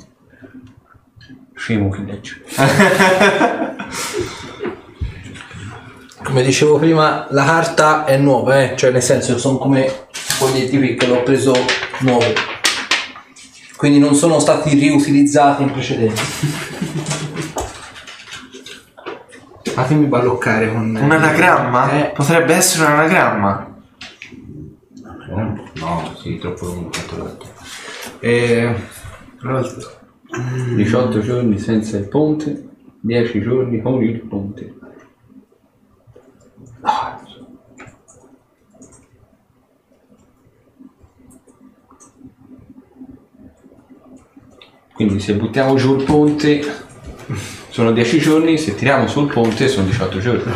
Scemo che legge. Come dicevo prima, la carta è nuova, eh? cioè nel senso sono come foglietti qui che l'ho preso nuovo. Quindi non sono stati riutilizzati in precedenza. Fatemi balloccare con... Un anagramma? Eh. Potrebbe essere un anagramma. No, sì, troppo lungo. Eh, Tra l'altro, 18 giorni senza il ponte, 10 giorni con il ponte. Quindi se buttiamo giù il ponte sono 10 giorni, se tiriamo sul ponte sono 18 giorni.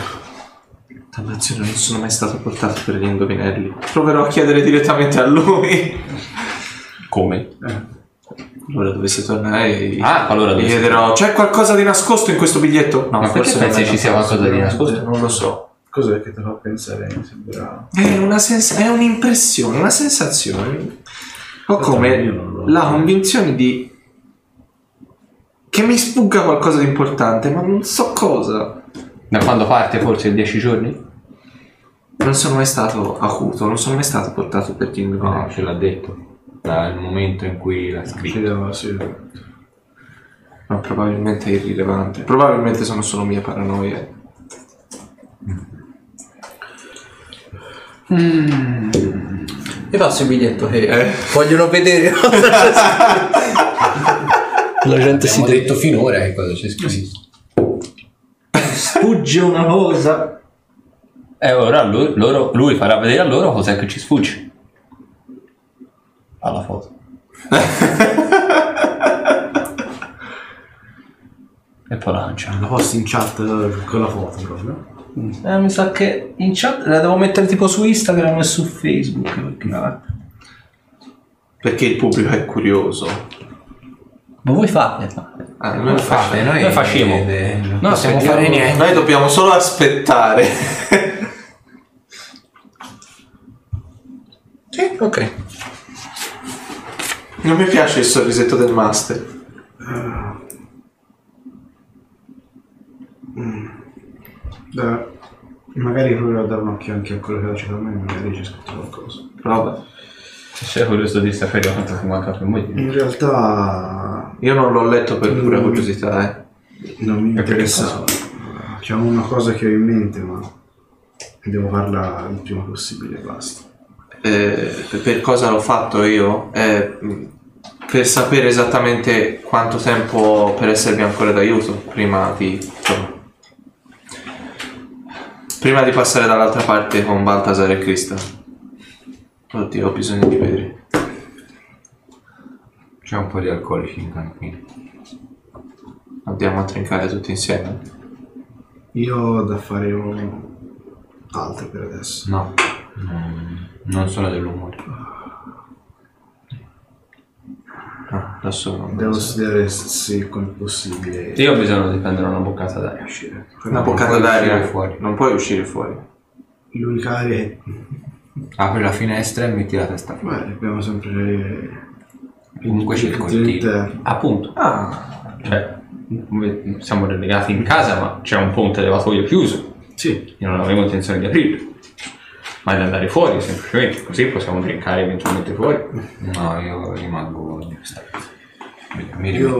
Dannazione, non sono mai stato portato per gli indovinelli. Proverò a chiedere direttamente a lui. Come? Allora dovessi tornare e Ah, allora gli dove chiederò c'è qualcosa di nascosto in questo biglietto? No, Ma perché non pensi ci sia qualcosa di nascosto? Non lo so. cos'è che ti fa pensare? Mi sembra... È, una sens- è un'impressione, una sensazione. Ho come la convinzione di che mi sfugga qualcosa di importante, ma non so cosa. Da quando parte forse 10 giorni? Non sono mai stato acuto, non sono mai stato portato per gli no, indovinelli. ce l'ha detto. Dal momento in cui l'ha scritto. Chiedeva, sì. Ma probabilmente è irrilevante. Probabilmente sono solo mie paranoie. Mi passo il biglietto che Eh. vogliono vedere cosa c'è. La gente si detto finora che cosa c'è scritto. sfugge una cosa. E ora lui, loro- lui farà vedere a loro cos'è che ci sfugge. Alla foto. e poi la lancia. La posti in chat con la foto proprio. Eh, mi sa che in chat la devo mettere tipo su Instagram e su Facebook. Perché... Perché il pubblico è curioso. Voi fate? Ah, noi, Fate, noi, Noi facciamo. eh, non No, possiamo aspettiamo- fare niente. noi dobbiamo solo aspettare. Sì, ok. non mi piace il sorrisetto del master. Beh, magari proverò a dare un occhio anche a quello che ha citato a me, magari c'è scritto qualcosa. Prova. Sei curioso di sapere quanto manca per moglie? In realtà Io non l'ho letto per pura curiosità, eh. non mi Perché interessa. C'è una cosa che ho in mente, ma devo farla il prima possibile basta. Eh, per- cosa l'ho fatto io? Eh, per sapere esattamente quanto tempo per esservi ancora d'aiuto prima di. insomma, prima di passare dall'altra parte con Baltasar e Krista. Oddio, ho bisogno di bere. C'è un po' di alcolici in cantina. Andiamo a trincare tutti insieme. Io ho da fare un... altro per adesso. No, non, non sono dell'umore. No, adesso non Devo studiare se come è possibile Io ho bisogno di prendere una boccata d'aria. uscire. Una boccata d'aria. fuori. Non puoi uscire fuori. L'unica area è... Apri la finestra e metti la testa fuori. Beh, abbiamo sempre... Comunque c'è il cortile. Appunto. Ah, Cioè, siamo relegati in casa, ma c'è un ponte levatoio chiuso. Sì, Io non avevo intenzione di aprirlo. Ma di andare fuori semplicemente, così possiamo drinkare eventualmente fuori. No, io rimango in stanza. Mi, mi io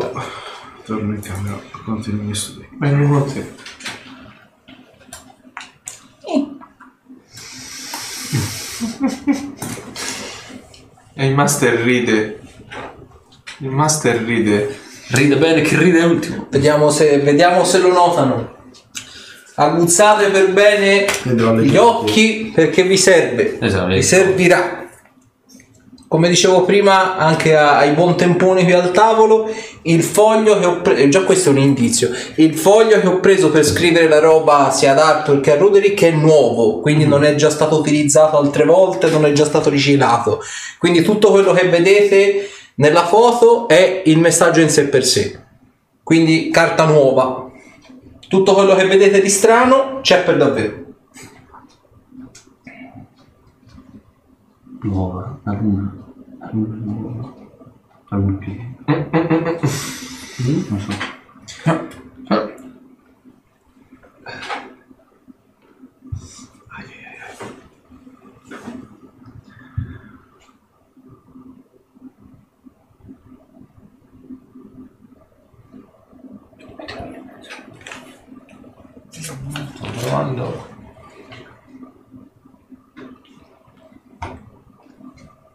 torno in camera, continuo i miei studi. vengo con te. E il master ride Il master ride. Ride bene, chi ride è ultimo. Vediamo se, vediamo se lo notano. Aguzzate per bene gli occhi perché vi serve. Esatto, Vi ecco. servirà. Come dicevo prima, anche ai buon temponi qui al tavolo, il foglio che ho preso, già questo è un indizio, il foglio che ho preso per scrivere la roba sia ad Arthur che a Roderick è nuovo, quindi non è già stato utilizzato altre volte, non è già stato riciclato. Quindi tutto quello che vedete nella foto è il messaggio in sé per sé. Quindi carta nuova. Tutto quello che vedete di strano c'è per davvero. Nuova, la luna. La luna nuova. La luna piena. Non so. Sto provando.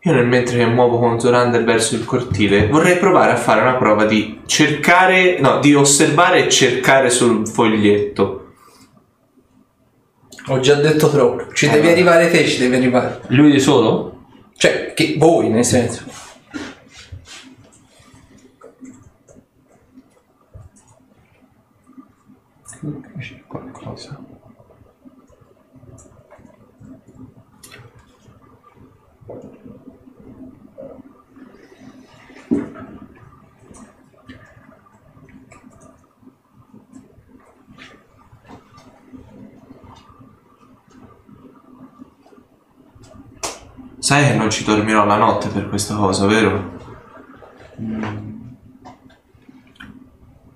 Io nel mentre che muovo con Zorander verso il cortile vorrei provare a fare una prova di cercare, no, di osservare e cercare sul foglietto. Ho già detto troppo. Ci devi arrivare te, ci devi arrivare. Lui di solo? Cioè, che voi, nel senso. C'è qualcosa. Sai che non ci dormirò la notte per questa cosa, vero?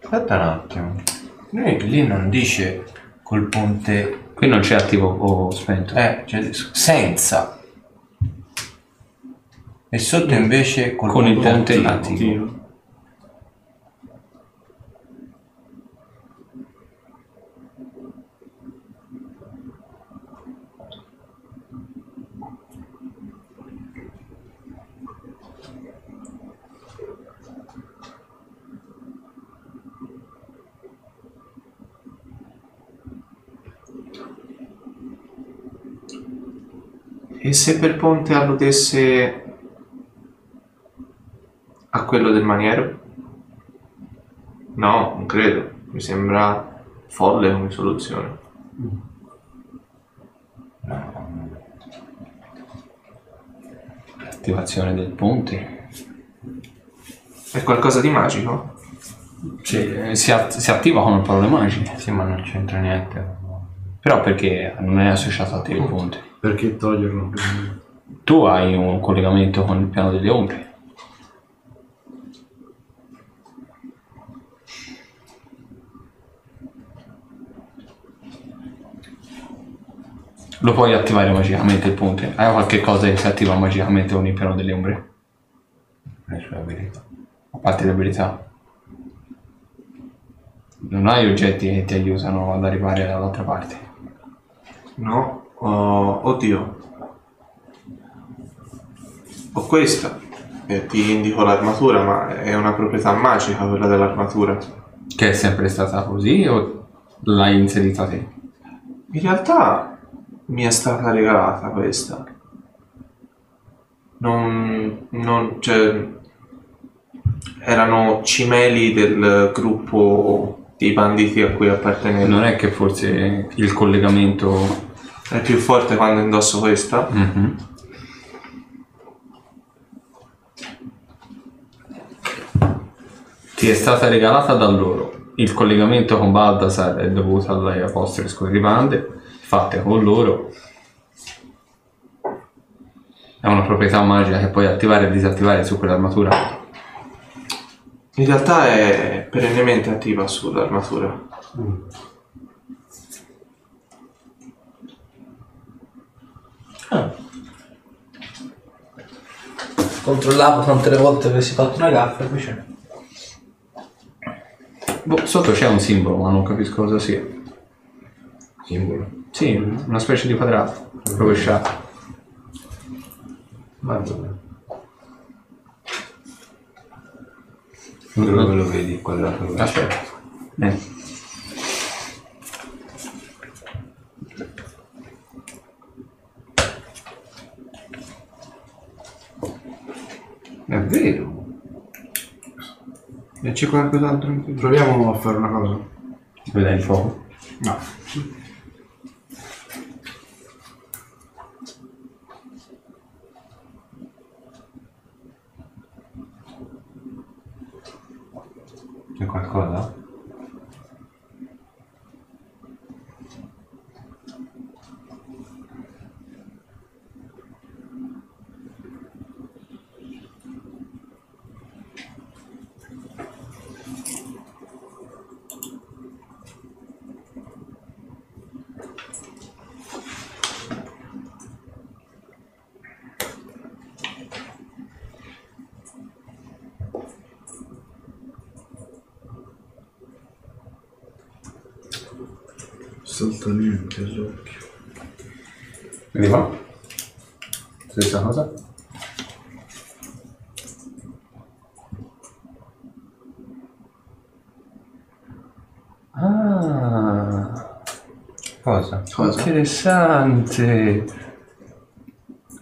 Aspetta un attimo. Lui lì non dice col ponte. Qui non c'è attivo o spento. Eh, cioè, senza. E sotto invece col Con il ponte attivo. attivo. E se per ponte alludesse a quello del maniero? No, non credo. Mi sembra folle come soluzione. Attivazione del ponte. È qualcosa di magico? Sì, eh, si, at- si attiva con parole magiche. Sì, ma non c'entra niente. Però perché non è associato a te il ponte? Perché toglierlo? Tu hai un collegamento con il piano delle ombre. Lo puoi attivare magicamente il ponte? Hai qualche cosa che si attiva magicamente con il piano delle ombre? Le sue abilità. A parte le abilità. Non hai oggetti che ti aiutano ad arrivare dall'altra parte. No? Oh, oddio. Ho questa. E ti indico l'armatura, ma è una proprietà magica quella dell'armatura. Che è sempre stata così o l'hai inserita te? In realtà mi è stata regalata questa. Non, non, cioè, erano cimeli del gruppo dei banditi a cui appartenevo. Non è che forse il collegamento... È più forte quando indosso questa? Mhm. Ti è stata regalata da loro. Il collegamento con Baldassar è dovuto alle apostole scorribande fatte con loro. È una proprietà magica che puoi attivare e disattivare su quell'armatura. In realtà è perennemente attiva sull'armatura. Controllavo tante le volte avessi fatto una gaffa e invece Boh, sotto c'è un simbolo, ma non capisco cosa sia. Simbolo. Sì, una specie di quadrato rovesciato. Ma dove? Dove lo vedi? Quadrato. Aspetta. Eh. È vero. E c'è qualcos'altro in più? Proviamo a fare una cosa. Vedrai il fuoco. No. C'è qualcosa? Salta niente all'occhio. Vedi qua? Stessa cosa? Ah, Cosa? interessante.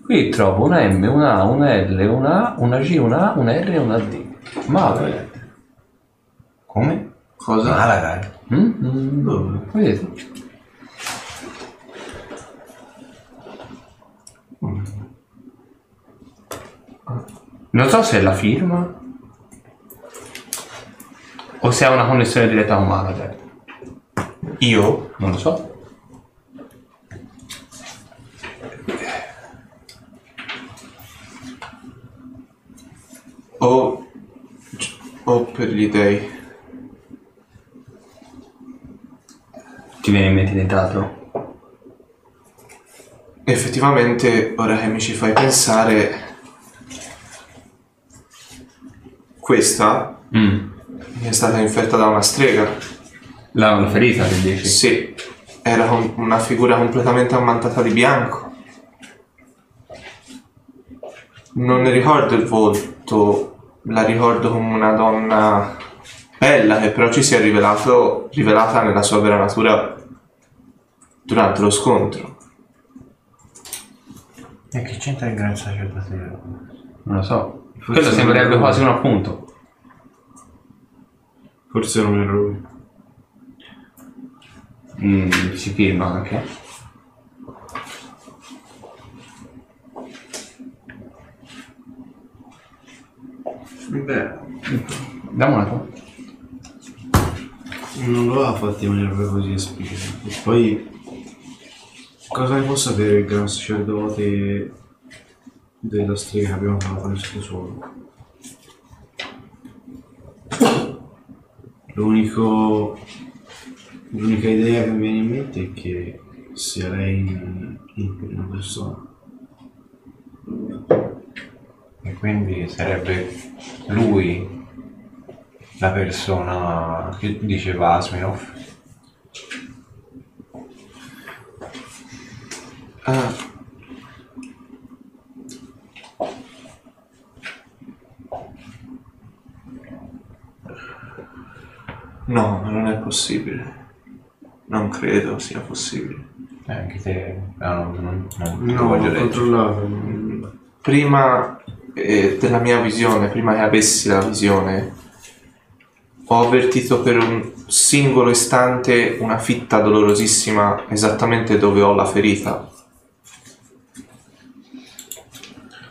Qui trovo una M, una A, una L, una A, una G, una A, una R e una D. Ma Come? Cosa? Malaga. Mm? Dove? Vedete? Non so se è la firma o se ha una connessione diretta con Malaga. Io non lo so. O, o per gli dei. Ti viene in mente nient'altro? Effettivamente, ora che mi ci fai pensare, questa Mm. mi è stata inferta da una strega. La, la ferita che dici? Sì, era com- una figura completamente ammantata di bianco. Non ne ricordo il volto, la ricordo come una donna bella che però ci si è rivelato, rivelata nella sua vera natura durante lo scontro. E che c'entra il gran sacerdote? Non lo so. Forse Quello non sembrerebbe quasi un appunto. Forse non era lui. Mm, si firma anche. Beh, Dammi una tua. non lo ha fatto in maniera così esplicita. E poi, cosa ne può sapere il gran sacerdote della strega che abbiamo trovato nel sottosuolo? L'unico, l'unica idea che mi viene in mente è che sia lei in, in prima persona. E quindi sarebbe lui la persona che diceva Asminov. Ah. No, non è possibile. Non credo sia possibile. Eh, anche te ah, no, non, non, non No, voglio non- Prima eh, della mia visione, prima che avessi la visione, ho avvertito per un singolo istante una fitta dolorosissima esattamente dove ho la ferita.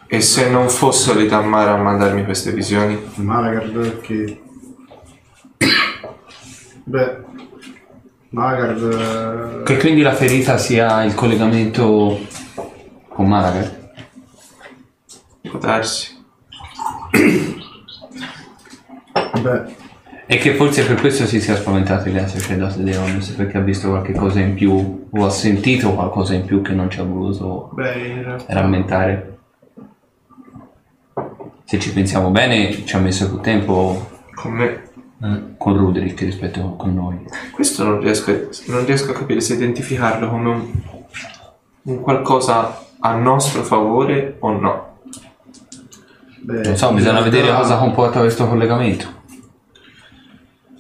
E se non fosse l'Itammara a mandarmi queste visioni, Malagard che... Beh, Malagard... Che quindi la ferita sia il collegamento con Malaga. può darsi. Beh, E che forse per questo si sia spaventato il sacerdote di Onus perché ha visto qualche cosa in più o ha sentito qualcosa in più che non ci ha voluto beh, rammentare. Se ci pensiamo bene, ci ha messo più tempo Con me. Con Ruderick rispetto con noi. Questo non riesco, a- non riesco a capire se identificarlo come un, un qualcosa a nostro favore o no. Beh, Non so, bisogna realtà- vedere cosa comporta questo collegamento.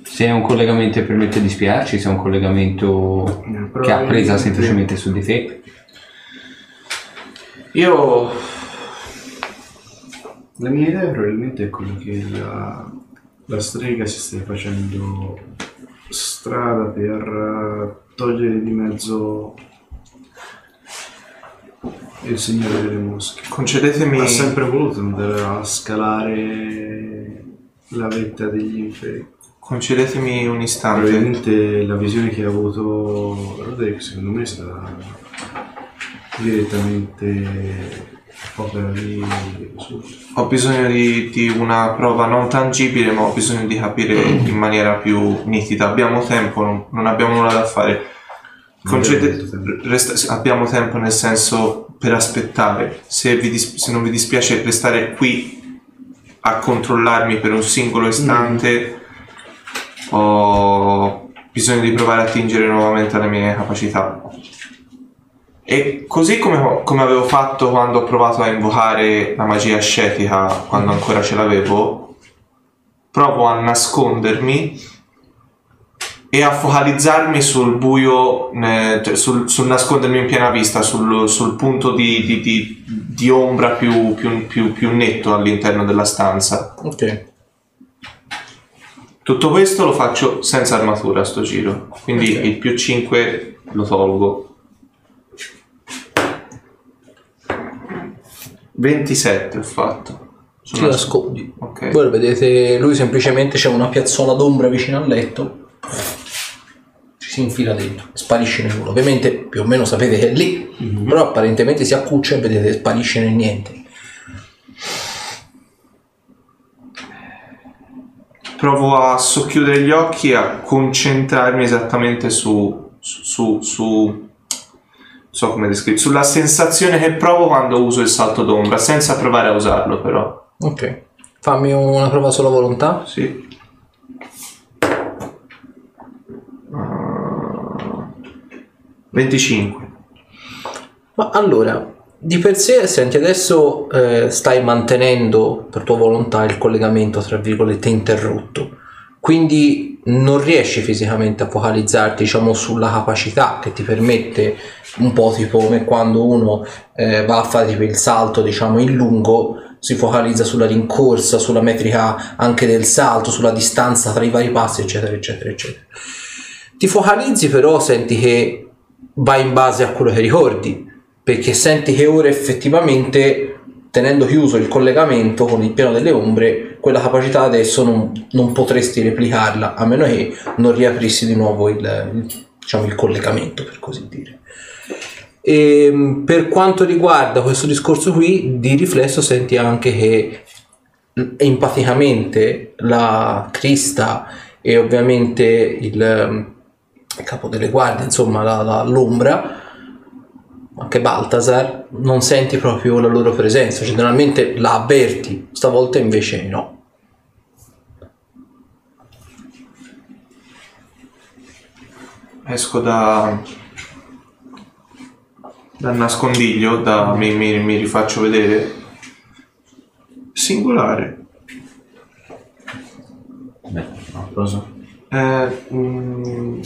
Se è un collegamento che permette di spiarci, se è un collegamento che ha presa semplicemente su di te. Io La mia idea probabilmente è quella che la, la strega si stia facendo strada per eh, togliere di mezzo il signore delle mosche. concedetemi Ha sempre voluto andare a scalare la vetta degli inferi. concedetemi un istante. Probabilmente la visione che ha avuto Roderick secondo me sarà direttamente opera di su. Ho bisogno di, di una prova non tangibile, ma ho bisogno di capire in maniera più nitida. Abbiamo tempo, non, non abbiamo nulla da fare. Concede- abbiamo tempo. resta- abbiamo tempo nel senso per aspettare. Se, vi se non vi dispiace restare qui a controllarmi per un singolo istante, ho bisogno di provare a attingere nuovamente alle mie capacità. E così come, come avevo fatto quando ho provato a invocare la magia ascetica, quando ancora ce l'avevo, provo a nascondermi e a focalizzarmi sul buio, sul, sul nascondermi in piena vista, sul, sul punto di, di- di- di ombra più, più- più- più netto all'interno della stanza. Ok. Tutto questo lo faccio senza armatura sto giro, quindi il più 5 lo tolgo. 27 ho fatto. Ti nascondi. Ok. Voi lo vedete, lui semplicemente c'è una piazzola d'ombra vicino al letto. Ci si infila dentro, sparisce nel nulla. Ovviamente più o meno sapete che è lì, però apparentemente si accuccia e vedete sparisce nel niente. Provo a socchiudere gli occhi e a concentrarmi esattamente su, su, su, so come descrivere, sulla sensazione che provo quando uso il salto d'ombra, senza provare a usarlo però. Ok. Fammi una prova sulla volontà. Sì. Ah, 25. Ma allora, di per sé, senti, adesso eh, stai mantenendo per tua volontà il collegamento, tra virgolette, interrotto. Quindi non riesci fisicamente a focalizzarti, diciamo, sulla capacità che ti permette, un po' tipo come quando uno eh, va a fare tipo il salto, diciamo, in lungo, si focalizza sulla rincorsa, sulla metrica anche del salto, sulla distanza tra i vari passi, eccetera, eccetera, eccetera. Ti focalizzi, però senti che va in base a quello che ricordi, perché senti che ora effettivamente, tenendo chiuso il collegamento con il piano delle ombre, quella capacità adesso non, non potresti replicarla, a meno che non riaprissi di nuovo il, diciamo, il collegamento, per così dire. E, per quanto riguarda questo discorso qui, di riflesso senti anche che empaticamente la Crista e ovviamente il, ehm, il capo delle guardie, insomma la- la- l'ombra, anche Baltasar, non senti proprio la loro presenza, generalmente la avverti, stavolta invece no. Esco da dal nascondiglio, da, mi, mi- mi rifaccio vedere. Singolare. Cosa? Eh, mm,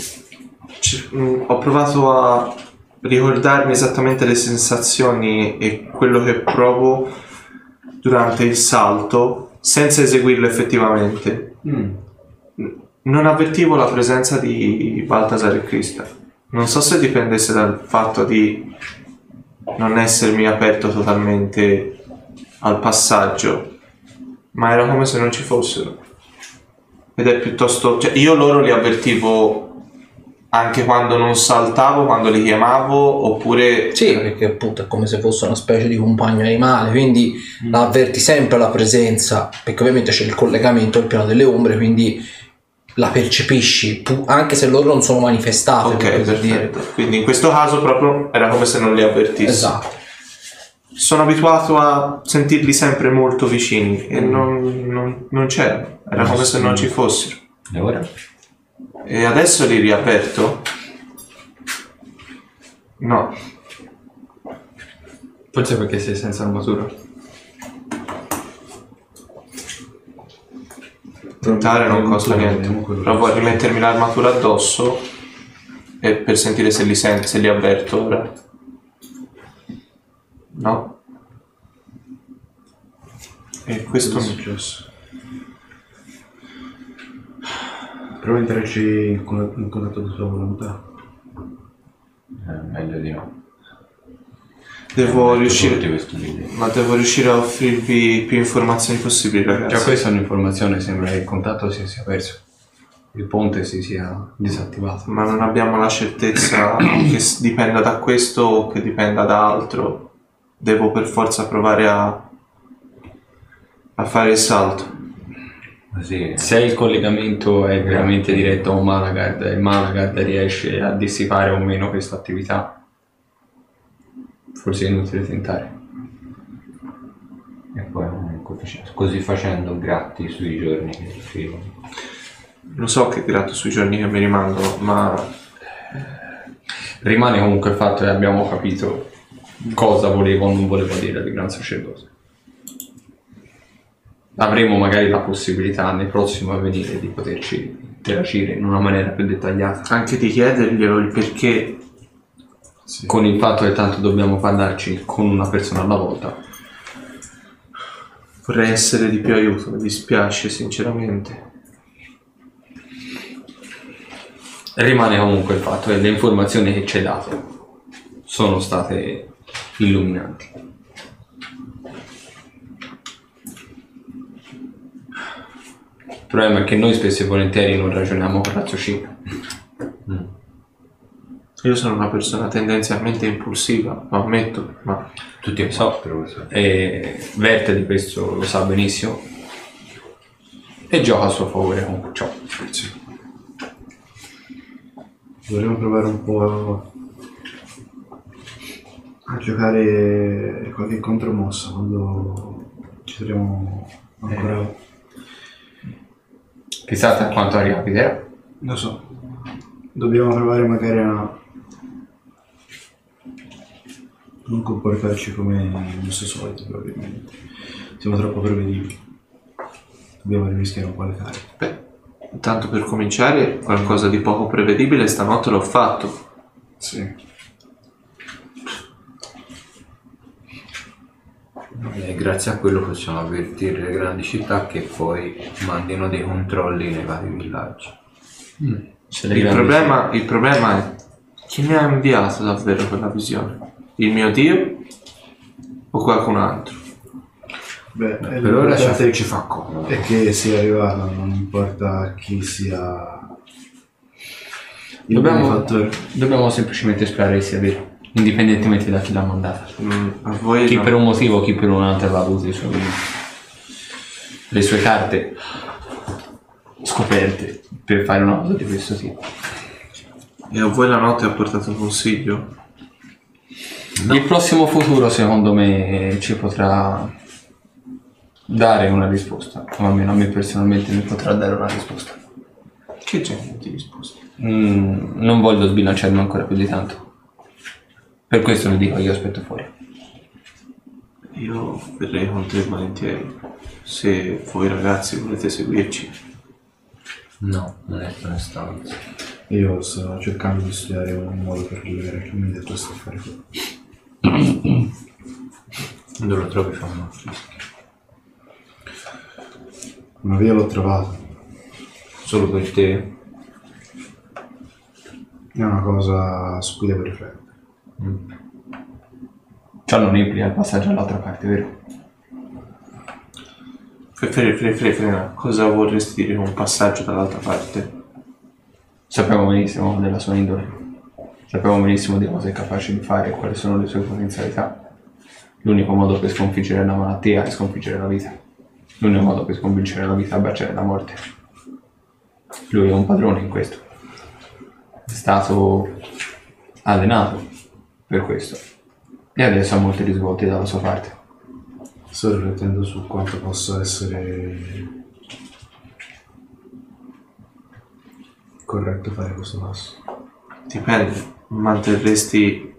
ci- mm, ho provato a ricordarmi esattamente le sensazioni e quello che provo durante il salto senza eseguirlo effettivamente. Non avvertivo la presenza di Baltasar e Krista. Non so se dipendesse dal fatto di non essermi aperto totalmente al passaggio, ma era come se non ci fossero. Ed è piuttosto. Cioè, io loro li avvertivo anche quando non saltavo, quando li chiamavo, oppure. Sì, perché appunto è come se fosse una specie di compagno animale, quindi la avverti sempre la presenza, perché ovviamente c'è il collegamento al piano delle ombre, quindi la percepisci, pu- anche se loro non sono manifestate, Ok, per dire. perfetto. Quindi in questo caso proprio era come se non li avvertissi. Esatto. Sono abituato a sentirli sempre molto vicini e non, non- non c'erano. Era come se non ci fossero. E ora? E adesso li riaperto? No. Forse perché sei senza armatura. Tentare non costa niente. Però vuoi rimettermi l'armatura addosso e per sentire se li sento, se li avverto ora. No? E questo è mi... successo? Prova a entrarci in con- in contatto con la sua volontà. Eh, meglio di no. Devo Tutti riuscire... questi. Ma devo riuscire a offrirvi più informazioni possibili, ragazzi. Già questa è un'informazione, sembra che il contatto si sia perso. Il ponte si sia disattivato. Ma non abbiamo la certezza che s- dipenda da questo o che dipenda da altro. Devo per forza provare a, a fare il salto. Così Se il collegamento è veramente diretto a un Managard e il Managard riesce a dissipare o meno questa attività, forse è inutile tentare. e poi eh, così facendo gratti sui giorni che scrivo. Lo so che gratto sui giorni che mi rimangono, ma Rimane comunque il fatto che abbiamo capito cosa voleva o non voleva dire il gran sacerdote. Avremo magari la possibilità nel prossimo avvenire di poterci interagire in una maniera più dettagliata. anche di chiederglielo il perché Con il fatto che tanto dobbiamo parlarci con una persona alla volta. vorrei essere di più aiuto, mi dispiace sinceramente. Rimane comunque il fatto che le informazioni che ci hai dato sono state illuminanti. Problema è che noi spesso e volentieri non ragioniamo con raziocinio. Io sono una persona tendenzialmente impulsiva, lo ammetto, ma Tutti e So. E Verte di questo lo sa benissimo e gioca a suo favore con ciò. Dovremmo provare un po' a giocare qualche contromossa quando ci troviamo ancora. Chissà a quanto ricapiterà. Lo so. Dobbiamo provare magari a non comportarci come il nostro solito, probabilmente. Siamo troppo prevedibili. Dobbiamo rischiare un po' le carte. beh, tanto per cominciare qualcosa di poco prevedibile stanotte l'ho fatto. Sì. E grazie a quello possiamo avvertire le grandi città che poi mandino dei controlli nei vari villaggi. Le Il problema, il problema è chi mi ha inviato davvero quella visione? Il mio Dio o qualcun altro? Beh, Per ora ci, ci fa comodo. è che sia arrivato, non importa chi sia il Dobbiamo-. Dobbiamo semplicemente sperare che sia vero, indipendentemente da chi l'ha mandata. Mm, a voi Chi no. per un motivo, chi per un altro aveva avuto i suoi- le sue carte scoperte per fare una cosa di questo tipo. E a voi la notte ha portato consiglio? Il prossimo futuro, secondo me, ci potrà dare una risposta, o almeno a me personalmente mi potrà dare una risposta. Che genere di risposta? Mm, non voglio sbilanciarmi ancora più di tanto. Per questo le dico, io aspetto fuori. Io verrei con te volentieri. Se voi ragazzi volete seguirci. No, non è onestamente. Io sto cercando di studiare un modo per rilevare che mi ha detto questo affare qui. Quando lo trovi fa fischio. Una via l'ho trovata. Solo per te? È una cosa su cui devo riflettere. C'hanno Nipli al passaggio all'altra parte, vero? Fre, fre, fre, fre, frena. Cosa vorresti dire con un passaggio dall'altra parte? Sappiamo benissimo della sua indole. Sappiamo benissimo di cosa è capace di fare e quali sono le sue potenzialità. L'unico modo per sconfiggere la malattia è sconfiggere la vita. L'unico modo per sconfiggere la vita è baciare la morte. Lui è un padrone in questo. È stato allenato per questo. E adesso ha molti risvolti dalla sua parte. Sto riflettendo su quanto possa essere corretto fare questo passo. Dipende. Manterresti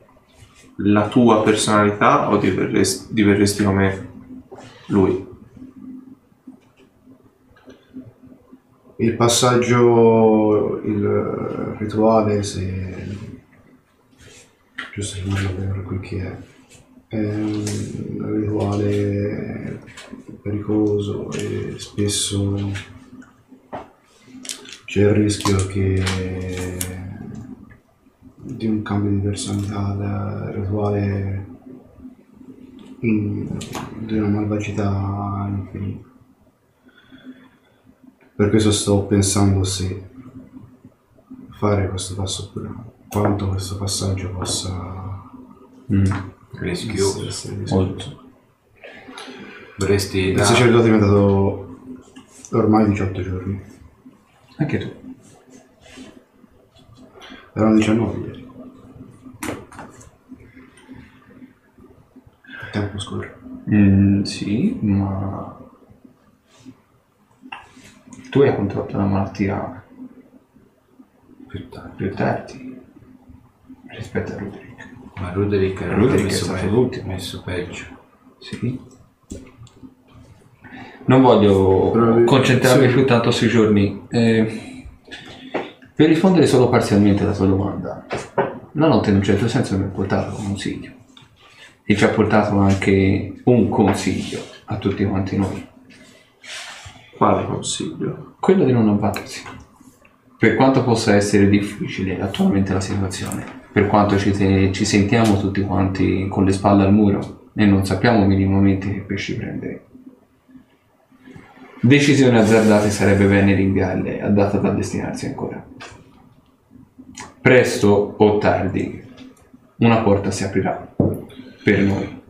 la tua personalità o diverresti, diverresti come lui? il passaggio, il rituale, se giusto rimanere per quel che è, è un rituale pericoloso e spesso c'è il rischio che di un cambio di personalità da rituale in- di una malvagità infinita. Per questo sto pensando se fare questo passo oppure no. Quanto questo passaggio possa Rischioso. essere rischioso. Molto. Dovresti Il da- sacerdote è diventato ormai 18 giorni. Anche tu. Erano 19 ieri. Il tempo scorre. Mm, sì, ma tu hai contratto una malattia più tardi. più tardi rispetto a Ruderick. Ma Ruderick era Ruderick è messo, stato peggio, l'ultimo. messo peggio. Sì. Non voglio concentrarmi sì. più tanto sui giorni. Eh, per rispondere solo parzialmente alla tua domanda, la notte in un certo senso mi ha portato un consiglio. E ci ha portato anche un consiglio a tutti quanti noi. Quale consiglio? Quello di non abbattersi. Per quanto possa essere difficile attualmente la situazione, per quanto ci, te- ci sentiamo tutti quanti con le spalle al muro e non sappiamo minimamente che pesci prendere. Decisioni azzardate sarebbe bene rinviarle a data da destinarsi ancora. Presto o tardi una porta si aprirà per noi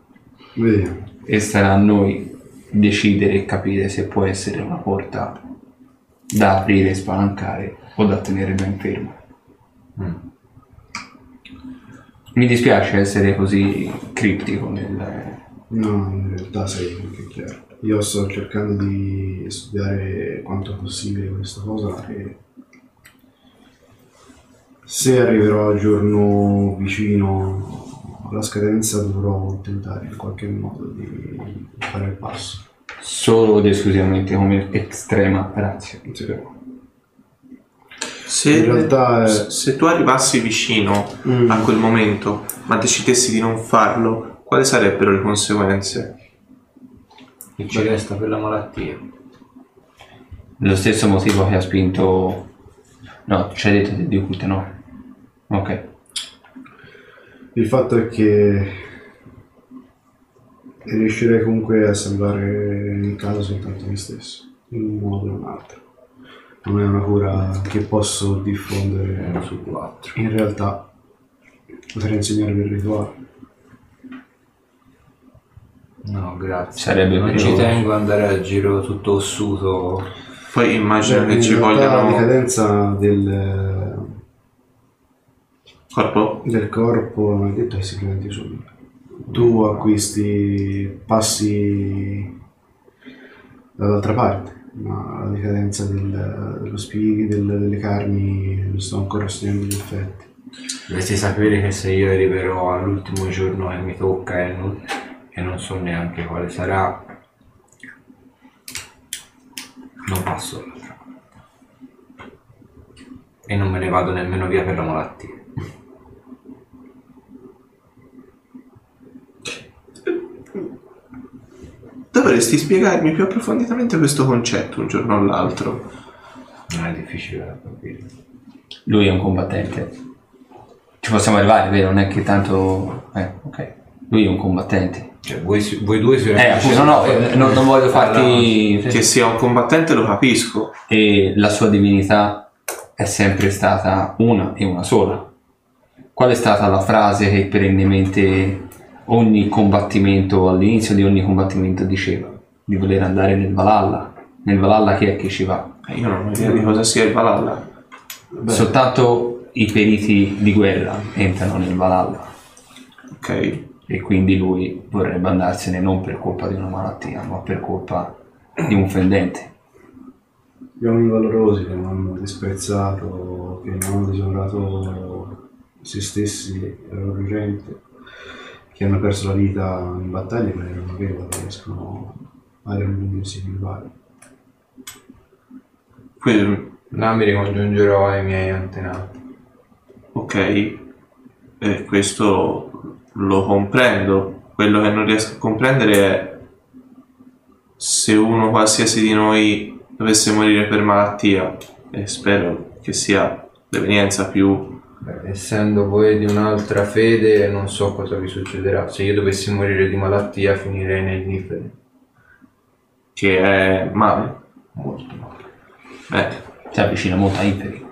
Vediamo. e sarà a noi decidere e capire se può essere una porta da aprire e spalancare o da tenere ben ferma. Mi dispiace essere così criptico nel... No, in realtà sei anche chiaro. Io sto cercando di studiare quanto possibile questa cosa e se arriverò al giorno vicino alla scadenza dovrò tentare in qualche modo di fare il passo. solo ed esclusivamente come estrema razza. Se, In realtà è- se- tu arrivassi vicino Mm. a quel momento, ma decidessi di non farlo, quali sarebbero le conseguenze? Che ci resta per la malattia. Lo stesso motivo che ha spinto... No, ci hai detto di occulte, no? Ok. Il fatto è che riuscirei comunque a salvare in caso soltanto me stesso, in un modo o in un altro. Non è una cura che posso diffondere su quattro. In realtà potrei insegnarvi il rituale. No, grazie. Sarebbe non più- ci tengo ad andare a giro tutto ossuto. Poi immagino Beh, che ci realtà La decadenza del, corpo. del corpo non è detto che si presenti subito. Tu acquisti passi dall'altra parte, ma la decadenza del- dello spirito, del- delle carni sto ancora studiando gli effetti. Dovresti sapere che se io arriverò all'ultimo giorno che mi tocca e non, e non so neanche quale sarà, non passo l'altra parte. E non me ne vado nemmeno via per la malattia. Dovresti spiegarmi più approfonditamente questo concetto un giorno o l'altro. Non è difficile da capire. Lui è un combattente. Ci possiamo arrivare, vero? Non è che tanto... Eh, ok. Lui è un combattente. Cioè, voi, voi due Eh, sicuramente... appunto, no, no, eh, non, non voglio farti... Che sia un combattente lo capisco. E la sua divinità è sempre stata una e una sola. Qual è stata la frase che perennemente ogni combattimento, all'inizio di ogni combattimento diceva? Di voler andare nel Valhalla. Nel Valhalla chi è che ci va? Eh, Io non ho idea di cosa sia il Valhalla. Soltanto i periti di guerra entrano nel Valhalla. Ok. e quindi lui vorrebbe andarsene non per colpa di una malattia, ma per colpa di un fendente. Gli uomini valorosi che non hanno disprezzato, che non hanno disonorato se stessi e la loro gente, che hanno perso la vita in battaglie, ma erano vero, riescono a raggiungere individuali. Que- Là mi ricongiungerò ai miei antenati. Ok, eh, questo lo comprendo. Quello che non riesco a comprendere è se uno qualsiasi di noi dovesse morire per malattia, e spero che sia l'evenienza più... Essendo voi di un'altra fede, non so cosa vi succederà. Se io dovessi morire di malattia, finirei nel Niflheim. che è male. Molto male. Beh, Si avvicina molto a Inferi.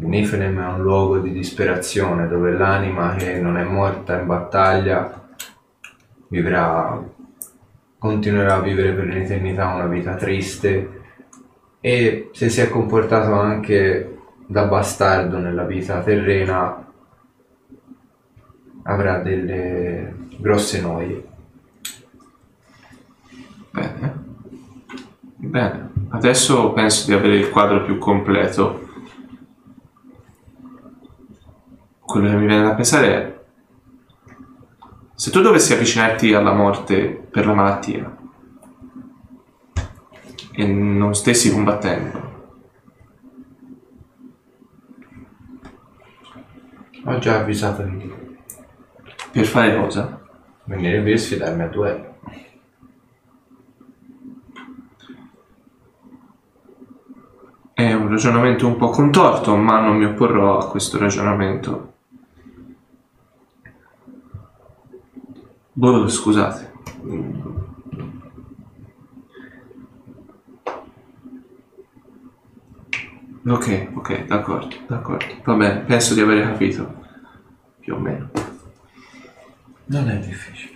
Il Niflheim è un luogo di disperazione dove l'anima che non è morta in battaglia vivrà, continuerà a vivere per l'eternità una vita triste e se si è comportato anche da bastardo nella vita terrena avrà delle grosse noie. bene. Bene, adesso penso di avere il quadro più completo. Quello che mi viene da pensare è se tu dovessi avvicinarti alla morte per la malattia e non stessi combattendo, Ho già avvisato te. per fare cosa? Venire qui e sfidarmi a duello. È un ragionamento un po' contorto, ma non mi opporrò a questo ragionamento. Boh, scusate. Ok, ok, d'accordo, d'accordo. Va bene, penso di aver capito. Più o meno. Non è difficile.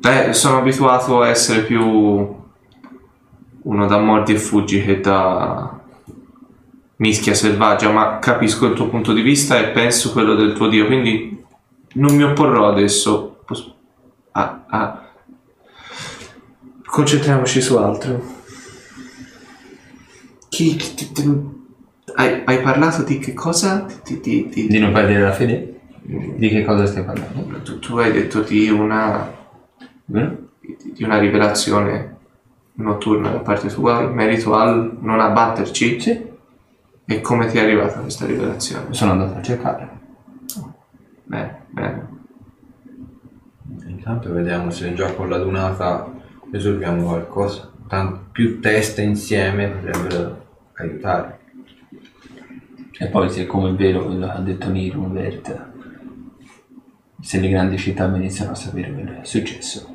Eh, sono abituato a essere più uno da mordi e fuggi che da mischia selvaggia, ma capisco il tuo punto di vista e penso quello del tuo dio, quindi non mi opporrò adesso. A- a- Concentriamoci su altro. Chi, chi- ti- ti- hai, hai parlato di che cosa? Di- di- di- Di non perdere la fede? Di che cosa stai parlando? tu, tu hai detto di una Eh? di di una rivelazione notturna da parte tua in merito al non abbatterci? Sì. E come ti è arrivata questa rivelazione? Sono andato a cercare. Bene, bene. Intanto vediamo se già con la dunata risolviamo qualcosa. Tanto più teste insieme potrebbero aiutare. E poi se come è vero quello che ha detto Niro, Vert, se le grandi città iniziano a sapere quello che è successo.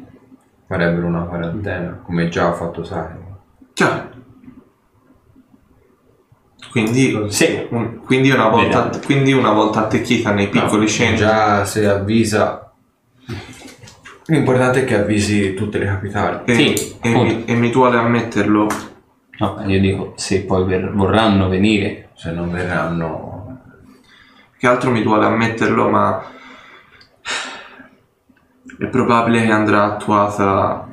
Farebbero una quarantena, come già ha fatto Sarim. Chiaro. Quindi, Sì. un- quindi, una volta, quindi una volta attecchita nei piccoli centri. Già se avvisa... L'importante è che avvisi tutte le capitali. E, Sì, e mi, e mi duole ammetterlo. No, io dico, se poi ver- vorranno venire, Se non verranno... Che altro mi duole ammetterlo, ma è probabile che andrà attuata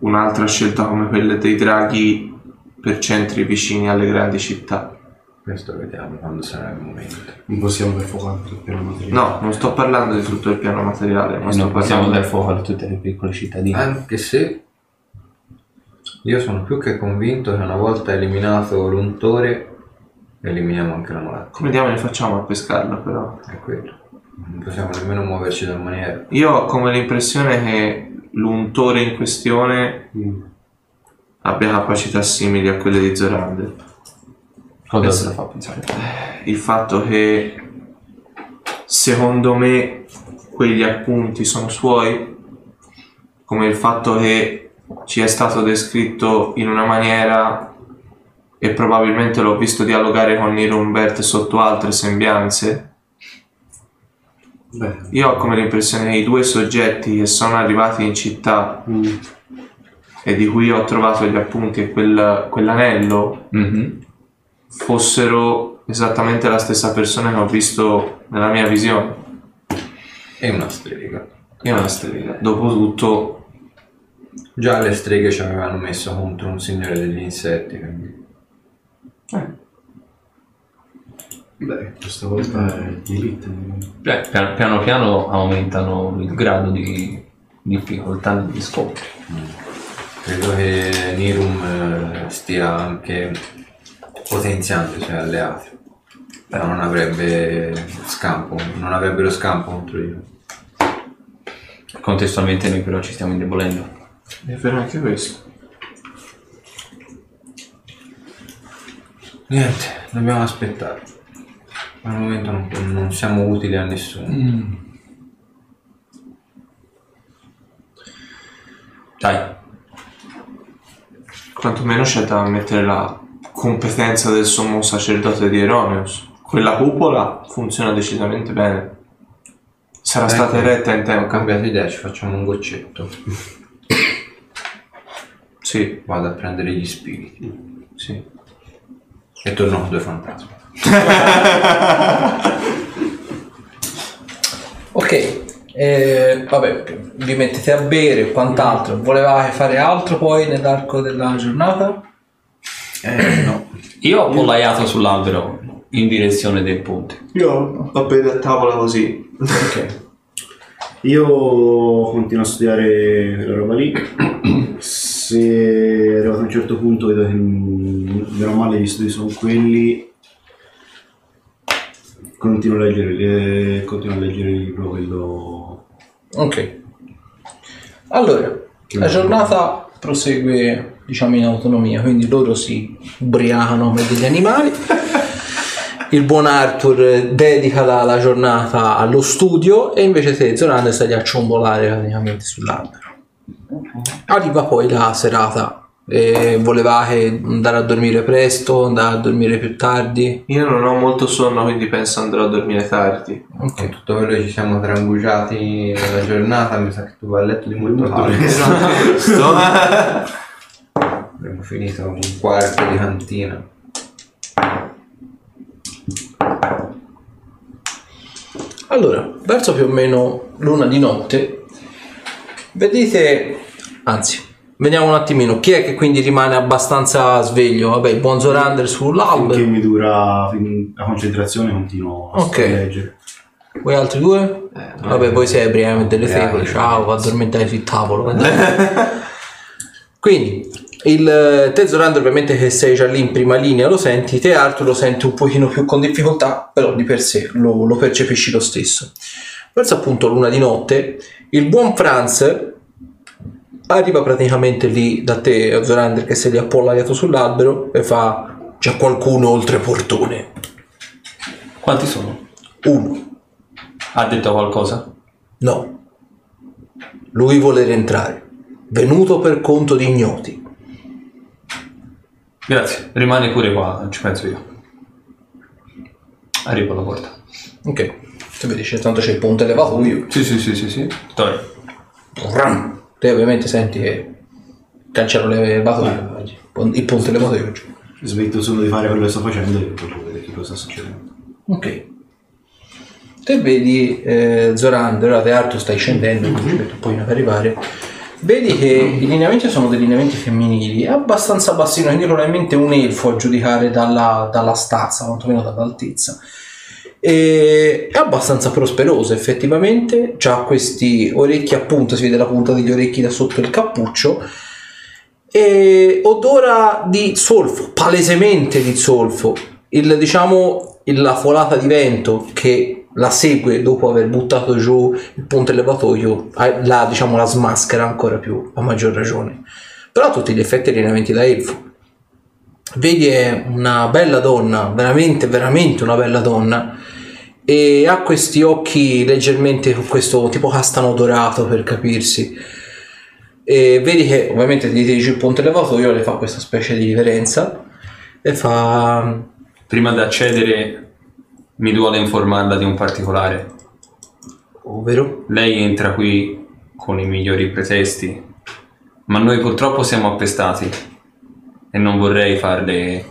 un'altra scelta come quella dei draghi per centri vicini alle grandi città. Questo vediamo quando sarà il momento. Non possiamo per fuoco sul piano materiale. No, non sto parlando di tutto il piano materiale, ma e sto non possiamo parlando dar fuoco a tutte le piccole cittadine. Anche se io sono più che convinto che una volta eliminato l'untore eliminiamo anche la malattia. Come diamine facciamo a pescarla però? È quello. Non possiamo nemmeno muoverci dal maniera. Io ho come l'impressione che l'untore in questione Mm. abbia capacità simili a quelle di Zorander. Cosa te la fa pensare? il fatto che secondo me quegli appunti sono suoi, come il fatto che ci è stato descritto in una maniera e probabilmente l'ho visto dialogare con Nirumbert sotto altre sembianze. Beh, Io ho come l'impressione che i due soggetti che sono arrivati in città mm, e di cui ho trovato gli appunti e quel- quell'anello Mhm. Fossero esattamente la stessa persona che ho visto nella mia visione. E una strega. Io una strega. Dopotutto, Già le streghe ci avevano messo contro un signore degli insetti. quindi- beh, questa volta è di elite. Beh, piano, piano piano aumentano il grado di difficoltà negli scontri. Credo che Nirum eh, stia anche potenziando i suoi alleati. Però non avrebbe scampo, non avrebbero scampo contro di noi. Contestualmente noi però ci stiamo indebolendo. È vero anche questo. Niente, dobbiamo aspettare. Al momento non, non siamo utili a nessuno. Dai, Quantomeno c'è da mettere la competenza del sommo sacerdote di Eronius. Quella cupola funziona decisamente bene. Sarà stata eretta in Ho tempo. cambiato idea, ci facciamo un goccetto. Sì, Vado a prendere gli spiriti. sì. E torno con due fantasmi. Ok, eh, vabbè, vi mettete a bere e quant'altro. Volevate fare altro poi nell'arco della giornata? Eh no. io ho pollaiato sull'albero in direzione del ponte. Io va bene a tavola così. Ok. Io continuo a studiare quella roba lì. Se arrivato a un certo punto vedo che mm, meno male gli studi sono quelli. Continuo a leggere, eh, continuo a leggere il libro quello. Ok. Allora, la giornata prosegue, diciamo, in autonomia, quindi loro si ubriacano come degli animali. Il buon Arthur dedica la, la giornata allo studio e invece te, Zorander, stai a ciombolare praticamente sull'albero. Arriva poi la serata. E volevate andare a dormire presto, andare a dormire più tardi? Io non ho molto sonno, quindi penso andrò a dormire tardi. Con tutto quello che ci siamo trangugiati nella giornata, mi sa che tu vai a letto di molto tardi. Sto- Abbiamo finito un quarto di cantina. Allora, verso più o meno l'una di notte, vedete, anzi, vediamo un attimino, chi è che quindi rimane abbastanza sveglio? Vabbè, il buon Zorander sull'albero, mi dura fin- la concentrazione, continuo a Ok. leggere. voi altri due? Vabbè, voi sei ebri, eh, delle febbre, ciao, ovviamente. addormentate sul tavolo. quindi, il eh, te Zorander ovviamente che sei già lì in prima linea lo senti, te Arthur lo senti un pochino più con difficoltà, però di per sé lo, lo percepisci lo stesso. Verso appunto l'una di notte, il buon Franz arriva praticamente lì da te, Zorander, che sei lì appollaiato sull'albero e fa c'è qualcuno oltre portone. Quanti sono? Uno. Ha detto qualcosa? No. Lui vuole rientrare. Venuto per conto di ignoti. Grazie, rimani pure qua, ci penso io. Arrivo alla porta. Ok. Se vedi, c'è, tanto c'è il ponte levatoio. Sì, sì, sì, sì, sì. Ram. Te ovviamente senti che cancello levatoio. Il ponte levatoio giù. Smetto solo di fare quello che sto facendo e voglio vedere che cosa sta succedendo. Ok. Te vedi eh, Zorander, ora te Arthur stai scendendo, quindi ci metto un po' per arrivare. Vedi che i lineamenti sono dei lineamenti femminili, è abbastanza bassino, quindi probabilmente un elfo a giudicare dalla, dalla stazza, quantomeno dall'altezza. E è abbastanza prosperoso effettivamente, ha questi orecchi appunto, si vede la punta degli orecchi da sotto il cappuccio e odora di solfo, palesemente di solfo. Il, diciamo, la folata di vento che la segue dopo aver buttato giù il ponte levatoio, eh, la, diciamo, la smaschera ancora più, a maggior ragione. Però a tutti gli effetti rienamenti da elfo. Vedi è una bella donna, veramente, veramente una bella donna. E ha questi occhi leggermente con questo tipo castano dorato per capirsi. E vedi che ovviamente ti dice il ponte levatoio le fa questa specie di riverenza e fa Prima di accedere, mi duole informarla di un particolare. ovvero Lei entra qui con i migliori pretesti, ma noi purtroppo siamo appestati e non vorrei farle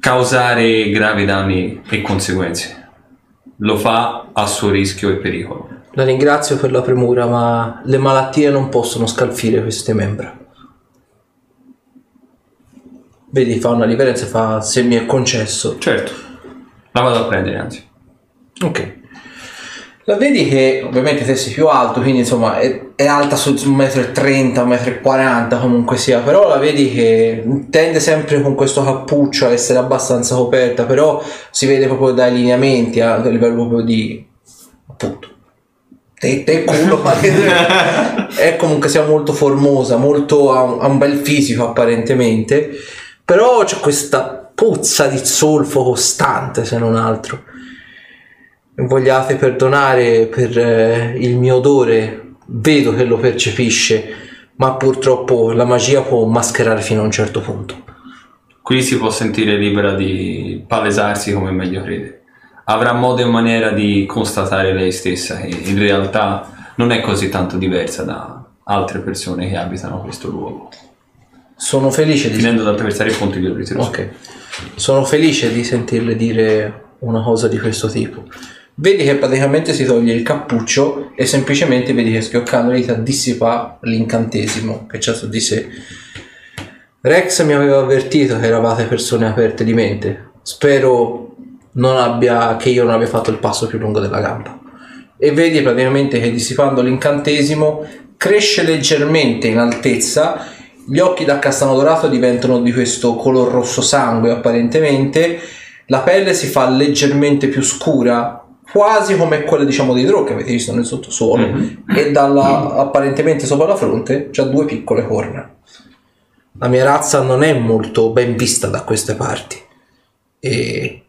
causare gravi danni e conseguenze. Lo fa a suo rischio e pericolo. la ringrazio per la premura ma le malattie non possono scalfire queste membra vedi fa una riverenza e fa se mi è concesso. Certo, la vado a prendere anzi. ok. La vedi che ovviamente te sei più alto, quindi insomma è, è alta su 1,30 m, 1,40 m comunque sia, però la vedi che tende sempre con questo cappuccio a essere abbastanza coperta, però si vede proprio dai lineamenti a livello proprio di appunto tette e culo, ma è comunque sia molto formosa, molto ha un, ha un bel fisico apparentemente, però c'è questa puzza di zolfo costante se non altro vogliate perdonare per eh, il mio odore, vedo che lo percepisce, ma purtroppo la magia può mascherare fino a un certo punto. Qui si può sentire libera di palesarsi come meglio crede. Avrà modo e maniera di constatare lei stessa che in realtà non è così tanto diversa da altre persone che abitano questo luogo. Sono felice di Finendo ad attraversare i ponti del ritiro. Ok. Sono felice di sentirle dire una cosa di questo tipo. Vedi che praticamente si toglie il cappuccio e semplicemente vedi che schioccando le dita dissipa l'incantesimo che c'è su di sé. Rex mi aveva avvertito che eravate persone aperte di mente. Spero non abbia, che io non abbia fatto il passo più lungo della gamba. E vedi praticamente che dissipando l'incantesimo cresce leggermente in altezza, gli occhi da castano dorato diventano di questo color rosso sangue apparentemente, la pelle si fa leggermente più scura, quasi come quella diciamo di Drow che avete visto nel sottosuolo, e dalla apparentemente sopra la fronte c'ha due piccole corna. La mia razza non è molto ben vista da queste parti e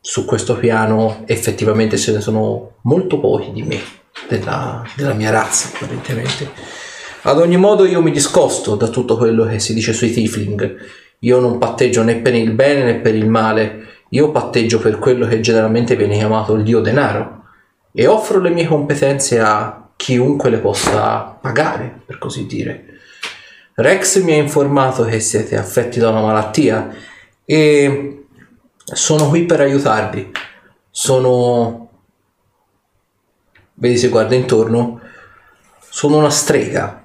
su questo piano effettivamente ce ne sono molto pochi di me, della, della mia razza apparentemente. Ad ogni modo io mi discosto da tutto quello che si dice sui tiefling. Io non patteggio né per il bene né per il male. Io patteggio per quello che generalmente viene chiamato il dio denaro e offro le mie competenze a chiunque le possa pagare, per così dire. Rex mi ha informato che siete affetti da una malattia e sono qui per aiutarvi. Sono... Vedi se guarda intorno. Sono una strega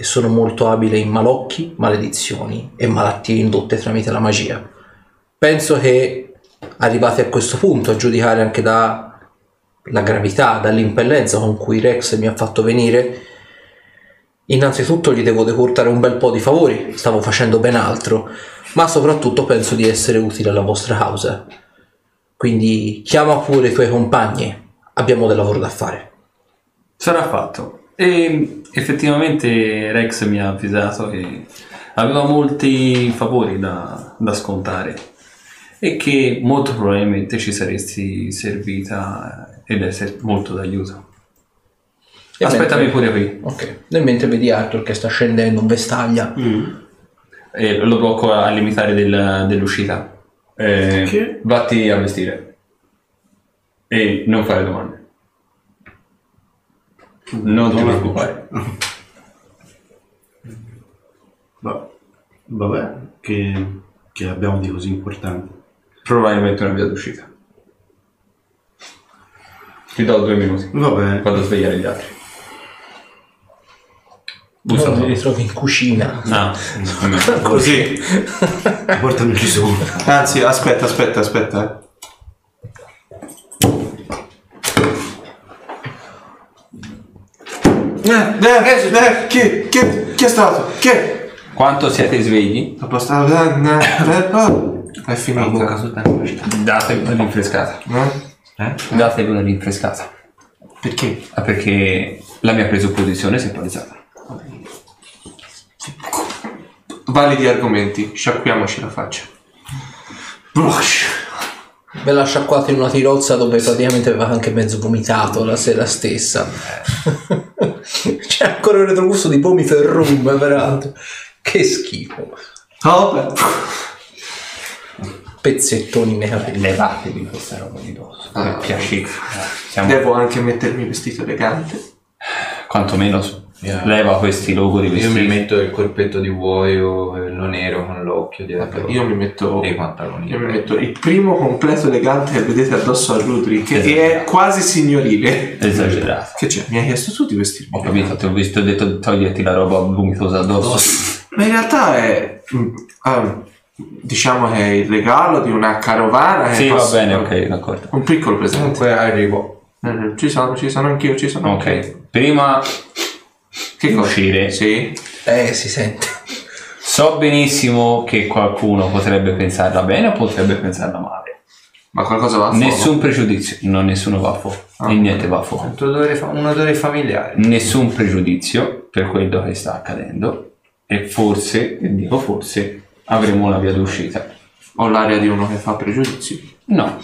sono molto abile in malocchi, maledizioni e malattie indotte tramite la magia. Penso che arrivati a questo punto, a giudicare anche dalla gravità, dall'impellenza con cui Rex mi ha fatto venire, innanzitutto gli devo decurtare un bel po' di favori, stavo facendo ben altro, ma soprattutto penso di essere utile alla vostra causa. Quindi chiama pure i tuoi compagni, abbiamo del lavoro da fare. Sarà fatto. E effettivamente Rex mi ha avvisato che aveva molti favori da, da scontare e che molto probabilmente ci saresti servita ed essere molto d'aiuto. E Aspettami mentre- pure qui. Ok. Nel mentre vedi Arthur che sta scendendo in vestaglia. E lo blocco al limitare del- dell'uscita. Eh, Che? Vatti a vestire. E non fare domande. Non ti preoccupare. Va- vabbè, che, che abbiamo di così importante? Probabilmente una via d'uscita. Ti do due minuti. Va bene. Vado a svegliare gli altri. Non Bussa mi ritrovi in cucina. Ah, Così. Le porte non ci sono. Anzi, aspetta, aspetta, aspetta. Eh. Eh, chi, chi, chi è stato? Chi? Quanto siete svegli? Dopo sta- eh, eh, eh, oh, È finita. Datevi una rinfrescata. Eh? Datevi una rinfrescata. Perché? Ah, Perché la mia presupposizione si è palesata. Validi argomenti, sciacquiamoci la faccia. Brush. Ve l'ha sciacquato in una tirozza dove praticamente aveva anche mezzo vomitato la sera stessa. C'è ancora un retrogusto di vomito e rum, peraltro. Che schifo. Oh, beh. Pezzettoni nei capelli. Levatevi questa roba di dosso. Per piacere. Siamo Devo anche mettermi vestito elegante. quantomeno su- leva questi logori Io vestiti. mi metto il corpetto di vuoio, quello nero con l'occhio dietro. Io mi metto. E i pantaloni. Io mi metto il primo completo elegante che vedete addosso a Rudri, che è quasi signorile. Esagerato. Che c'è? Mi hai chiesto tu di vestirmi? Ho capito, ti ho visto, ho detto toglierti la roba vomitosa addosso. Ma in realtà è. ah, diciamo che è il regalo di una carovana. Sì, va bene, ok, d'accordo. Un piccolo presente. Comunque arrivo. Eh, Ci sono, ci sono anch'io, ci sono Ok, anch'io. prima Che di cosa? uscire, Sì. Eh, si sente. so benissimo che qualcuno potrebbe pensarla bene o potrebbe pensarla male. Ma qualcosa va a fuoco? Nessun pregiudizio, no, nessuno va a fuoco, Ah. e niente va a fuoco. Un odore, fa- un odore familiare. Nessun pregiudizio per quello che sta accadendo e forse, e dico forse, avremo una via d'uscita. Ho l'aria di uno che fa pregiudizi. No,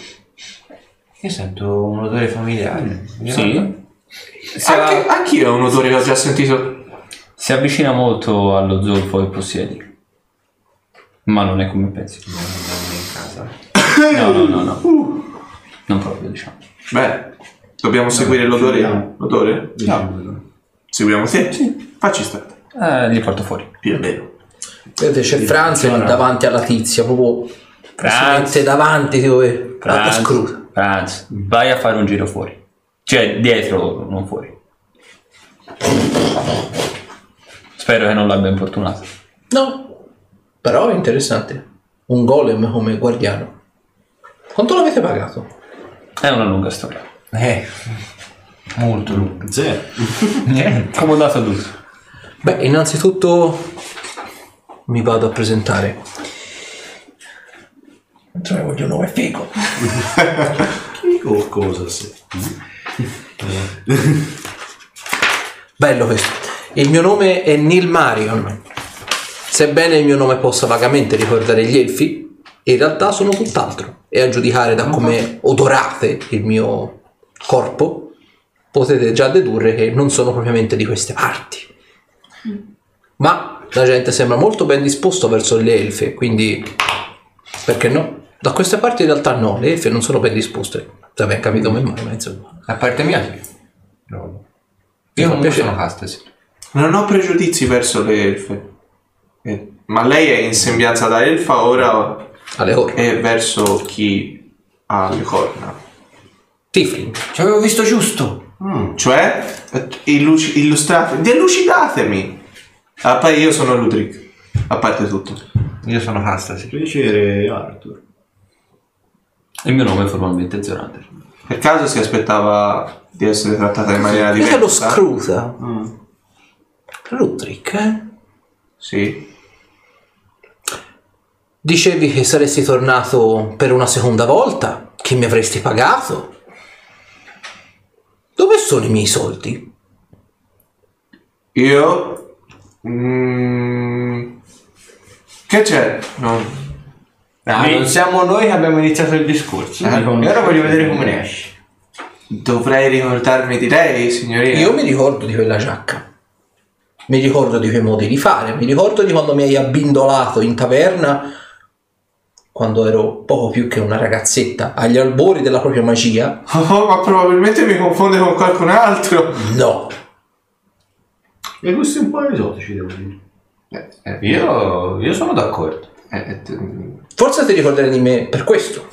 Io sento un odore familiare. sì, si, Anche, a- anch'io ho un odore che ho già sentito. si avvicina molto allo zolfo che possiedi, ma non è come pensi. No, no, no, no. Non proprio, diciamo. Beh, dobbiamo seguire l'odore. seguiamo. L'odore? Diciamo. Seguiamo te? Sì. Facci stare. Eh, li porto fuori. Più bello. Vedete, c'è Franz davanti alla tizia, proprio Franz. davanti dove la Franz. Franz, vai a fare un giro fuori. Cioè, dietro non fuori. Spero che non l'abbia importunato. No, però è interessante. Un golem come guardiano. Quanto l'avete pagato? È una lunga storia. Eh, molto lungo. Zero. Niente. Comodato tutto. Beh, innanzitutto mi vado a presentare. Cioè, voglio un nome figo. O cosa se? Bello questo. Il mio nome è Neil Marion. Sebbene il mio nome possa vagamente ricordare gli elfi, in realtà sono tutt'altro. E a giudicare da come odorate il mio corpo, potete già dedurre che non sono propriamente di queste parti. Ma la gente sembra molto ben disposta verso le elfe, quindi perché no? Da queste parti in realtà no, le elfe non sono ben disposte. Se abbiamo capito me mai, ma insomma. Da parte mia sì. No. Io comunque piacere? sono. Non ho pregiudizi verso le elfe. Eh, Ma lei è in sembianza da elfa ora Alle ore. è verso chi ha le corna. Tifling. Ci avevo visto giusto. Cioè, eh, illuci- illustrate, delucidatemi. Ah, poi io sono Ludric, a parte tutto. Io sono Castas. Piacere Arthur. Il mio nome è formalmente Zorander. Per caso si aspettava di essere trattata in maniera Questo è lo diversa? scruta. Rudrick, eh? Sì. Dicevi che saresti tornato per una seconda volta? Che mi avresti pagato? Dove sono i miei soldi? Io... Mm, che c'è? No. Ah, non siamo noi che abbiamo iniziato il discorso. Eh, e ora voglio vedere come ne esci. Dovrei ricordarmi di lei, signorina. Io mi ricordo di quella giacca. Mi ricordo di quei modi di fare. Mi ricordo di quando mi hai abbindolato in taverna quando ero poco più che una ragazzetta agli albori della propria magia. Oh, ma probabilmente mi confonde con qualcun altro. No, E questi un po' esotici devo dire. Eh, Io, io sono d'accordo. eh, eh, forse ti ricorderai di me per questo.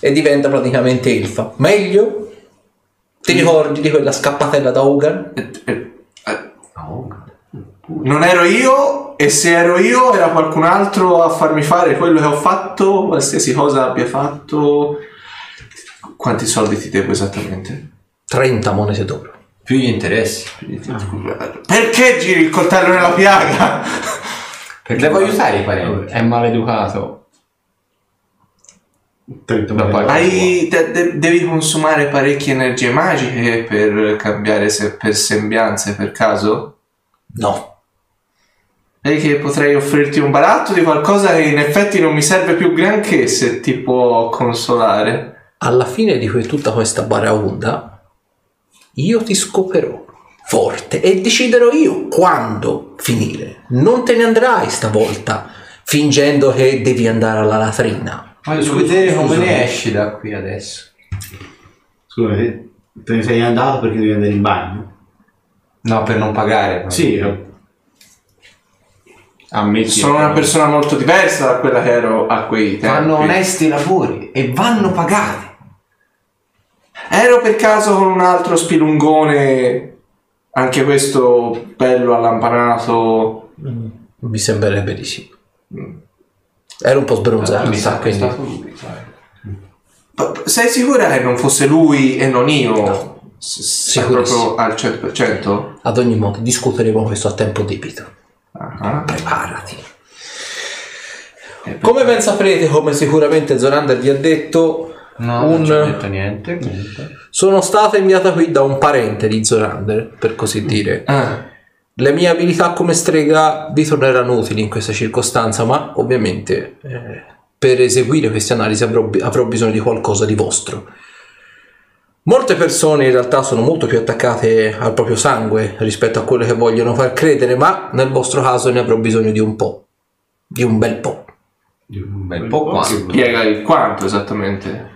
E diventa praticamente elfa. Meglio? Ti ricordi di quella scappatella da Hogan? eh, eh, eh. Non ero io e se ero io era qualcun altro a farmi fare quello che ho fatto, qualsiasi cosa abbia fatto. Quanti soldi ti devo esattamente? 30 monete d'oro. Più gli interessi. Perché giri il coltello nella piaga? Perché devo aiutare i parenti. È maleducato. 30 Da parte- Hai, de- de- devi consumare parecchie energie magiche per cambiare se- per sembianze per caso? No. Vedi che potrei offrirti un baratto di qualcosa che in effetti non mi serve più granché se ti può consolare. Alla fine di que- tutta questa baraonda, io ti scoperò forte e deciderò io quando finire. Non te ne andrai stavolta fingendo che devi andare alla latrina. Voglio vedere come ne esci da qui adesso. Scusa, te te ne sei andato perché devi andare in bagno? No, per non pagare. Sì, eh, Ammetti. Sono una persona molto diversa da quella che ero a quei tempi. Fanno onesti lavori e vanno pagati. Ero per caso con un altro spilungone, anche questo bello allampanato. Mi sembrerebbe di sì. Ero un po' sbronzato, mi sa, quindi... lui, sei sicura che non fosse lui e non io? S- s- proprio al 100%? Ad ogni modo, discuteremo questo a tempo debito. Ah, Preparati. Come ben saprete, come sicuramente Zorander vi ha detto, No, un- non detto niente. comunque. sono stata inviata qui da un parente di Zorander, per così dire. Ah, Le mie abilità come strega vi torneranno utili in questa circostanza, ma ovviamente eh, per eseguire queste analisi avrò, avrò bisogno di qualcosa di vostro. Molte persone in realtà sono molto più attaccate al proprio sangue rispetto a quello che vogliono far credere, ma nel vostro caso ne avrò bisogno di un po', di un bel po'. Un bel po' quanto. spiega il quanto esattamente.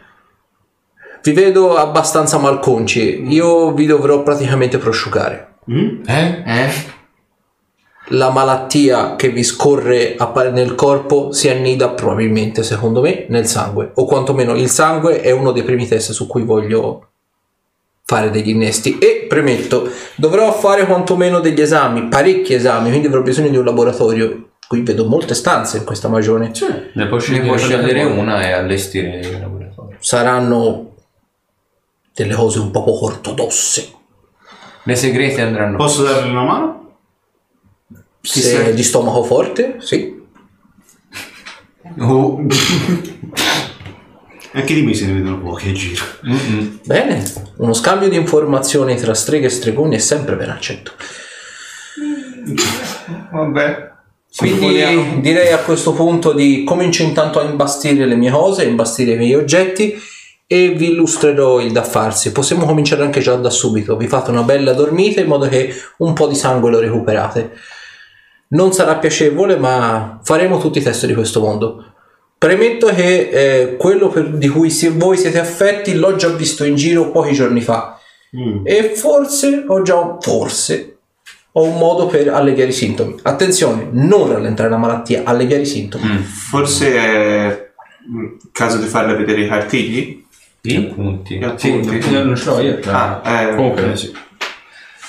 Vi vedo abbastanza malconci, io vi dovrò praticamente prosciugare. Eh? Eh? La malattia che vi scorre nel corpo si annida probabilmente, secondo me, nel sangue, o quantomeno il sangue è uno dei primi test su cui voglio fare degli innesti e premetto, dovrò fare quantomeno degli esami, parecchi esami, quindi avrò bisogno di un laboratorio. Qui vedo molte stanze in questa magione. Ne puoi Ne scegliere puoi scegliere una. una e allestire il laboratorio. Saranno delle cose un po' poco ortodosse. Le segrete andranno. Posso darle una mano? Chi Se sei? di stomaco forte, sì. Oh, Anche di me se ne vedono pochi a giro. Bene, uno scambio di informazioni tra streghe e stregoni è sempre ben accetto. vabbè. Quindi direi a questo punto di comincio intanto a imbastire le mie cose, a imbastire i miei oggetti e vi illustrerò il da farsi. Possiamo cominciare anche già da subito. Vi fate una bella dormita in modo che un po' di sangue lo recuperate. Non sarà piacevole, ma faremo tutti i test di questo mondo. Premetto che eh, quello per- di cui si- voi siete affetti l'ho già visto in giro pochi giorni fa. E forse ho già un, forse ho un modo per alleviare i sintomi. Attenzione, non rallentare la malattia, alleviare i sintomi. Forse è mm, caso di farle vedere i cartigli? Gli appunti. Gli appunti. Eh, Non ce l'ho io. Ah, eh, Comunque, Eh, sì.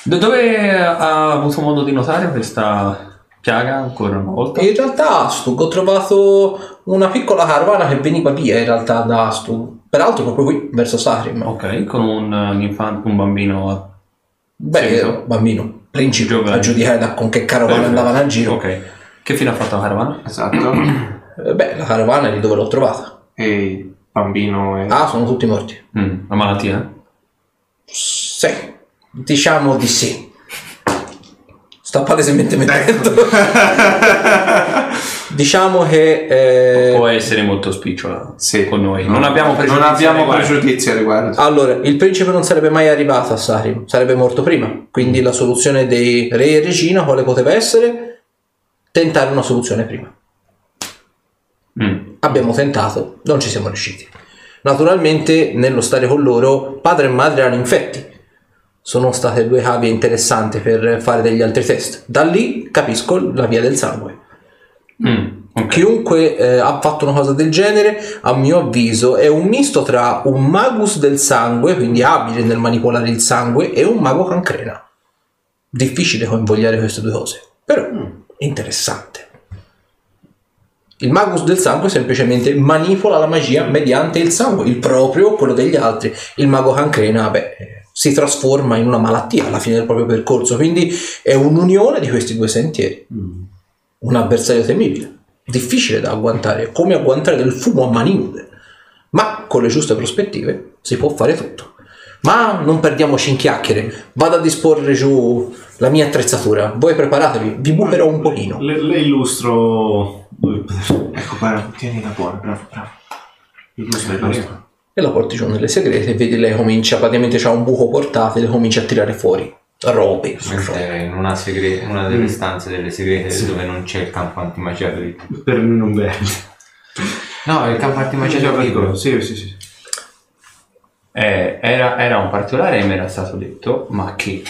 da dove ha avuto modo di notare questa piaga ancora una volta? In realtà Astug ho trovato una piccola carovana che veniva via in realtà da Astug. Peraltro proprio qui, verso Sahrim. Ok, con un, un infante, un bambino. Beh, Seguito. bambino, principe, Giovane. a giudicare da con che carovana andavano a giro. Ok. Che fine ha fatto la carovana? Esatto. Eh, beh, la carovana è di dove l'ho trovata. e bambino è... Ah, sono tutti morti. Mm, la malattia? Sì, diciamo di sì. Sta palesemente mettendo. diciamo che... eh, Può essere molto spicciola Sì. con noi. Non abbiamo pregiudizi. Non abbiamo pregiudizi a riguardo. Allora, il principe non sarebbe mai arrivato a Sarim, sarebbe morto prima. Quindi la soluzione dei re e regina quale poteva essere? Tentare una soluzione prima. Mm. Abbiamo tentato, non ci siamo riusciti. Naturalmente, nello stare con loro, padre e madre erano infetti. Sono state due cavie interessanti per fare degli altri test. Da lì capisco la via del sangue. Mm, ok. Chiunque eh, ha fatto una cosa del genere, a mio avviso, è un misto tra un magus del sangue, quindi abile nel manipolare il sangue, e un mago cancrena. Difficile convogliare queste due cose, però interessante. Il magus del sangue semplicemente manipola la magia mediante il sangue, il proprio, quello degli altri. Il mago cancrena, beh, eh, si trasforma in una malattia alla fine del proprio percorso, quindi è un'unione di questi due sentieri un avversario temibile, difficile da agguantare, come agguantare del fumo a mani nude, ma con le giuste prospettive si può fare tutto. Ma non perdiamoci in chiacchiere, vado a disporre giù la mia attrezzatura, voi preparatevi, vi bucherò un pochino. Le, le illustro dove poter- Ecco, guarda, tienila buona, bravo, bravo. Illustro. E la porti giù nelle segrete e vedi lei comincia, praticamente c'ha un buco portatile, comincia a tirare fuori robe. Mentre in una, segre- una delle stanze delle segrete dove non c'è il campo antimagia per il... per me non vende. No, il campo antimagia piccolo. Sì, sì, sì. Eh, era, era un particolare che mi era stato detto, ma che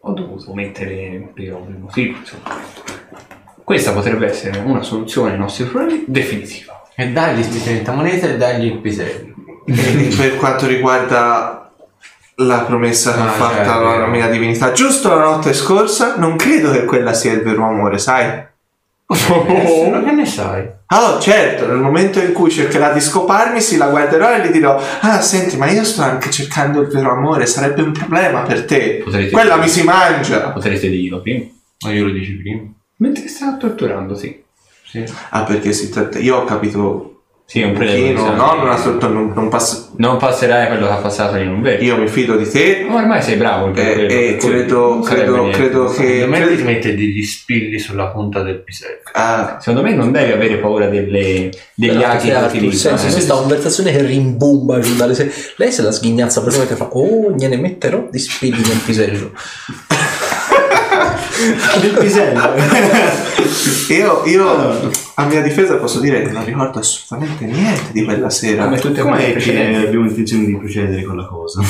ho dovuto mettere per ovvi motivi. insomma. Questa potrebbe essere una soluzione ai nostri problemi definitiva. E dagli sti 30 monete e dagli il pisello. E per quanto riguarda la promessa che Ah, ha fatta certo, la vero. mia divinità, giusto la notte scorsa, non credo che quella sia il vero amore, sai? Ma che ne sai? Allora, certo, nel momento in cui cercherà di scoparmi, sì, la guarderò e gli dirò: Ah, senti, ma io sto anche cercando il vero amore, sarebbe un problema per te. Potrete Quella dire- mi si mangia. Potreste dirlo prima. Ma io lo dici prima. Mentre stava torturando, sì. Sì. Ah, perché si tratta. Io ho capito. Sì, un prelievo. pochino, di no, non, assolut- non, non passa. Non passerai quello che ha passato in un vero. Io mi fido di te. Ma ormai sei bravo. per E, quello, e per cui credo, credo, credo che. Secondo me ti mette degli spilli sulla punta del pisello. Ah, Secondo me non devi avere paura delle, degli aghi che il utilizzano. senso, questa conversazione che rimbomba giù dalle se- Lei se la sghignazza praticamente fa Oh, gliene metterò di spilli nel pisello. Il pisello. io, io a mia difesa posso dire che non ricordo assolutamente niente di quella sera. Come tutte Com'è quelle che precedenti. abbiamo intenzione di procedere con la cosa?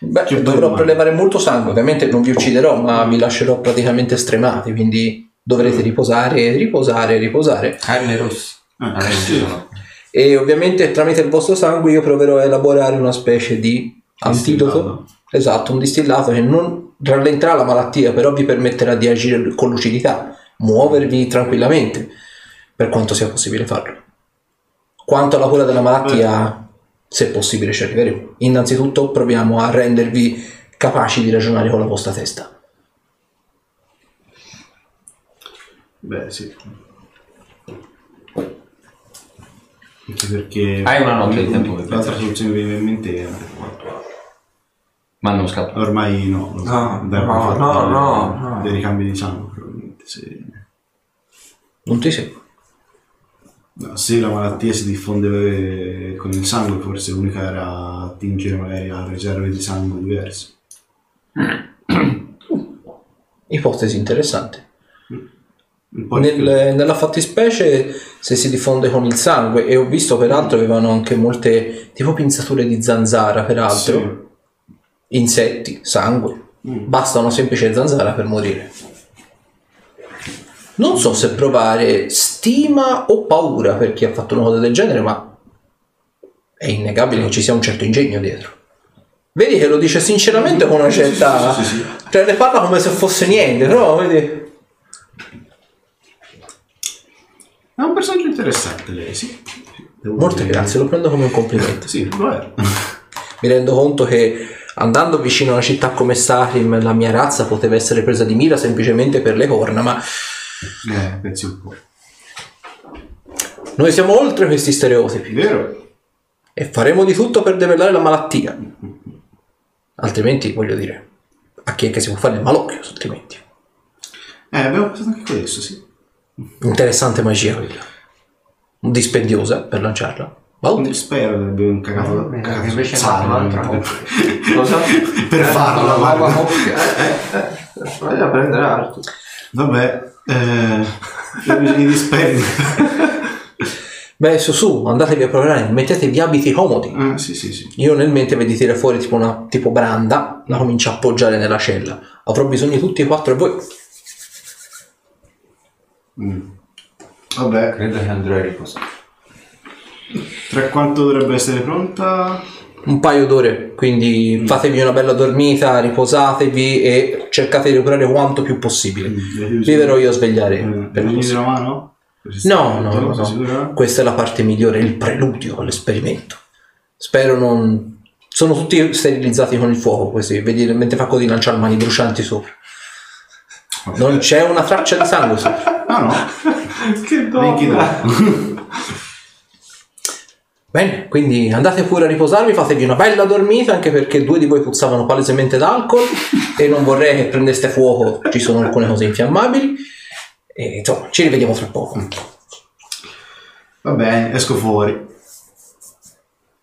Beh, Che dovrò domanda. prelevare molto sangue, ovviamente non vi ucciderò, ma vi lascerò praticamente stremati, quindi dovrete riposare, riposare, riposare. Carne rossa. Ah, Ah, sì. E ovviamente tramite il vostro sangue io proverò a elaborare una specie di antidoto. Esatto, un distillato che non rallenterà la malattia, però vi permetterà di agire con lucidità, muovervi tranquillamente, per quanto sia possibile farlo. Quanto alla cura della malattia, se possibile ci arriveremo. Innanzitutto proviamo a rendervi capaci di ragionare con la vostra testa. Beh, sì. Anche perché... Hai una notte di tempo L'altra soluzione che mi viene in mente è andare qua. Ma non scappa. Ormai no. No, no, no, no, no. Dei ricambi di sangue, probabilmente. Se, Non ti seguo. no, se la malattia si diffonde con il sangue, forse l'unica era attingere magari a riserve di sangue diverse. Ipotesi interessante. Nel- nella fattispecie se si diffonde con il sangue e ho visto peraltro avevano anche molte tipo pinzature di zanzara peraltro insetti, sangue Mm. basta una semplice zanzara per morire non so se provare stima o paura per chi ha fatto una cosa del genere ma è innegabile che ci sia un certo ingegno dietro vedi che lo dice sinceramente con una certa sì, sì, sì. cioè ne parla come se fosse niente però vedi È un personaggio interessante lei, sì. Devo Molte dire- grazie, lo prendo come un complimento. Sì, lo è. Mi rendo conto che andando vicino a una città come Sarim la mia razza poteva essere presa di mira semplicemente per le corna, ma Eh, pensi un po'. noi siamo oltre questi stereotipi Vero? e faremo di tutto per debellare la malattia. Altrimenti, voglio dire, a chi è che si può fare il malocchio, altrimenti. Eh, abbiamo pensato anche questo, sì. Interessante magia quella. Dispendiosa per lanciarla. Ma utile. Spero che abbiamo cagato Beh, cagato invece è un'altra no? cosa? per farlo, nuova guarda. a prendere altro. Vabbè, eh, abbiamo bisogno di spendere. Beh, su su, andatevi a provare, mettetevi abiti comodi. Ah, sì, sì, sì. Io nel mente vedi tirare fuori tipo una tipo branda, la comincio a appoggiare nella cella. Avrò bisogno di tutti e quattro e voi. Mm. Vabbè, Credo che andrò a riposare. Tra quanto dovrebbe essere pronta? Un paio d'ore, quindi fatevi una bella dormita, riposatevi e cercate di recuperare quanto più possibile. Vi verrò io a svegliare. Eh, per così. una mano? No, no, no, no. Questa è la parte migliore, il preludio all'esperimento. Spero non... Sono tutti sterilizzati con il fuoco, così, vedi, mentre fa così lanciare mani brucianti sopra. Non c'è una traccia di sangue sopra. Ah no, Che no. Bene, quindi andate pure a riposarvi, fatevi una bella dormita, anche perché due di voi puzzavano palesemente d'alcol e non vorrei che prendeste fuoco, ci sono alcune cose infiammabili. E insomma, ci rivediamo tra poco. Va bene, esco fuori.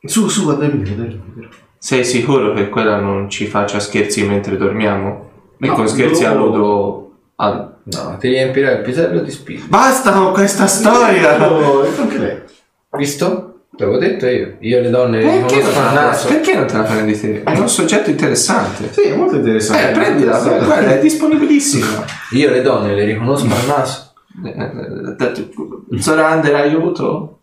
Su, su, il video, dai. Sei sicuro che quella non ci faccia scherzi mentre dormiamo? E No, con scherzi no. alludo al... No, ti riempirà il pisello di spilli. Basta con questa storia! E anche lei. Visto? Te l'avevo detto io. Io le donne le Perché riconosco non, al te la, naso. perché non te la prendi te? È un soggetto interessante. Sì, è molto interessante. Eh, prendila, guarda, è disponibilissima. Io le donne le riconosco al naso. Eh, eh, eh, Zorander, aiuto?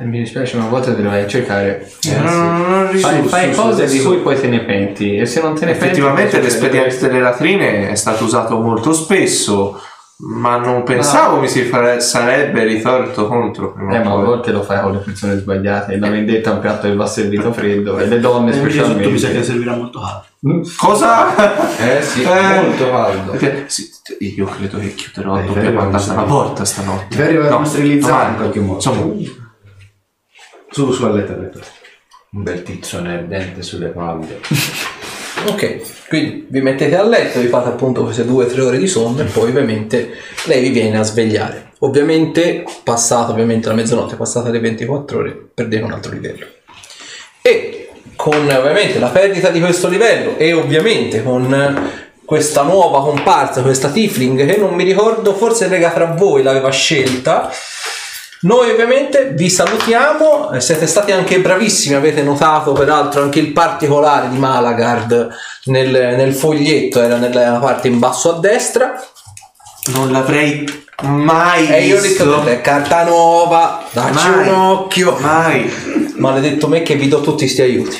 Eh, mi dispiace, ma a volte te le vai a cercare. Eh, Non- non Fai, risulta. fai Su, cose su, di su. cui poi te ne penti e se non te ne penti Effettivamente questo. delle latrine è stato usato molto spesso. Ma non pensavo mi si fare- sarebbe ritorto contro prima Eh, ma a volte lo fai con le persone sbagliate. La vendetta è un piatto che va servito freddo e le donne Eh, sotto mi sa che specialmente. servirà molto caldo. Cosa? Eh sì, Eh. molto caldo. Perché- sì, io credo che chiuderò a Eh, doppia non la porta stanotte. Ti arriva a No, sterilizzare in qualche modo. Insomma, Su, su, a letto, a letto. Un bel tizzone ardente sulle palle. Ok, quindi vi mettete a letto, vi fate appunto queste due o tre ore di sonno e poi ovviamente lei vi viene a svegliare. Ovviamente, passata ovviamente la mezzanotte, passate le 24 ore, perdete un altro livello. E con ovviamente la perdita di questo livello e ovviamente con questa nuova comparsa, questa Tifling che non mi ricordo, forse rega tra voi l'aveva scelta. Noi ovviamente vi salutiamo, eh, siete stati anche bravissimi, avete notato peraltro anche il particolare di Malagard nel, nel foglietto, era nella parte in basso a destra. non l'avrei mai E io ho visto. detto, "È carta nuova, dacci Mai. un occhio. Mai. Maledetto me che vi do tutti questi aiuti.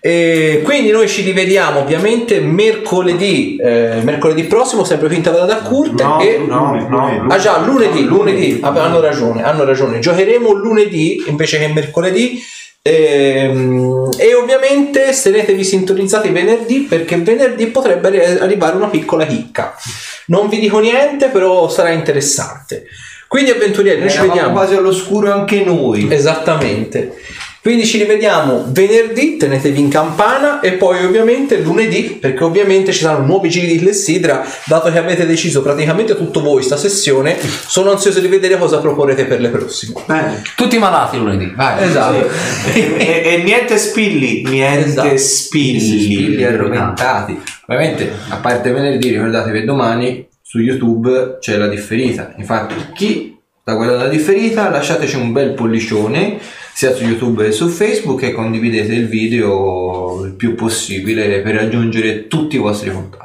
E quindi noi ci rivediamo ovviamente mercoledì, eh, mercoledì prossimo, sempre qui in tavola da Kurt. No, e... no, no. Ah già, lunedì, lunedì, hanno ragione, hanno ragione. Giocheremo lunedì invece che mercoledì. Ehm, E, ovviamente tenetevi sintonizzati venerdì perché venerdì potrebbe arri- arrivare una piccola chicca. Non vi dico niente, però sarà interessante. Quindi avventurieri, noi ci vediamo. quasi all'oscuro anche noi. Esattamente. Quindi ci rivediamo venerdì, tenetevi in campana e poi ovviamente lunedì, perché ovviamente ci saranno nuovi giri di Clessidra, dato che avete deciso praticamente tutto voi sta sessione, sono ansioso di vedere cosa proporrete per le prossime. Bene. Tutti malati lunedì, vai. Esatto. e, e niente spilli, niente Esatto. spilli. spilli arromentati. Ovviamente, a parte venerdì, ricordatevi che domani su YouTube c'è la differita. Infatti, chi sta guardando la differita, lasciateci un bel pollicione sia su YouTube che su Facebook e condividete il video il più possibile per raggiungere tutti i vostri contatti.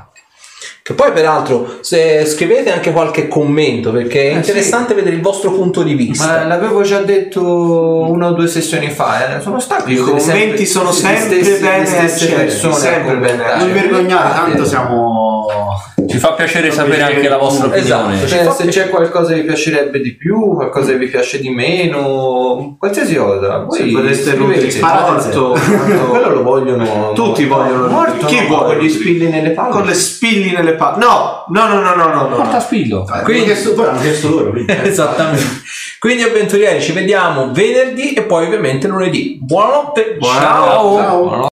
Che poi peraltro se scrivete anche qualche commento perché è Eh, interessante vedere il vostro punto di Ma vista. l'avevo già detto una o due sessioni fa, eh, sono stanco. I commenti sono gli sempre stessi- bene le stesse accetti, persone sempre bene. Non vergognate, tanto siamo... Ci fa piacere sapere anche la vostra Esatto, opinione. cioè, Cioè, se c'è qualcosa che vi piacerebbe di più, qualcosa che vi piace di meno, qualsiasi cosa. Voi Se nutrirsi Sparate morto, Quello lo vogliono. Tutti vogliono morto. Chi no, vuole? Con gli spilli nelle palle. con le spilli nelle palle. No, no, no, no, no, no, no. Porta spillo. Quindi... Chiesto, hanno chiesto loro, quindi... Esattamente. Quindi avventurieri ci vediamo venerdì e poi ovviamente lunedì. Buonanotte, Buonanotte. ciao. Ciao.